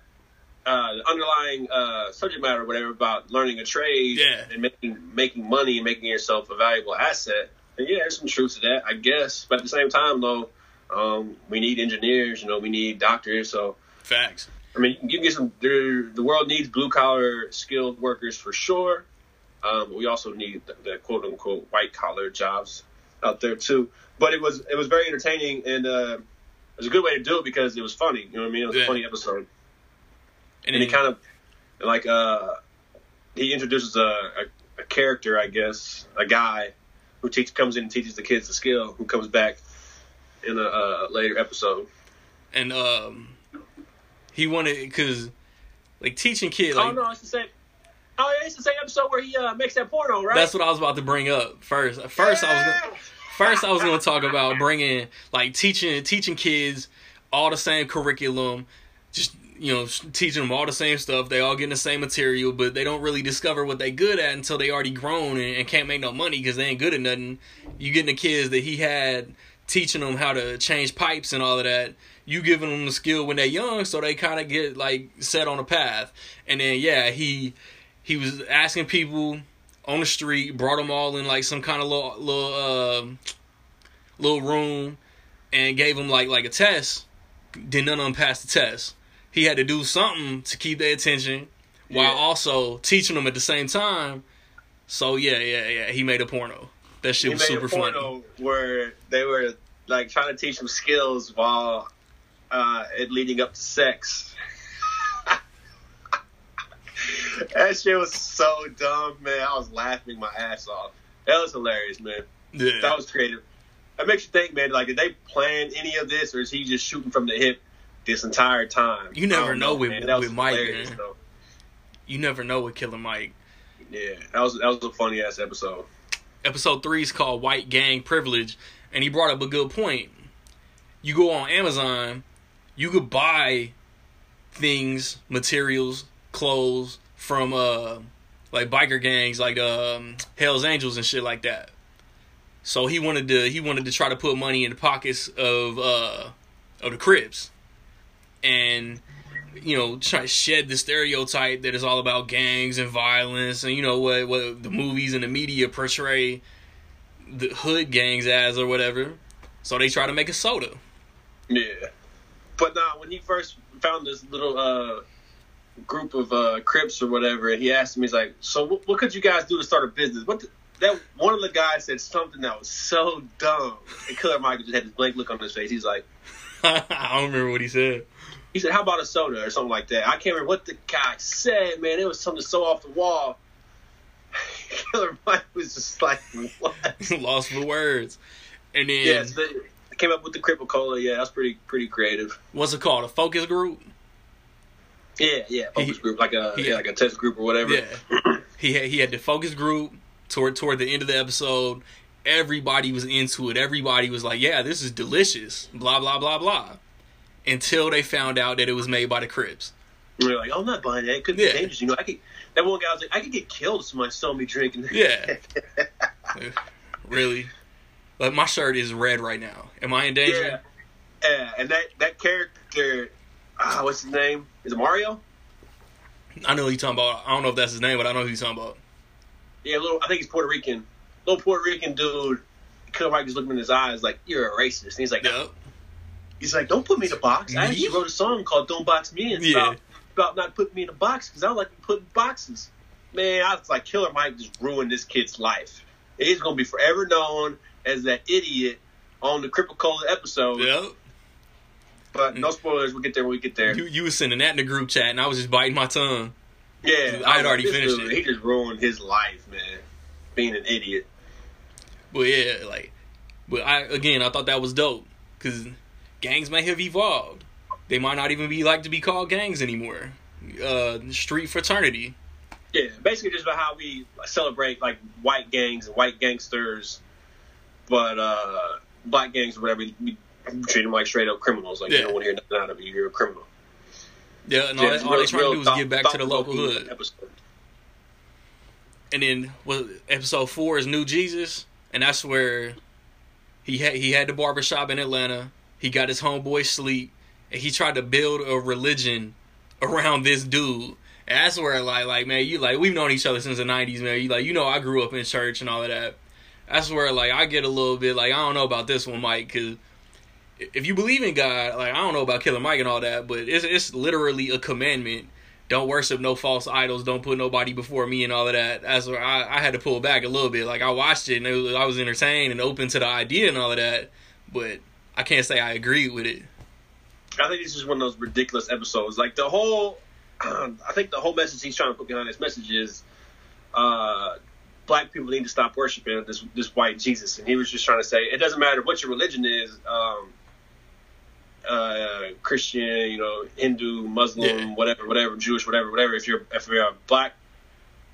uh, underlying uh, subject matter, or whatever, about learning a trade yeah. and making making money and making yourself a valuable asset. And yeah, there's some truth to that, I guess. But at the same time, though, um, we need engineers. You know, we need doctors. So facts. I mean, you can get some. The, the world needs blue collar skilled workers for sure. Um, we also need the, the quote unquote white collar jobs out there too. But it was it was very entertaining and uh, it was a good way to do it because it was funny. You know what I mean? It was yeah. a funny episode. And, and he kind of like uh, he introduces a, a, a character, I guess, a guy who teach comes in and teaches the kids the skill, who comes back in a, a later episode. And um, he wanted because like teaching kids. Oh, like, oh no, it's the same. Oh yeah, it's the same episode where he uh, makes that porno, right? That's what I was about to bring up first. First, yeah. I was gonna, first I was going to talk about bringing like teaching teaching kids all the same curriculum, just you know teaching them all the same stuff. They all getting the same material, but they don't really discover what they good at until they already grown and, and can't make no money because they ain't good at nothing. You getting the kids that he had teaching them how to change pipes and all of that you giving them the skill when they're young, so they kind of get like set on a path. And then yeah, he he was asking people on the street, brought them all in like some kind of little little uh, little room, and gave them like like a test. Did none of them pass the test? He had to do something to keep their attention while yeah. also teaching them at the same time. So yeah, yeah, yeah. He made a porno. That shit he was super funny. Where they were like trying to teach them skills while uh, it leading up to sex. that shit was so dumb, man. I was laughing my ass off. That was hilarious, man. Yeah. That was creative. That makes you think, man. Like, did they plan any of this, or is he just shooting from the hip this entire time? You never know, know, with, with Mike, man. Though. You never know with Killer Mike. Yeah, that was that was a funny ass episode. Episode three is called White Gang Privilege, and he brought up a good point. You go on Amazon you could buy things, materials, clothes from uh like biker gangs like um Hell's Angels and shit like that. So he wanted to he wanted to try to put money in the pockets of uh of the Crips. And you know, try to shed the stereotype that is all about gangs and violence and you know what what the movies and the media portray the hood gangs as or whatever. So they try to make a soda. Yeah. But nah, when he first found this little uh, group of uh, Crips or whatever, he asked me, he's like, "So what, what could you guys do to start a business?" What the, that one of the guys said something that was so dumb, and Killer Mike just had this blank look on his face. He's like, "I don't remember what he said." He said, "How about a soda or something like that?" I can't remember what the guy said. Man, it was something so off the wall. Killer Mike was just like, "What?" Lost for words. And then yes, yeah, came up with the Crip-A-Cola. Yeah, that's pretty pretty creative. What's it called? A focus group? Yeah, yeah, focus he, group, like a yeah, like a test group or whatever. Yeah, he had he had the focus group toward toward the end of the episode. everybody was into it. Everybody was like, "Yeah, this is delicious." Blah blah blah blah. Until they found out that it was made by the Crips. And they're like, oh, "I'm not buying that. It could be Yeah. dangerous." You know, I could. That one guy was like, "I could get killed if somebody saw me drinking." Yeah. really? Like my shirt is red right now. Am I in danger? Yeah. Yeah, and that that character, ah, what's his name? Is it Mario? I know who you're talking about. I don't know if that's his name, but I know who you're talking about. Yeah, little. I think he's Puerto Rican. Little Puerto Rican dude. Killer Mike just looking in his eyes like, "You're a racist." And he's like, Yep. "He's like, don't put me in a box." I actually wrote a song called "Don't Box Me In" Yeah. about, about not putting me in a box because I don't like to be put in boxes. Man, I was like, Killer Mike just ruined this kid's life. He's gonna be forever known as that idiot on the Crip-A-Cola episode. Yep. But no spoilers. We'll get there when we get there. You you was sending that in the group chat, and I was just biting my tongue. Yeah, I had already finished dude, it. He just ruined his life, man. Being an idiot. But yeah, like, but I again, I thought that was dope because gangs may have evolved. They might not even be like to be called gangs anymore. Uh, street fraternity. Yeah, basically just about how we celebrate like white gangs and white gangsters, but uh, black gangs or whatever, we, treat them like straight up criminals. Like Yeah. you don't want to hear nothing out of you. You're a criminal. Yeah, and all, Yeah, they, it's all they real- trying to do is thought- get back to the local hood. Episode. And then what? Episode four is New Jesus, and that's where he had he had the barbershop in Atlanta. He got his homeboy sleep, and he tried to build a religion around this dude. And that's where like like man, you like we've known each other since the nineties, man. You like you know I grew up in church and all of that. That's where like I get a little bit like I don't know about this one, Mike, because if you believe in God, like I don't know about Killer Mike and all that, but it's it's literally a commandment. Don't worship no false idols. Don't put nobody before me and all of that. That's where I, I had to pull back a little bit. Like I watched it and it was, I was entertained and open to the idea and all of that, but I can't say I agreed with it. I think this is one of those ridiculous episodes. Like the whole, I think the whole message he's trying to put behind this message is, uh, black people need to stop worshiping this this white Jesus. And he was just trying to say it doesn't matter what your religion is, um, uh, Christian, you know, Hindu, Muslim, Yeah. whatever, whatever, Jewish, whatever, whatever. If you're if you're a black,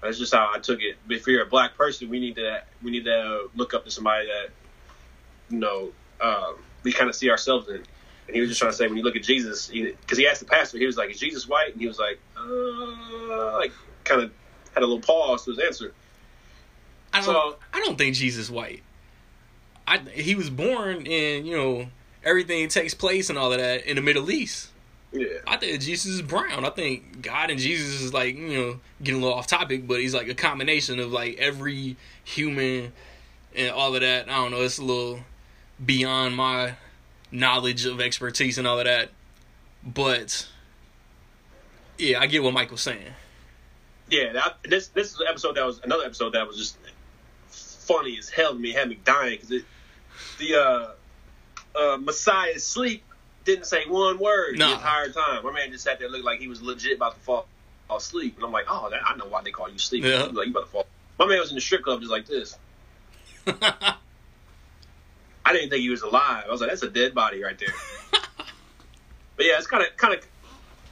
that's just how I took it. But if you're a black person, we need to we need to look up to somebody that, you know, um, we kind of see ourselves in. And he was just trying to say when you look at Jesus, because he, asked the pastor, he was like, "Is Jesus white?" And he was like, uh, like kind of had a little pause to his answer. I don't. So- I don't think Jesus white. I he was born in you know everything takes place and all of that in the Middle East. Yeah, I think Jesus is brown. I think God and Jesus is like you know getting a little off topic, but he's like a combination of like every human and all of that. I don't know. It's a little beyond my knowledge of expertise and all of that, but yeah, I get what Mike was saying. yeah. That, this this is an episode that was another episode that was just funny as hell to me. It had me dying because the uh, uh, Messiah's sleep didn't say one word Nah. the entire time. My man just sat there looking like he was legit about to fall, fall asleep, and I'm like, oh, that, I know why they call you sleep. Yeah. Like you about to fall. My man was in the strip club just like this. I didn't think he was alive. I was like, that's a dead body right there. but yeah, it's kind of kind of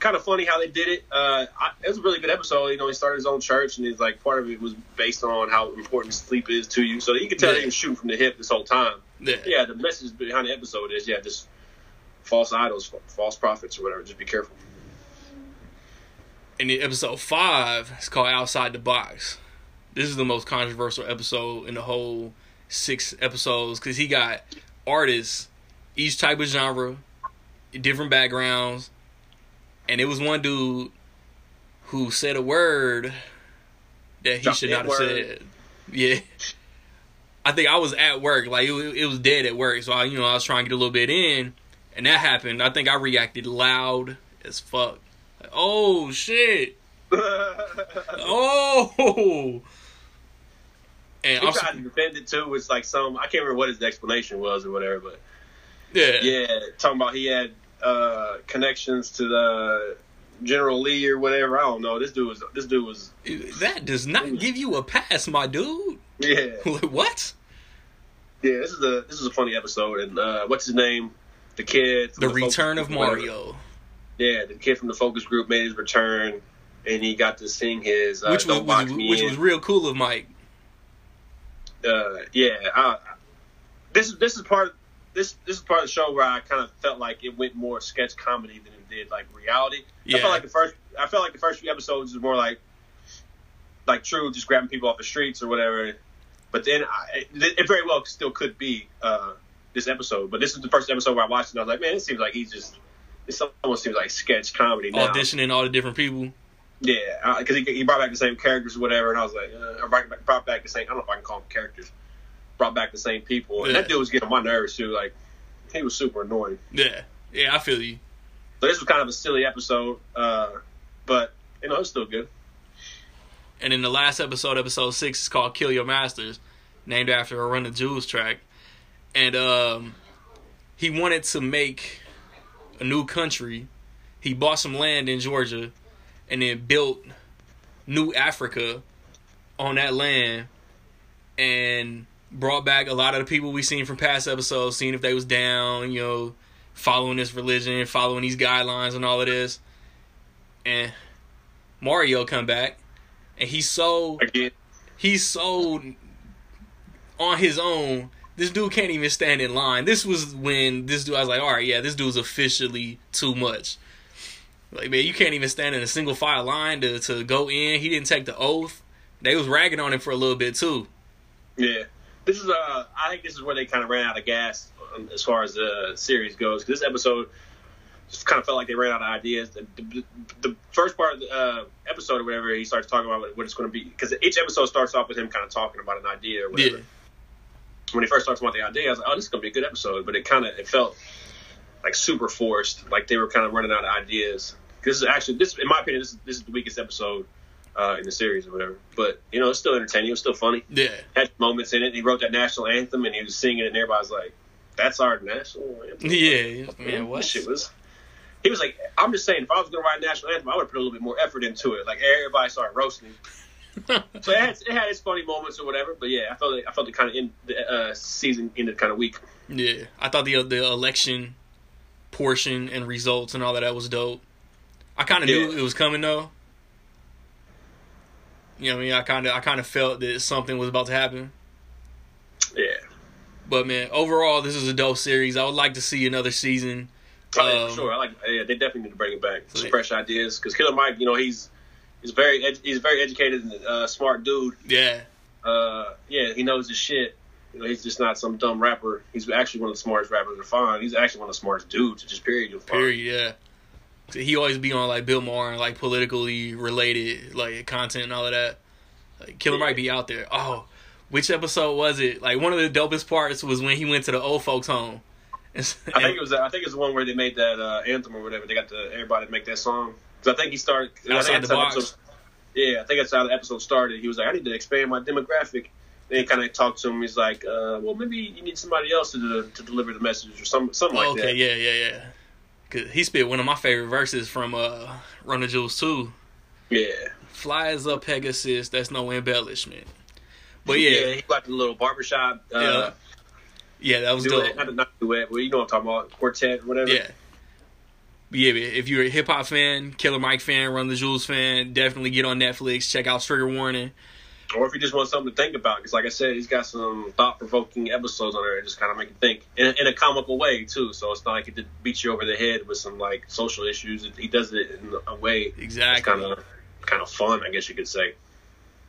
kind of funny how they did it. Uh, I, it was a really good episode. You know, he started his own church, and he's like part of it was based on how important sleep is to you. So you could tell Yeah. he was shooting from the hip this whole time. yeah. Yeah, the message behind the episode is yeah, just false idols, false prophets, or whatever. Just be careful. And in episode five, it's called Outside the Box. This is the most controversial episode in the whole six episodes because he got artists, each type of genre, different backgrounds, and it was one dude who said a word that he Dropped should not have said. Yeah. I think I was at work, like it, it was dead at work, so I, you know, I was trying to get a little bit in, and that happened. I think I reacted loud as fuck. Like, oh shit! Oh! And He I'm tried to defend it too. It's like some I can't remember what his explanation was or whatever, but yeah, yeah, talking about he had uh, connections to the General Lee or whatever. I don't know. This dude was this dude was That does not give you a pass, my dude. yeah what? yeah. This is a this is a funny episode. And uh, what's his name? The kid. from The return of. Mario, Yeah, the kid from the focus group made his return, and he got to sing his uh, which was, "Don't Box was Me which In." was real cool of Mike. uh, yeah, I, this this is part this this is part of the show where I kind of felt like it went more sketch comedy than it did like reality. Yeah. I felt like the first I felt like the first few episodes was more like like true, just grabbing people off the streets or whatever. But then I, it, it very well still could be uh, this episode. But this is the first episode where I watched it. and I was like, man, it seems like he's just it almost seems like sketch comedy now. Auditioning all the different people. Yeah, because he, he brought back the same characters or whatever, and I was like, uh, brought, brought back the same. I don't know if I can call them characters. Brought back the same people, and Yeah. that dude was getting on my nerves too. Like, he was super annoying. Yeah, yeah, I feel you. So this was kind of a silly episode, uh, but you know, it's still good. And in the last episode, episode six, is called "Kill Your Masters," named after a Run the Jewels track. And um, he wanted to make a new country. He bought some land in Georgia, and then built New Africa on that land, and brought back a lot of the people we seen from past episodes, seeing if they was down, you know, following this religion, following these guidelines, and all of this. And Mario come back, and he's so Again, he's so on his own. This dude can't even stand in line. This was when this dude I was like, all right, yeah, this dude's officially too much. Like man, you can't even stand in a single file line to to go in. He didn't take the oath. They was ragging on him for a little bit too. yeah, this is uh, I think this is where they kind of ran out of gas um, as far as the series goes. 'Cause this episode just kind of felt like they ran out of ideas. The, the, the first part of the uh, episode or whatever, he starts talking about what, what it's going to be because each episode starts off with him kind of talking about an idea or whatever. Yeah, when he first talked about the idea, I was like, "Oh, this is gonna be a good episode." But it kind of it felt like super forced, like they were kind of running out of ideas. This is actually this, in my opinion, this is this is the weakest episode uh, in the series or whatever. But you know, it's still entertaining. It was still funny. yeah, Had moments in it. He wrote that national anthem and he was singing it, and everybody's like, "That's our national anthem." yeah. Man, This what? shit was. He was like, "I'm just saying, if I was gonna write a national anthem, I would put a little bit more effort into it." Like everybody started roasting. So it had, it had its funny moments or whatever, but yeah, I felt it, I felt it kind of in the uh, season ended kind of weak. yeah, I thought the the election portion and results and all of that was dope. I kind of knew it was coming though. You know what I mean? I kind of I kind of felt that something was about to happen. Yeah, But man, overall, this is a dope series. I would like to see another season. oh, yeah, Um, for sure. I like. Yeah, they definitely need to bring it back. Some they- fresh ideas because Killer Mike, you know, he's he's very ed- he's very educated and uh, smart dude. Yeah, Uh, yeah, he knows his shit. You know, he's just not some dumb rapper. He's actually one of the smartest rappers to find. He's actually one of the smartest dudes. To just period. You'll find. period. Yeah. He always be on like Bill Maher and like politically related like content and all of that. Like Killer Yeah. might be out there. Oh, which episode was it? Like one of the dopest parts was when he went to the old folks home. And, I think it was. I think it's the one where they made that uh, anthem or whatever. They got the, everybody to make that song because I think he started. Outside the box. episode- yeah, I think that's how the episode started. He was like, "I need to expand my demographic." Then he kind of talked to him. He's like, uh, "Well, maybe you need somebody else to to deliver the message or some something like okay, that." yeah, yeah, yeah. Cause he spit one of my favorite verses from uh Run the Jewels too. Yeah, Fly as a Pegasus, that's no embellishment. But yeah, yeah he got the little barbershop. Uh, Yeah. yeah, that was dope. duet, not, not duet, but you know what I'm talking about, quartet, whatever. Yeah. But yeah, if you're a hip hop fan, Killer Mike fan, Run the Jewels fan, definitely get on Netflix. Check out Trigger Warning. Or if you just want something to think about, because like I said, he's got some thought provoking episodes on there that just kind of make you think in a, in a comical way too. So it's not like he did beat you over the head with some like social issues. He does it in a way Exactly. kind of kind of fun, I guess you could say.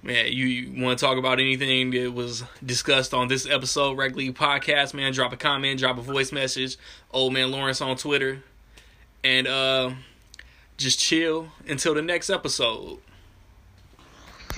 Man, you, you want to talk about anything that was discussed on this episode, Rec League Podcast, man, drop a comment, drop a voice message. Old Man Lawrence on Twitter. And uh, just chill until the next episode.